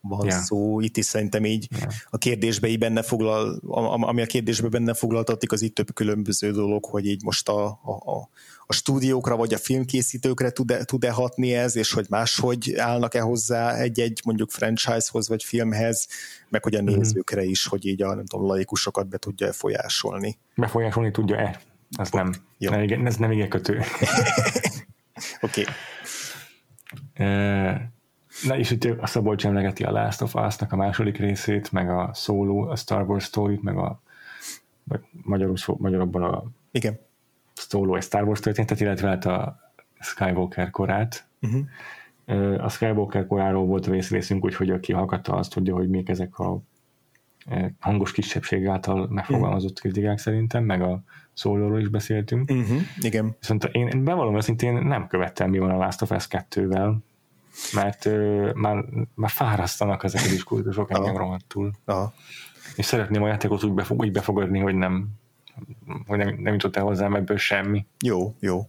van yeah. szó. Itt is szerintem így yeah. a kérdésbe így benne foglal, ami a kérdésbe benne foglaltatik, az itt több különböző dolog, hogy így most a, a, a stúdiókra vagy a filmkészítőkre tud-e, tud-e hatni ez, és hogy máshogy állnak-e hozzá egy-egy mondjuk franchisehoz vagy filmhez, meg hogy a mhm. nézőkre is, hogy így a nem tudom, laikusokat be tudja folyásolni.
Befolyásolni tudja-e? Ez nem, Jó. ez nem igen kötő. (laughs)
Oké.
okay. Na és itt a Szabolcs emlegeti a Last of Us-nak a második részét, meg a Solo, a Star Wars story meg a vagy magyarul, magyarabban a
Igen.
Solo egy Star Wars történetet, illetve hát a Skywalker korát. Uh-huh. A Skywalker koráról volt a részünk, úgyhogy aki hallgatta, azt tudja, hogy még ezek a hangos kisebbség által megfogalmazott uh-huh. kritikák szerintem, meg a szólóról is beszéltünk.
Uh-huh. Igen.
Viszont én, én bevallom őszintén nem követtem, mi van a Last of Us 2-vel, mert uh, már, már fárasztanak ezek a diskurzusok engem rohadtul.
Aha.
És szeretném a játékot úgy, befog, úgy befogadni, hogy nem hogy nem, nem jutott el hozzám ebből semmi.
Jó, jó.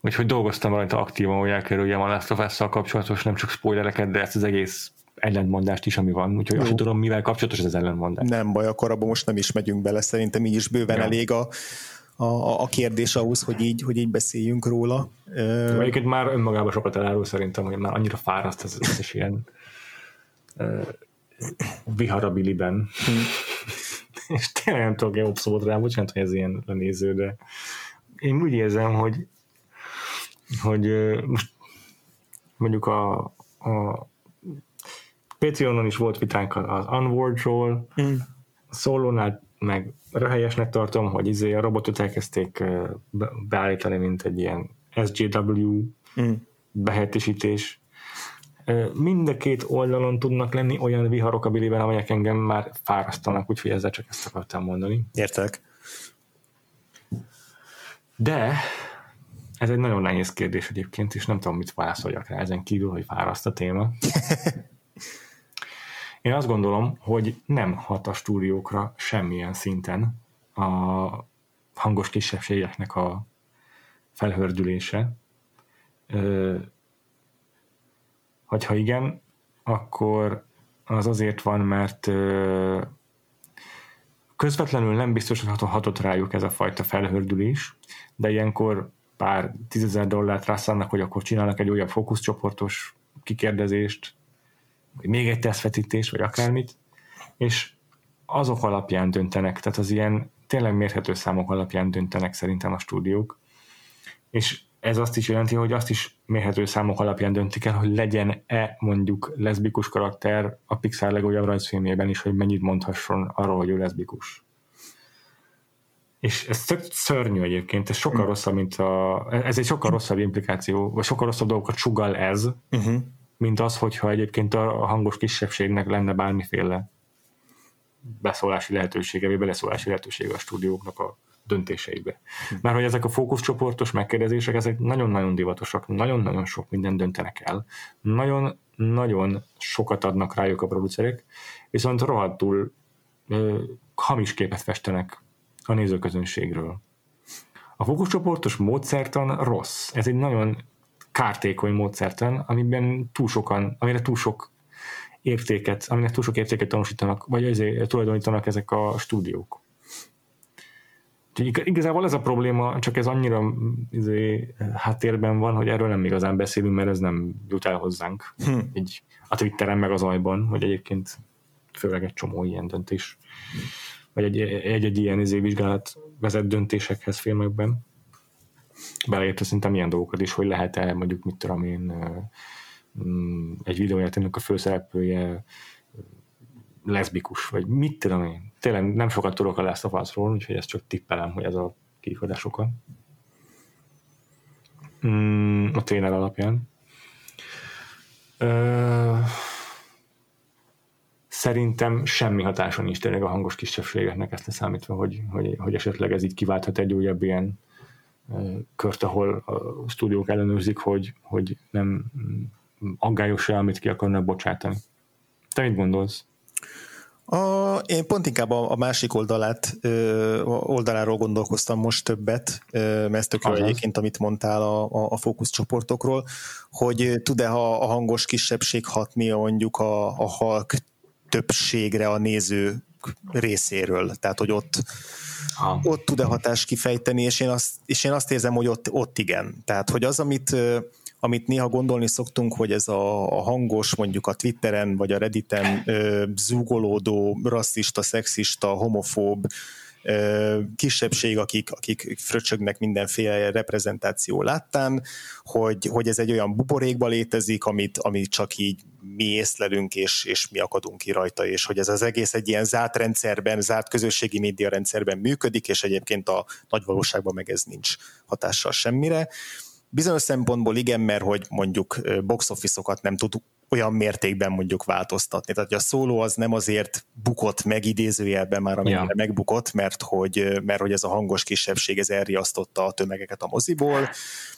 Úgyhogy dolgoztam rajta aktívan, hogy elkerüljem a Last of Us-szal kapcsolatos, nem csak spoilereket, de ezt az egész ellentmondást is, ami van. Úgyhogy Jó. azt tudom, mivel kapcsolatos ez az ellentmondás.
Nem baj, akkor abban most nem is megyünk bele, szerintem így is bőven ja. elég a, a, a kérdés ahhoz, hogy így, hogy így beszéljünk róla.
Egyébként már önmagában sokat elárul szerintem, hogy már annyira fáraszt ez is ilyen uh, viharabiliben. Hmm. (laughs) És tényleg nem tudok jobb szót rá, bocsánat, hogy ez ilyen lenéző, de én úgy érzem, hogy hogy most mondjuk a, a Patreonon is volt vitánk az Unward-ról, mm. a Solonál meg helyesnek tartom, hogy izé a robotot elkezdték beállítani, mint egy ilyen SJW mm. behetésítés. Mind a két oldalon tudnak lenni olyan viharok a biliben, amelyek engem már fárasztanak, úgyhogy ezzel csak ezt akartam mondani.
Értek.
De ez egy nagyon nehéz kérdés egyébként, és nem tudom, mit válaszoljak rá ezen kívül, hogy fáraszt a téma. (laughs) Én azt gondolom, hogy nem hat a stúdiókra semmilyen szinten a hangos kisebbségeknek a felhördülése. Hogyha igen, akkor az azért van, mert közvetlenül nem biztos, hogy hatott rájuk ez a fajta felhördülés, de ilyenkor pár tízezer dollárt rászánnak, hogy akkor csinálnak egy újabb fókuszcsoportos kikérdezést, vagy még egy tesztvetítés, vagy akármit, és azok alapján döntenek, tehát az ilyen tényleg mérhető számok alapján döntenek szerintem a stúdiók, és ez azt is jelenti, hogy azt is mérhető számok alapján döntik el, hogy legyen-e mondjuk leszbikus karakter a Pixar legújabb rajzfilmjében is, hogy mennyit mondhasson arról, hogy ő leszbikus. És ez tök szörnyű egyébként, ez sokkal rosszabb, mint a, ez egy sokkal rosszabb implikáció, vagy sokkal rosszabb dolgokat sugal ez, uh-huh. Mint az, hogyha egyébként a hangos kisebbségnek lenne bármiféle beszólási lehetősége, vagy beleszólási lehetősége a stúdióknak a döntéseibe. Hm. Mert hogy ezek a fókuszcsoportos megkérdezések, ezek nagyon-nagyon divatosak, nagyon-nagyon sok minden döntenek el, nagyon-nagyon sokat adnak rájuk a producerek, viszont rohadtul ö, hamis képet festenek a nézőközönségről. A fókuszcsoportos módszertan rossz. Ez egy nagyon kártékony módszertan, amiben túl sokan, amire túl sok értéket, aminek túl sok értéket tanúsítanak, vagy azért tulajdonítanak ezek a stúdiók. igazából ez a probléma, csak ez annyira izé, háttérben van, hogy erről nem igazán beszélünk, mert ez nem jut el hozzánk. Hm. Így a Twitteren meg az ajban, hogy egyébként főleg egy csomó ilyen döntés, vagy egy-egy ilyen izé vizsgálat vezet döntésekhez filmekben. Beleértve szerintem ilyen dolgokat is, hogy lehet-e mondjuk, mit tudom én, Mm, egy videójátéknak a főszereplője leszbikus, vagy mit tudom én. Tényleg nem sokat tudok a Last of Us-ról, úgyhogy ezt csak tippelem, hogy ez a kihívás oka. Mm, a tréner alapján. Ö, szerintem semmi hatáson nincs tényleg a hangos kisebbségeknek ezt számítva, hogy, hogy, hogy esetleg ez így kiválthat egy újabb ilyen kört, ahol a stúdiók ellenőrzik, hogy, hogy nem aggályos amit ki akarnak bocsátani. Te mit gondolsz?
A, én pont inkább a, a másik oldalát, ö, oldaláról gondolkoztam most többet, ö, mert ez tök jó egyébként, amit mondtál a, a, a fókuszcsoportokról, hogy tud-e a, a hangos kisebbség hatni mondjuk a, a halk többségre a néző részéről, tehát hogy ott, ha. ott tud-e hatást kifejteni, és én azt, és én azt érzem, hogy ott, ott igen. Tehát, hogy az, amit amit néha gondolni szoktunk, hogy ez a, a hangos, mondjuk a Twitteren vagy a Redditen ö, zúgolódó, rasszista, szexista, homofób kisebbség, akik, akik fröcsögnek mindenféle reprezentáció láttán, hogy, hogy ez egy olyan buborékba létezik, amit, amit csak így mi észlelünk, és, és mi akadunk ki rajta, és hogy ez az egész egy ilyen zárt rendszerben, zárt közösségi média rendszerben működik, és egyébként a nagy valóságban meg ez nincs hatással semmire. Bizonyos szempontból igen, mert hogy mondjuk box office-okat nem tud olyan mértékben mondjuk változtatni. Tehát a szóló az nem azért bukott meg idézőjelben már, amennyire ja. megbukott, mert hogy, mert hogy ez a hangos kisebbség ez elriasztotta a tömegeket a moziból,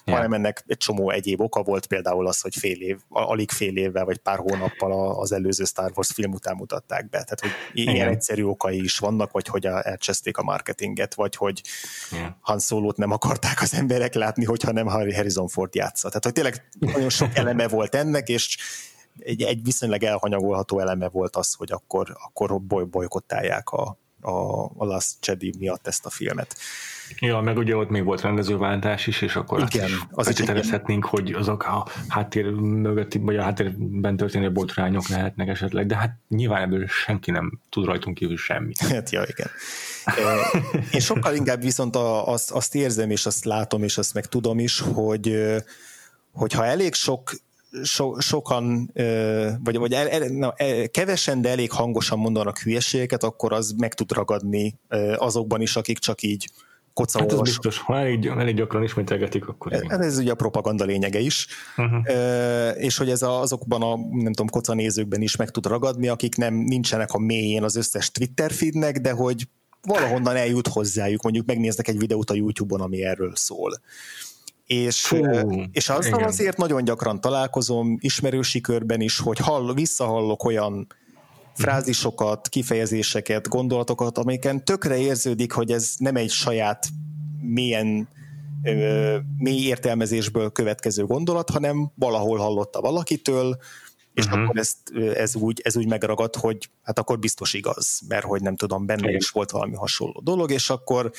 ja. hanem ennek egy csomó egyéb oka volt, például az, hogy fél év, alig fél évvel vagy pár hónappal az előző Star Wars film után mutatták be. Tehát, hogy ilyen Igen. egyszerű okai is vannak, vagy hogy elcseszték a marketinget, vagy hogy ja. Han Solo-t nem akarták az emberek látni, hogyha nem Harrison Ford játsza. Tehát, hogy tényleg nagyon sok eleme volt ennek, és egy, egy viszonylag elhanyagolható eleme volt az, hogy akkor, akkor boly, bolykottálják a, a, a Last Jedi miatt ezt a filmet.
Ja, meg ugye ott még volt rendezőváltás is, és akkor Igen, azt is feltételezhetnénk, hogy azok a háttér mögötti, vagy a háttérben történő botrányok lehetnek esetleg, de hát nyilván ebből senki nem tud rajtunk kívül semmit. (laughs)
Hát, ja, igen. Én sokkal inkább viszont azt, azt érzem, és azt látom, és azt meg tudom is, hogy hogyha elég sok so, sokan, vagy, vagy el, el, na, kevesen, de elég hangosan mondanak hülyeségeket, akkor az meg tud ragadni azokban is, akik csak így
koca hát ez biztos, ha elég, elég gyakran ismételgetik, akkor igen.
Ez, ez ugye a propaganda lényege is. Uh-huh. E, és hogy ez a, azokban a, nem tudom, koca nézőkben is meg tud ragadni, akik nem nincsenek a mélyén az összes Twitter feednek, de hogy valahonnan eljut hozzájuk, mondjuk megnéznek egy videót a YouTube-on, ami erről szól és, Fú, és azzal igen. azért nagyon gyakran találkozom ismerősi körben is, hogy hall, visszahallok olyan frázisokat, kifejezéseket, gondolatokat, amiken tökre érződik, hogy ez nem egy saját milyen mély értelmezésből következő gondolat, hanem valahol hallotta valakitől, és uh-huh. akkor ezt, ez, úgy, ez úgy megragad, hogy hát akkor biztos igaz, mert hogy nem tudom, benne Igen. is volt valami hasonló dolog, és akkor,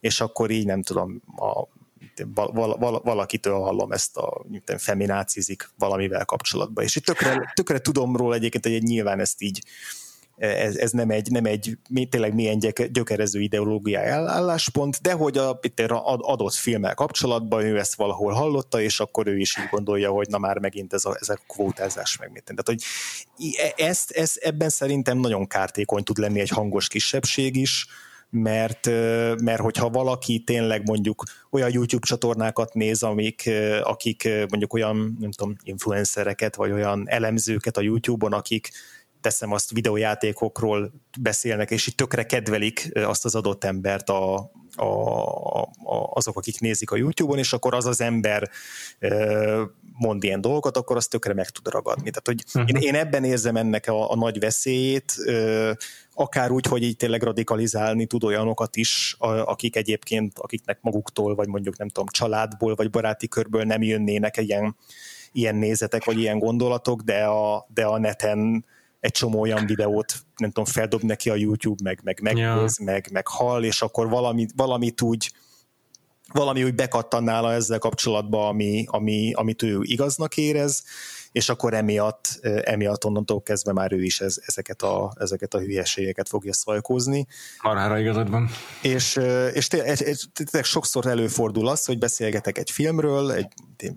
és akkor így nem tudom, a, val, val, valakitől hallom ezt a feminácizik valamivel kapcsolatban. És itt tökre, tökre tudom róla egyébként, hogy nyilván ezt így ez, ez nem egy, nem egy tényleg milyen gyökerező ideológiai álláspont, de hogy a, itt adott filmmel kapcsolatban ő ezt valahol hallotta, és akkor ő is így gondolja, hogy na már megint ez a, ez a kvótázás meg mit. Tehát, hogy e, ezt, ezt, ebben szerintem nagyon kártékony tud lenni egy hangos kisebbség is, mert, mert hogyha valaki tényleg mondjuk olyan YouTube csatornákat néz, amik, akik mondjuk olyan, nem tudom, influencereket, vagy olyan elemzőket a YouTube-on, akik teszem azt videójátékokról beszélnek, és így tökre kedvelik azt az adott embert a, a, a, azok, akik nézik a YouTube-on, és akkor az az ember mond ilyen dolgokat, akkor azt tökre meg tud ragadni. Tehát, hogy uh-huh. én, én ebben érzem ennek a, a nagy veszélyét, akár úgy, hogy így tényleg radikalizálni tud olyanokat is, akik egyébként, akiknek maguktól, vagy mondjuk nem tudom, családból, vagy baráti körből nem jönnének ilyen, ilyen nézetek, vagy ilyen gondolatok, de a, de a neten egy csomó olyan videót, nem tudom, feldob neki a YouTube, meg, meg megnéz, ja. meg, meg hall, és akkor valamit, valamit úgy valami úgy bekattan nála ezzel kapcsolatban, ami, ami, amit ő igaznak érez, és akkor emiatt, emiatt onnantól kezdve már ő is ez, ezeket, a, ezeket a hülyeségeket fogja szajkózni.
Marhára igazad van.
És, és tényleg sokszor előfordul az, hogy beszélgetek egy filmről, egy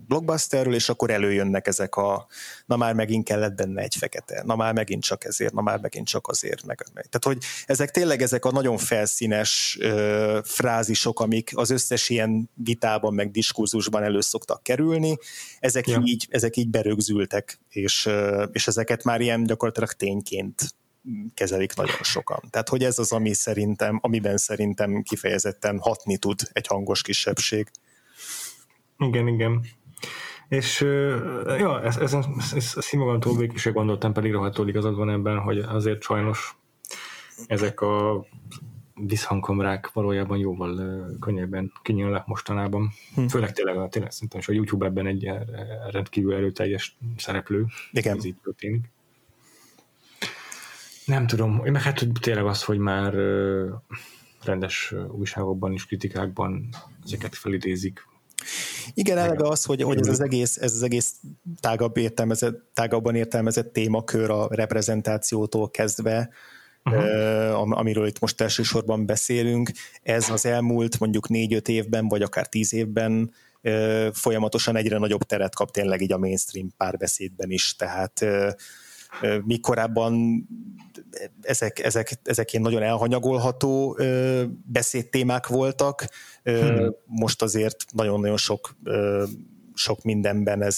blockbusterről, és akkor előjönnek ezek a na már megint kellett benne egy fekete, na már megint csak ezért, na már megint csak azért. Meg, meg. Tehát, hogy ezek tényleg ezek a nagyon felszínes ö, frázisok, amik az összes ilyen vitában, meg diskurzusban elő szoktak kerülni, ezek, ja. így, ezek így berögzültek, és, és ezeket már ilyen gyakorlatilag tényként kezelik nagyon sokan. Tehát, hogy ez az, ami szerintem, amiben szerintem kifejezetten hatni tud egy hangos kisebbség.
Igen, igen. És ja, ez, ez, ez, ez színmagamtól végig is gondoltam, pedig rohadtul igazad van ebben, hogy azért sajnos ezek a visszhangkamrák valójában jóval könnyebben kinyílnak mostanában. Hm. Főleg tényleg, a, tényleg szerintem, a YouTube ebben egy rendkívül erőteljes szereplő.
Igen.
Ez így történik. Nem tudom, meg hát hogy tényleg az, hogy már rendes újságokban és kritikákban ezeket felidézik,
igen, eleve az, hogy, hogy ez az egész, ez az egész tágabb értelmezett, tágabban értelmezett témakör a reprezentációtól kezdve, uh-huh. amiről itt most elsősorban beszélünk, ez az elmúlt mondjuk négy-öt évben, vagy akár tíz évben folyamatosan egyre nagyobb teret kap tényleg így a mainstream párbeszédben is, tehát mi korábban ezek, ezek, ezek ilyen nagyon elhanyagolható beszédtémák voltak, hmm. most azért nagyon-nagyon sok, sok mindenben ez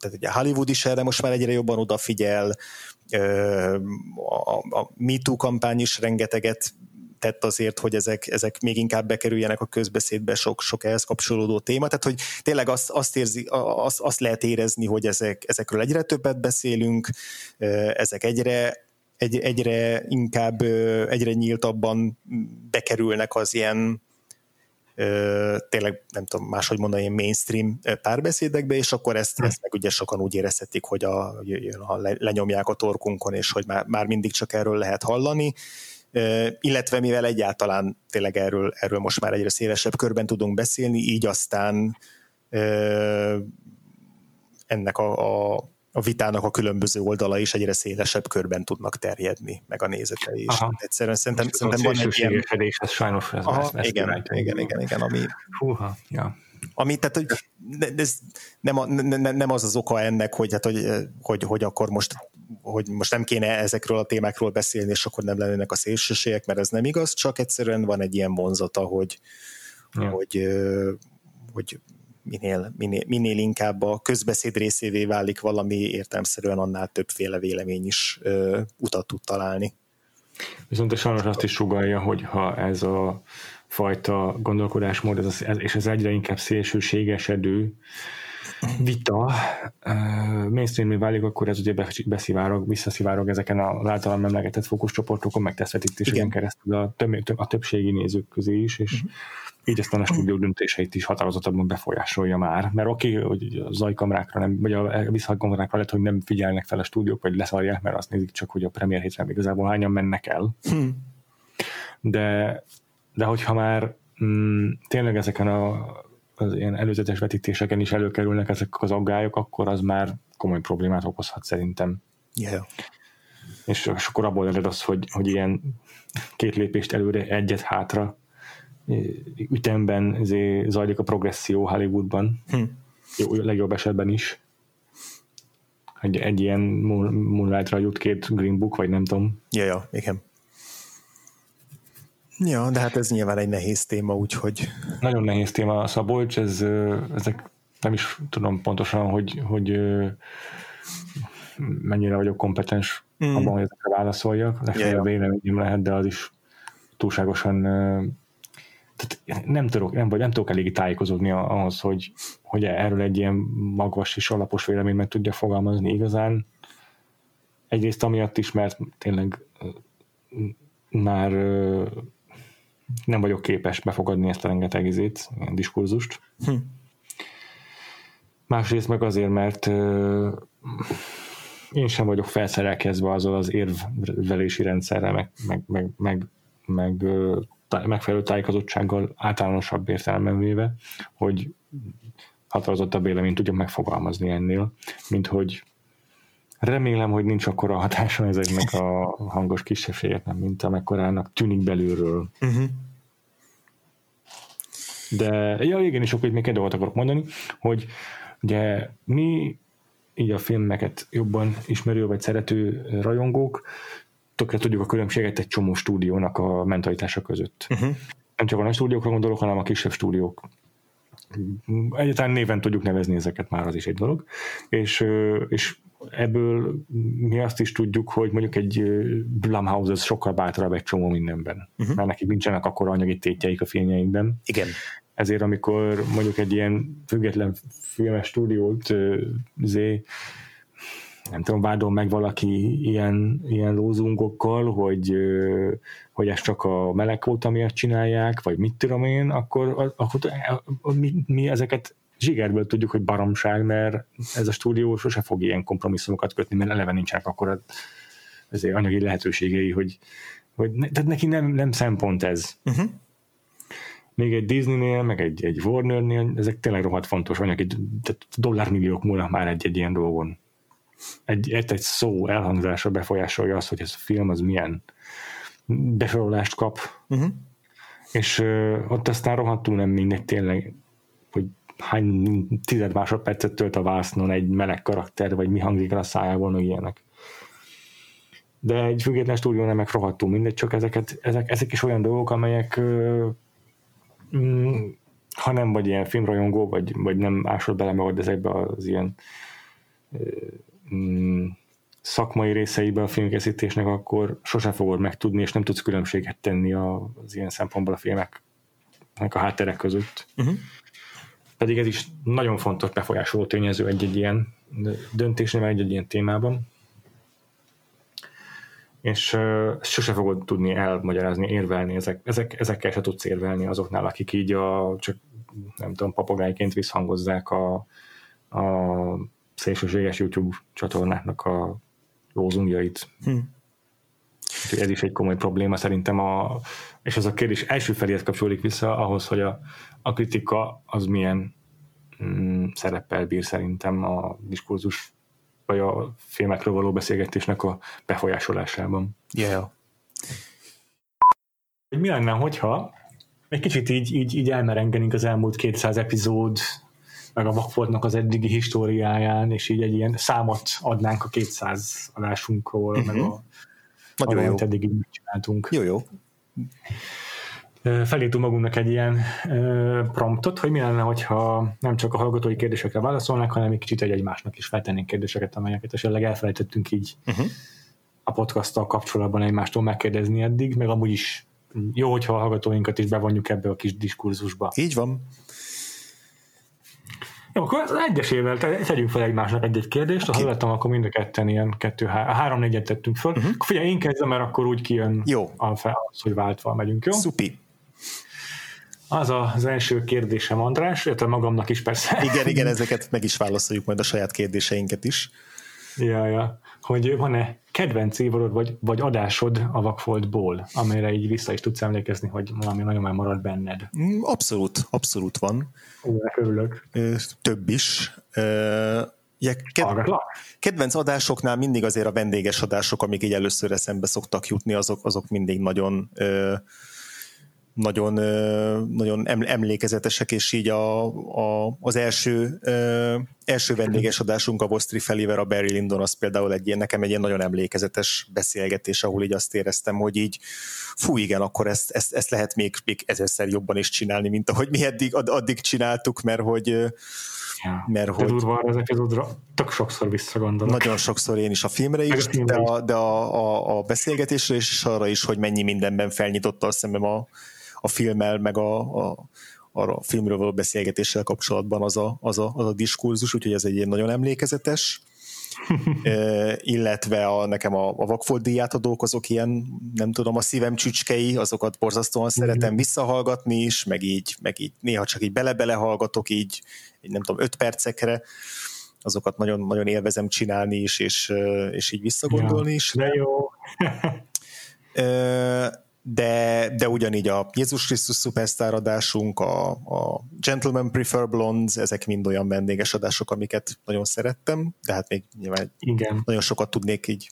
tehát ugye Hollywood is erre most már egyre jobban odafigyel, a, a MeToo kampány is rengeteget tett azért, hogy ezek, ezek még inkább bekerüljenek a közbeszédbe sok, sok ehhez kapcsolódó téma. Tehát, hogy tényleg azt, azt, érzi, azt, azt lehet érezni, hogy ezek, ezekről egyre többet beszélünk, ezek egyre, egy, egyre inkább, egyre nyíltabban bekerülnek az ilyen tényleg nem tudom máshogy mondani, ilyen mainstream párbeszédekbe, és akkor ezt, hm. ezt meg ugye sokan úgy érezhetik, hogy a, a, lenyomják a torkunkon, és hogy már, már mindig csak erről lehet hallani, illetve mivel egyáltalán tényleg erről, erről most már egyre szélesebb körben tudunk beszélni, így aztán ennek a, a, a vitának a különböző oldala is egyre szélesebb körben tudnak terjedni, meg a nézetei is. Aha. Egyszerűen szerintem, Most szerintem van egy ilyen...
ez sajnos ez
Aha, lesz, igen, igen, igen, igen, ami...
Húha, ja.
Ami, tehát, hogy ez nem, a, nem, nem az az oka ennek, hogy, hát, hogy, hogy, hogy akkor most hogy most nem kéne ezekről a témákról beszélni, és akkor nem lennének a szélsőségek, mert ez nem igaz, csak egyszerűen van egy ilyen vonzata, hogy, ja. hogy, hogy minél, minél, minél inkább a közbeszéd részévé válik valami értelmszerűen, annál többféle vélemény is ö, utat tud találni.
Viszont sajnos azt is sugalja, hogy ha ez a fajta gondolkodásmód, ez, az, és ez egyre inkább szélsőségesedő vita uh, mainstream válik, akkor ez ugye beszivárog, visszaszivárog ezeken az általam emlegetett fókuszcsoportokon, meg teszvetítéseken keresztül a, több, a többségi nézők közé is, és uh-huh így aztán a stúdió döntéseit is határozottabban befolyásolja már, mert oké, okay, hogy a zajkamrákra nem, vagy a visszakamrákra lehet, hogy nem figyelnek fel a stúdiók, vagy leszarják, mert azt nézik csak, hogy a premier hétre igazából hányan mennek el. Hmm. De, de hogyha már mm, tényleg ezeken a, az ilyen előzetes vetítéseken is előkerülnek ezek az aggályok, akkor az már komoly problémát okozhat szerintem.
Yeah.
És, és akkor abból ered az, hogy, hogy ilyen két lépést előre, egyet hátra ütemben zajlik a progresszió Hollywoodban. Hm. Jó, legjobb esetben is. Egy, egy ilyen Moonlight-ra jut két Green Book, vagy nem tudom.
Ja, ja, igen. Ja, de hát ez nyilván egy nehéz téma, úgyhogy...
Nagyon nehéz téma, Szabolcs, ez, ezek nem is tudom pontosan, hogy, hogy mennyire vagyok kompetens mm. abban, hogy ezekre válaszoljak. Legfeljebb ja, véleményem lehet, de az is túlságosan tehát nem tudok, nem, vagy nem tudok eléggé tájékozódni ahhoz, hogy, hogy erről egy ilyen magas és alapos véleményt meg tudja fogalmazni igazán. Egyrészt amiatt is, mert tényleg már nem vagyok képes befogadni ezt a rengeteg izét, ilyen diskurzust. Hm. Másrészt meg azért, mert én sem vagyok felszerelkezve azzal az érvelési rendszerrel, meg, meg, meg, meg, meg megfelelő tájékozottsággal általánosabb értelemben véve, hogy határozottabb véleményt tudjak megfogalmazni ennél, mint hogy remélem, hogy nincs akkora hatása ezeknek a hangos kisebbségeknek, mint amekkorának tűnik belülről. Uh-huh. De ja, igen, és akkor még egy dolgot akarok mondani, hogy ugye mi így a filmeket jobban ismerő vagy szerető rajongók tökre tudjuk a különbséget egy csomó stúdiónak a mentalitása között. Uh-huh. Nem csak a nagy stúdiókra gondolok, hanem a kisebb stúdiók. Egyáltalán néven tudjuk nevezni ezeket, már az is egy dolog. És, és ebből mi azt is tudjuk, hogy mondjuk egy Blumhouse az sokkal bátrabb egy csomó mindenben, uh-huh. mert nekik nincsenek akkor anyagi tétjeik a filmjeikben.
Igen.
Ezért amikor mondjuk egy ilyen független filmes stúdiót zé, nem tudom, vádol meg valaki ilyen, ilyen lózungokkal, hogy, hogy ezt csak a melegkóta miatt csinálják, vagy mit tudom én, akkor, akkor mi, mi ezeket zsigerből tudjuk, hogy baromság, mert ez a stúdió sose fog ilyen kompromisszumokat kötni, mert eleve nincsenek akkor ezért anyagi lehetőségei, hogy, hogy ne, tehát neki nem, nem szempont ez. Uh-huh. Még egy Disneynél, meg egy, egy Warnernél, ezek tényleg rohadt fontos anyagi, tehát dollármilliók múlnak már egy, egy ilyen dolgon egy, egy, egy szó elhangzása befolyásolja azt, hogy ez a film az milyen besorolást kap. Uh-huh. És uh, ott aztán rohadtul nem mindegy tényleg, hogy hány tized másodpercet tölt a vásznon egy meleg karakter, vagy mi hangzik el a szájából, meg ilyenek. De egy független stúdió nem meg rohadtul mindegy, csak ezeket, ezek, ezek is olyan dolgok, amelyek uh, mm, ha nem vagy ilyen filmrajongó, vagy, vagy nem ásod bele magad ezekbe az ilyen mm, szakmai részeibe a filmkészítésnek, akkor sose fogod megtudni, és nem tudsz különbséget tenni az ilyen szempontból a filmeknek a hátterek között. Uh-huh. Pedig ez is nagyon fontos befolyásoló tényező egy-egy ilyen döntésnél, egy-egy ilyen témában. És uh, sose fogod tudni elmagyarázni, érvelni, ezek, ezek, ezekkel se tudsz érvelni azoknál, akik így a, csak nem tudom, papagájként visszhangozzák a, a szélsőséges YouTube csatornáknak a lózungjait. Hm. ez is egy komoly probléma szerintem, a, és az a kérdés első feléhez kapcsolódik vissza ahhoz, hogy a, a kritika az milyen mm, szereppel bír szerintem a diskurzus vagy a filmekről való beszélgetésnek a befolyásolásában.
Yeah.
Mi lenne, hogyha egy kicsit így, így, így elmerengenénk az elmúlt 200 epizód meg a Vakfoltnak az eddigi históriáján, és így egy ilyen számot adnánk a 200 adásunkról, uh-huh. meg mhm. a, Nagyon jó. eddig csináltunk.
Jó, jó.
Felírtunk magunknak egy ilyen promptot, hogy mi lenne, hogyha nem csak a hallgatói kérdésekre válaszolnák, hanem egy kicsit egy egymásnak is feltennénk kérdéseket, amelyeket esetleg elfelejtettünk így uh-huh. a podcasttal kapcsolatban egymástól megkérdezni eddig, meg amúgy is jó, hogyha a hallgatóinkat is bevonjuk ebbe a kis diskurzusba.
Így van.
Jó, akkor egyesével tegyünk fel egymásnak egy-egy kérdést, ha hallottam, akkor mind a ketten ilyen kettő, há- három-négyet tettünk föl. Uh-huh. Figyelj, én kezdem, mert akkor úgy kijön
Jó.
A fel, az, hogy váltva megyünk, jó?
Szupi.
az az első kérdésem, András, illetve magamnak is persze.
Igen, igen, (laughs) ezeket meg is válaszoljuk majd a saját kérdéseinket is.
Ja, ja. Hogy van-e kedvenc évadod, vagy, vagy adásod a Vakfoltból, amelyre így vissza is tudsz emlékezni, hogy valami nagyon már marad benned?
Mm, abszolút, abszolút van.
Ó, örülök.
Több is. Ked- kedvenc adásoknál mindig azért a vendéges adások, amik így először eszembe szoktak jutni, azok, azok mindig nagyon nagyon, nagyon emlékezetesek, és így a, a, az első, első vendéges adásunk a Vostri Feliver, a Barry Lyndon, az például egy ilyen, nekem egy ilyen nagyon emlékezetes beszélgetés, ahol így azt éreztem, hogy így fú, igen, akkor ezt, ezt, ezt lehet még, még ezerszer jobban is csinálni, mint ahogy mi eddig, addig csináltuk, mert hogy
Ja. Mert de hogy durva az epizódra, tök sokszor visszagondolok.
Nagyon sokszor én is a filmre is, a filmre de, a, de a, a, a beszélgetésre is, és arra is, hogy mennyi mindenben felnyitotta a szemem a, a filmmel, meg a, a, a filmről való beszélgetéssel kapcsolatban az a, az a, az a diskurzus, úgyhogy ez egy ilyen nagyon emlékezetes. (laughs) e, illetve a, nekem a, a Vakfolt díját adók, azok ilyen, nem tudom, a szívem csücskei, azokat borzasztóan szeretem visszahallgatni is, meg így, meg így néha csak így bele-bele hallgatok így, így nem tudom, öt percekre, azokat nagyon, nagyon élvezem csinálni is, és, és így visszagondolni ja, is.
De jó.
e, de, de ugyanígy a Jézus Krisztus Superstar adásunk, a, a Gentleman Prefer Blondes, ezek mind olyan vendéges adások, amiket nagyon szerettem, de hát még nyilván
Igen.
nagyon sokat tudnék így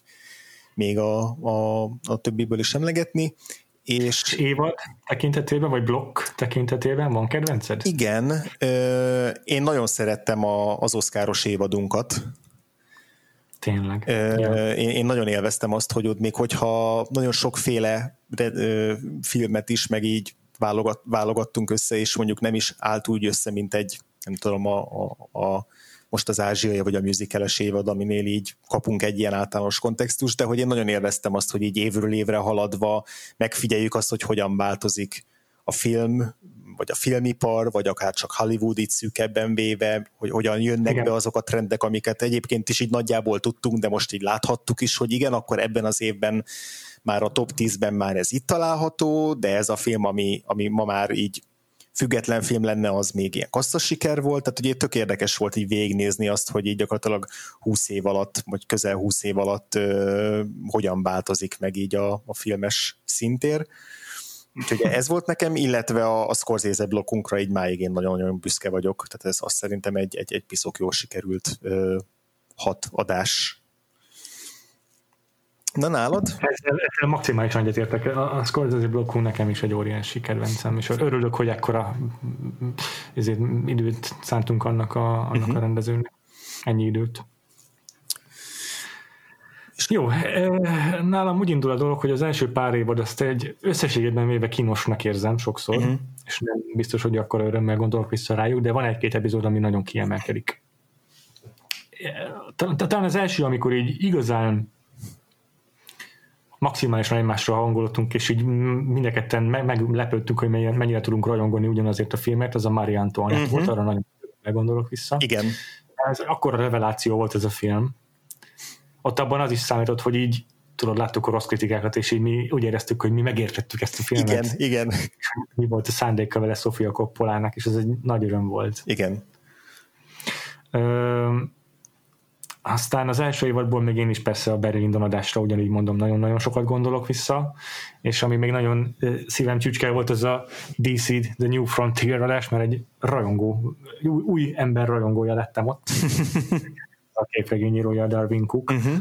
még a, a, a többiből is emlegetni. És,
és évad tekintetében, vagy blokk tekintetében van kedvenced?
Igen, ö, én nagyon szerettem a, az oszkáros évadunkat,
Tényleg.
Ja. Én, én nagyon élveztem azt, hogy ott még hogyha nagyon sokféle filmet is, meg így válogat, válogattunk össze, és mondjuk nem is állt úgy össze, mint egy, nem tudom, a, a, a most az ázsiai vagy a musicales évad, aminél így kapunk egy ilyen általános kontextust, de hogy én nagyon élveztem azt, hogy így évről évre haladva megfigyeljük azt, hogy hogyan változik a film, vagy a filmipar, vagy akár csak Hollywood itt szűkebben véve, hogy hogyan jönnek igen. be azok a trendek, amiket egyébként is így nagyjából tudtunk, de most így láthattuk is, hogy igen, akkor ebben az évben már a top 10-ben már ez itt található, de ez a film, ami, ami ma már így független film lenne, az még ilyen kasszas siker volt, tehát ugye tök érdekes volt így végignézni azt, hogy így gyakorlatilag 20 év alatt, vagy közel 20 év alatt ö, hogyan változik meg így a, a filmes szintér. Úgyhogy ez volt nekem, illetve a, a Scorsese blokkunkra így máig én nagyon-nagyon büszke vagyok, tehát ez azt szerintem egy, egy, egy piszok jól sikerült ö, hat adás. Na nálad?
Ezzel, ezzel maximálisan egyetértek. A, a Scorsese blokkunk nekem is egy óriási kedvencem, és örülök, hogy ekkora ezért időt szántunk annak a, annak uh-huh. a rendezőnek. Ennyi időt. Jó, eh, nálam úgy indul a dolog, hogy az első pár évad azt egy összességében véve kínosnak érzem sokszor, uh-huh. és nem biztos, hogy akkor örömmel gondolok vissza rájuk, de van egy-két epizód, ami nagyon kiemelkedik. Eh, talán az első, amikor így igazán maximálisan egymásra hangolottunk, és így mindenketten meglepődtünk, hogy mennyire tudunk rajongani ugyanazért a filmet, az a Marie Antoinette uh-huh. volt, arra nagyon meggondolok vissza.
Igen.
Ez akkor a reveláció volt ez a film, ott abban az is számított, hogy így tudod, láttuk a rossz kritikákat, és így mi úgy éreztük, hogy mi megértettük ezt a filmet.
Igen, igen. (laughs)
Mi volt a szándéka vele Sofia Coppolának, és ez egy nagy öröm volt.
Igen.
Ö, aztán az első évadból még én is persze a Barry Lyndon adásra ugyanígy mondom, nagyon-nagyon sokat gondolok vissza, és ami még nagyon szívem csücske volt, az a DC The New Frontier adás, mert egy rajongó, új, új ember rajongója lettem ott. (laughs) a képregényírója Darwin Cook. Uh-huh.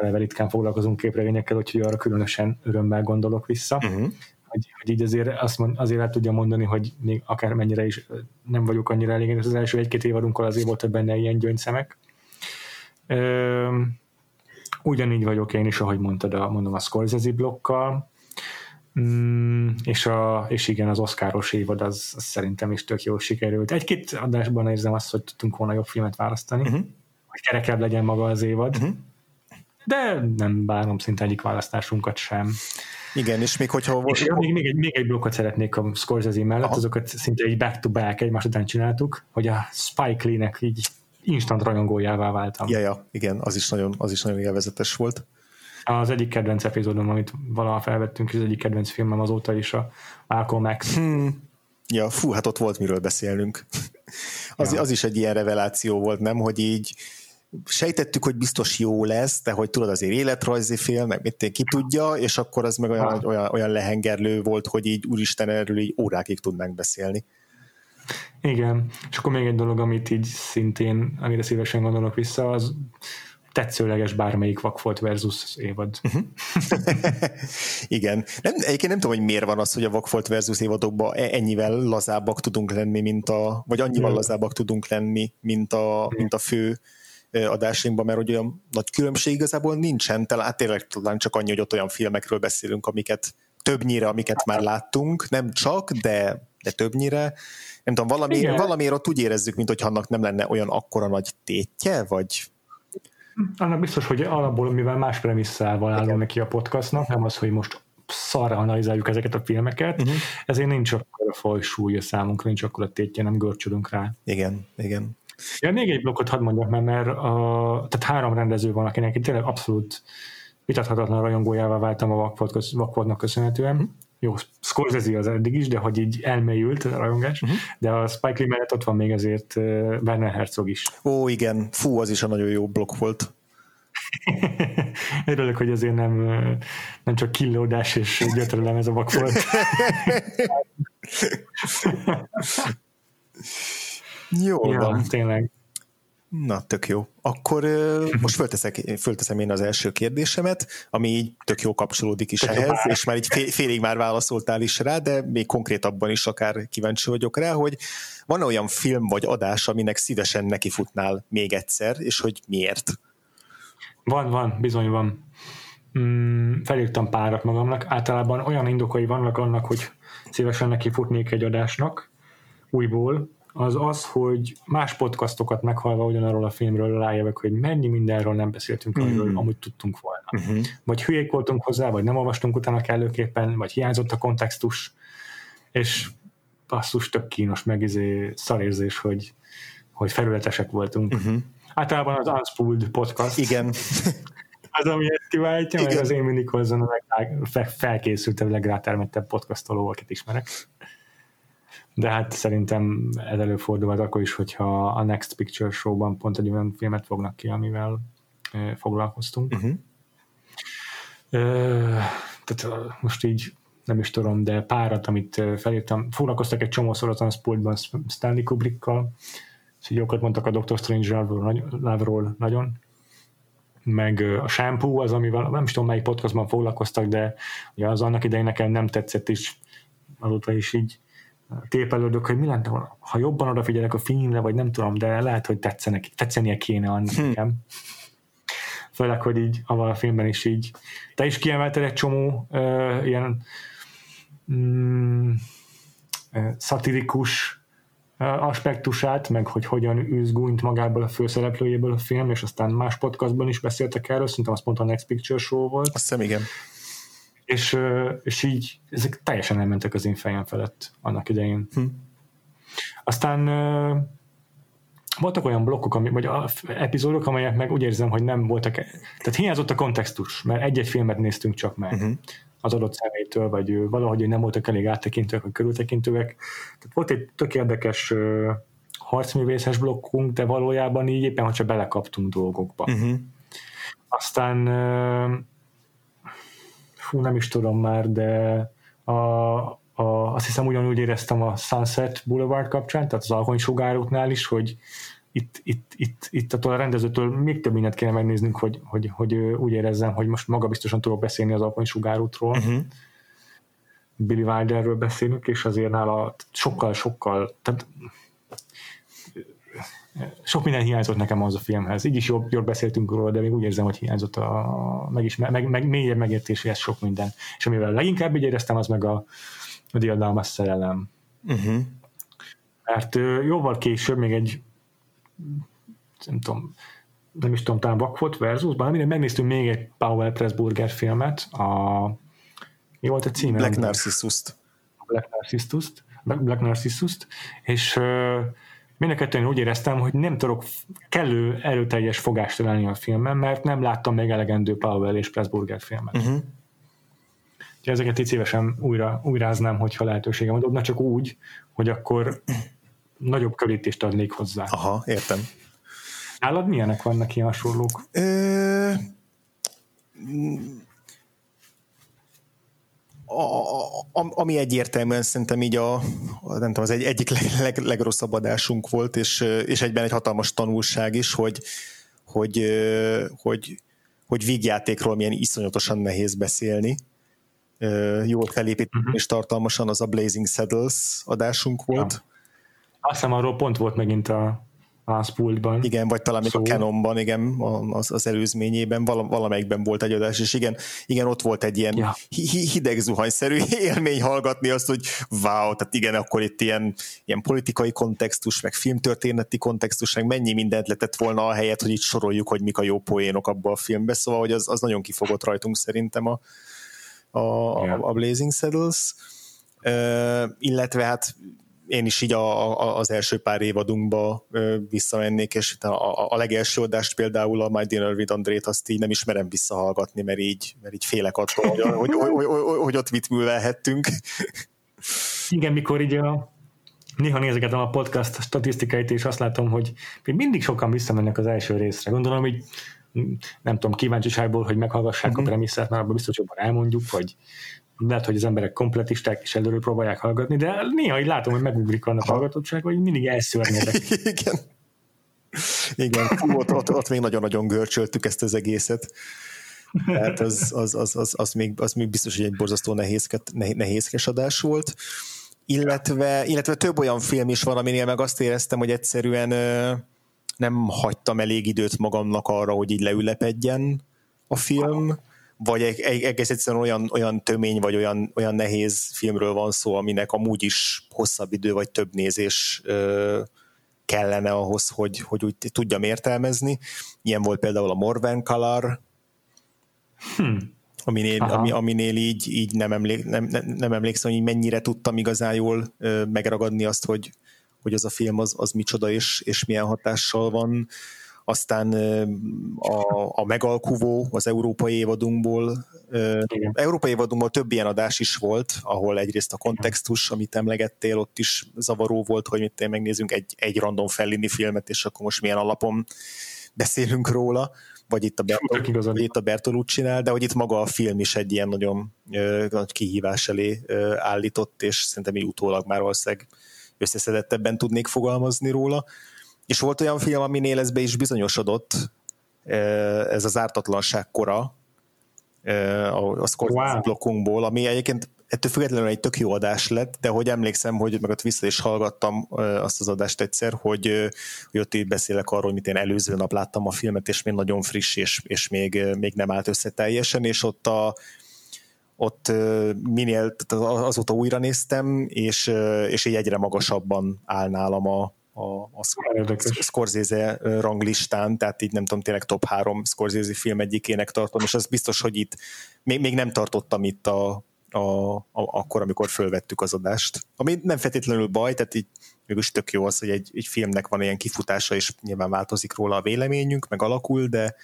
Eleve ritkán foglalkozunk képregényekkel, úgyhogy arra különösen örömmel gondolok vissza. Uh-huh. Hogy, hogy így azért, azt mond, azért el tudja mondani, hogy még akár mennyire is nem vagyok annyira elégedett az első egy-két évadunkkal azért voltak benne ilyen gyöngyszemek. Ö, ugyanígy vagyok én is, ahogy mondtad, a, mondom a Scorsese blokkal, Mm, és, a, és igen, az oszkáros évad az, az szerintem is tök jól sikerült. Egy-két adásban érzem azt, hogy tudtunk volna jobb filmet választani. Uh-huh hogy kerekebb legyen maga az évad. Uh-huh. De nem bánom szinte egyik választásunkat sem.
Igen, és még hogyha...
És még, még, egy, még egy blokkot szeretnék a Scorsese mellett, Aha. azokat szinte így back-to-back egymás után csináltuk, hogy a Spike Lee-nek így instant rajongójává váltam.
Ja, ja, igen, az is nagyon, az is nagyon élvezetes volt.
Az egyik kedvenc epizódom, amit valaha felvettünk, az egyik kedvenc filmem azóta is a Malcolm X. Hmm
Ja, fú, hát ott volt miről beszélnünk. (laughs) Az, ja. az is egy ilyen reveláció volt, nem, hogy így sejtettük, hogy biztos jó lesz, de hogy tudod, azért életrajzi film, meg mit ki tudja, és akkor az meg olyan, olyan, olyan lehengerlő volt, hogy így úristen erről így órákig tudnánk beszélni.
Igen, és akkor még egy dolog, amit így szintén, amire szívesen gondolok vissza, az tetszőleges bármelyik Vakfolt versus évad. Uh-huh. (laughs)
Igen. Nem, egyébként nem tudom, hogy miért van az, hogy a Vakfolt versus évadokban e- ennyivel lazábbak tudunk lenni, mint a, vagy annyival lazábbak tudunk lenni, mint a, mint a fő adásainkban, mert hogy olyan nagy különbség igazából nincsen, talán hát tényleg talán csak annyi, hogy ott olyan filmekről beszélünk, amiket többnyire, amiket már láttunk, nem csak, de, de többnyire. Nem tudom, valami, valamiért ott úgy érezzük, mint hogy annak nem lenne olyan akkora nagy tétje, vagy
annak biztos, hogy alapból, mivel más premisszával állunk neki a podcastnak, nem az, hogy most szarra analizáljuk ezeket a filmeket, uh-huh. ezért nincs akkor a fajsúlya számunkra, nincs akkor a tétje, nem görcsölünk rá.
Igen, igen.
Ja, még egy blokkot hadd mondjak, mert, mert a, tehát három rendező van, akinek én tényleg abszolút vitathatatlan rajongójává váltam a Vakvodnak köszönhetően. Uh-huh jó, Scorsese az eddig is, de hogy így elmélyült a rajongás, uh-huh. de a Spike Lee mellett ott van még azért Werner Herzog is.
Ó, igen, fú, az is a nagyon jó blokk volt. (laughs)
Örülök, hogy azért nem, nem csak killódás és gyötrelem ez a vak (laughs) (laughs)
Jó ja, van.
Tényleg.
Na, tök jó. Akkor (laughs) most fölteszek, fölteszem én az első kérdésemet, ami így tök jó kapcsolódik is tök ehhez, jó. és már így fél, félig már válaszoltál is rá, de még konkrétabban is akár kíváncsi vagyok rá, hogy van olyan film vagy adás, aminek szívesen nekifutnál még egyszer, és hogy miért?
Van, van, bizony van. Mm, felírtam párat magamnak. Általában olyan indokai vannak annak, hogy szívesen nekifutnék egy adásnak újból, az az, hogy más podcastokat meghallva ugyanarról a filmről rájövök, hogy mennyi mindenről nem beszéltünk, mm. amiről amúgy tudtunk volna. Mm-hmm. Vagy hülyék voltunk hozzá, vagy nem olvastunk utána kellőképpen, vagy hiányzott a kontextus, és basszus tök kínos, meg izé szarérzés, hogy, hogy felületesek voltunk. Mm-hmm. Általában az Unspooled podcast.
Igen. (laughs)
az, ami ezt kiváltja, meg az én mindig hozzon a legfelkészültebb, legrátermettebb podcastoló, akit ismerek de hát szerintem ez előfordulhat akkor is, hogyha a Next Picture Show-ban pont egy olyan filmet fognak ki, amivel foglalkoztunk. Uh-huh. tehát most így nem is tudom, de párat, amit felírtam, foglalkoztak egy csomószor az Unspultban Stanley Kubrickkal, és jókat mondtak a Doctor Strange-ról nagyon, meg a Shampoo az, amivel nem is tudom melyik podcastban foglalkoztak, de ugye az annak idején nekem nem tetszett, és azóta is így tépelődök, hogy mi lenne, ha jobban odafigyelek a filmre, vagy nem tudom, de lehet, hogy tetszenek, tetszenie kéne annak hm. nekem. Főleg, hogy így avval a filmben is így. Te is kiemelted egy csomó uh, ilyen mm, szatirikus uh, aspektusát, meg hogy hogyan űz gúnyt magából a főszereplőjéből a film, és aztán más podcastban is beszéltek erről, szerintem az pont a Next Picture Show volt.
Azt hiszem, igen
és, és így ezek teljesen elmentek az én fejem felett annak idején. Hm. Aztán voltak olyan blokkok, ami, vagy epizódok, amelyek meg úgy érzem, hogy nem voltak, tehát hiányzott a kontextus, mert egy-egy filmet néztünk csak meg uh-huh. az adott személytől, vagy valahogy nem voltak elég áttekintőek, vagy körültekintőek. Tehát volt egy tök érdekes uh, harcművészes blokkunk, de valójában így éppen, ha csak belekaptunk dolgokba. Uh-huh. Aztán uh, fú, nem is tudom már, de a, a, azt hiszem ugyanúgy éreztem a Sunset Boulevard kapcsán, tehát az Alkony sugárútnál is, hogy itt, itt, itt, itt attól a rendezőtől még több mindent kéne megnéznünk, hogy, hogy, hogy úgy érezzem, hogy most maga biztosan tudok beszélni az Alkony sugárútról. Uh-huh. Billy Wilderről beszélünk, és azért nála sokkal-sokkal, tehát sok minden hiányzott nekem az a filmhez. Így is jobb, jobb beszéltünk róla, de még úgy érzem, hogy hiányzott a meg, is, meg, meg mélyebb megértéséhez sok minden. És amivel leginkább így éreztem, az meg a, a diadalmas szerelem. Uh-huh. Mert jóval később még egy nem tudom, nem is tudom, talán Vakfot versus, bármire megnéztünk még egy Powell Pressburger filmet, a mi volt a címe?
Black Narcissus-t.
Black Narcissus-t, Black Narcissus-t, és mind a kettőn úgy éreztem, hogy nem tudok kellő erőteljes fogást találni a filmben, mert nem láttam még elegendő Powell és Pressburger filmet. Uh-huh. ezeket így szívesen újra, újráznám, hogyha lehetőségem adódna, csak úgy, hogy akkor nagyobb körítést adnék hozzá.
Aha, értem.
Nálad milyenek vannak ilyen hasonlók? Ö...
A, a, ami egyértelműen szerintem így a, nem tudom, az egy, egyik leg, leg, legrosszabb adásunk volt, és, és egyben egy hatalmas tanulság is, hogy, hogy, hogy, hogy vígjátékról milyen iszonyatosan nehéz beszélni. Jól felépíteni uh-huh. és tartalmasan az a Blazing Saddles adásunk volt. Ja.
Azt hiszem arról pont volt megint a, Házpultban.
Igen, vagy talán még a Canonban, igen, az, az előzményében, valamelyikben volt egy adás, és igen, igen ott volt egy ilyen ja. hideg zuhanyszerű (laughs) élmény hallgatni azt, hogy wow, tehát igen, akkor itt ilyen, ilyen politikai kontextus, meg filmtörténeti kontextus, meg mennyi mindent letett volna a helyet, hogy itt soroljuk, hogy mik a jó poénok abba a filmbe, szóval hogy az, az nagyon kifogott rajtunk szerintem a, a, ja. a Blazing Saddles. Uh, illetve hát én is így a, a, az első pár évadunkba visszamennék, és a, a, a legelső adást például a My Dinner with Andrét azt így nem ismerem visszahallgatni, mert így, mert így félek attól, hogy, hogy, hogy, hogy, hogy ott mit művelhettünk.
Igen, mikor így a, néha nézegetem a podcast statisztikáit, és azt látom, hogy még mindig sokan visszamennek az első részre. Gondolom, hogy nem tudom, kíváncsiságból, hogy meghallgassák uh-huh. a mhm. premisszát, mert abban biztos jobban elmondjuk, vagy lehet, hogy az emberek kompletisták és előről próbálják hallgatni, de néha így látom, hogy megugrik annak a hallgatottság, hogy mindig elszörnyedek. (laughs)
Igen. Igen, Fú, ott, ott, ott még nagyon-nagyon görcsöltük ezt az egészet. Tehát az, az, az, az, az, még, az még biztos, hogy egy borzasztó nehézket, nehézkes adás volt. Illetve, illetve több olyan film is van, aminél meg azt éreztem, hogy egyszerűen nem hagytam elég időt magamnak arra, hogy így leülepedjen a film vagy egész egyszerűen olyan, olyan tömény, vagy olyan, olyan nehéz filmről van szó, aminek amúgy is hosszabb idő, vagy több nézés ö, kellene ahhoz, hogy, hogy úgy tudjam értelmezni. Ilyen volt például a Morven Color, hmm. aminél, ami, aminél így, így nem, emlék, nem, nem, nem emlékszem, hogy mennyire tudtam igazán jól ö, megragadni azt, hogy, hogy az a film az, az micsoda és, és milyen hatással van aztán a, a megalkuvó az európai évadunkból, Igen. európai évadunkból több ilyen adás is volt, ahol egyrészt a kontextus, amit emlegettél, ott is zavaró volt, hogy mit megnézzünk egy, egy random Fellini filmet, és akkor most milyen alapon beszélünk róla, vagy itt a, Bertol, vagy itt a Bertolucci-nál, de hogy itt maga a film is egy ilyen nagyon nagy kihívás elé állított, és szerintem így utólag már valószínűleg összeszedettebben tudnék fogalmazni róla. És volt olyan film, aminél ez be is bizonyosodott, ez az ártatlanság kora, a Scorsese wow. blokkunkból, ami egyébként ettől függetlenül egy tök jó adás lett, de hogy emlékszem, hogy meg ott vissza is hallgattam azt az adást egyszer, hogy, hogy ott így beszélek arról, hogy mit én előző nap láttam a filmet, és még nagyon friss, és, és még, még nem állt össze teljesen, és ott a, ott minél, azóta újra néztem, és, és így egyre magasabban áll nálam a, a, a Scorsese ranglistán, tehát így nem tudom, tényleg top három Scorsese film egyikének tartom, és az biztos, hogy itt még, még nem tartottam itt a, a, a, akkor, amikor fölvettük az adást. Ami nem feltétlenül baj, tehát így mégis tök jó az, hogy egy, egy filmnek van ilyen kifutása, és nyilván változik róla a véleményünk, meg alakul, de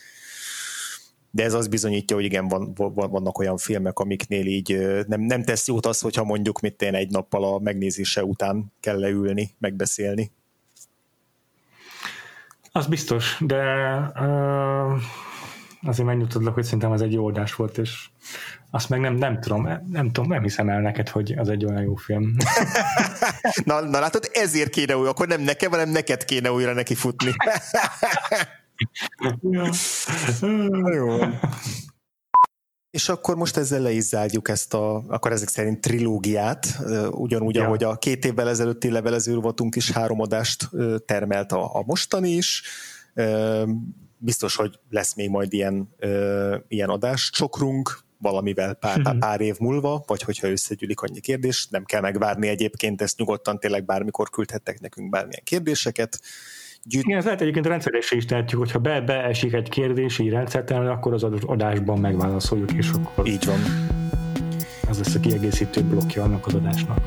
de ez az bizonyítja, hogy igen, van, vannak olyan filmek, amiknél így nem, nem tesz jót az, hogyha mondjuk mit én egy nappal a megnézése után kell leülni, megbeszélni.
Az biztos, de uh, azért megnyugtatlak, hogy szerintem az egy jó oldás volt, és azt meg nem, nem tudom, nem tudom, nem hiszem el neked, hogy az egy olyan jó film. (laughs)
na, na látod, ezért kéne újra, akkor nem nekem, hanem neked kéne újra neki futni. ja. (laughs) jó. És akkor most ezzel le is zárjuk ezt a, akkor ezek szerint trilógiát, ugyanúgy, ja. ahogy a két évvel ezelőtti levelező rovatunk is három adást termelt a, a mostani is. Biztos, hogy lesz még majd ilyen, ilyen adás csokrunk, valamivel pár, pár, pár év múlva, vagy hogyha összegyűlik annyi kérdés, nem kell megvárni egyébként, ezt nyugodtan tényleg bármikor küldhettek nekünk bármilyen kérdéseket,
gyűjt... Igen, ez lehet egyébként rendszeresen is tehetjük, hogyha be, beesik egy kérdés így rendszertelenül, akkor az adásban megválaszoljuk, és akkor...
Így van.
Ez lesz a kiegészítő blokkja annak az adásnak.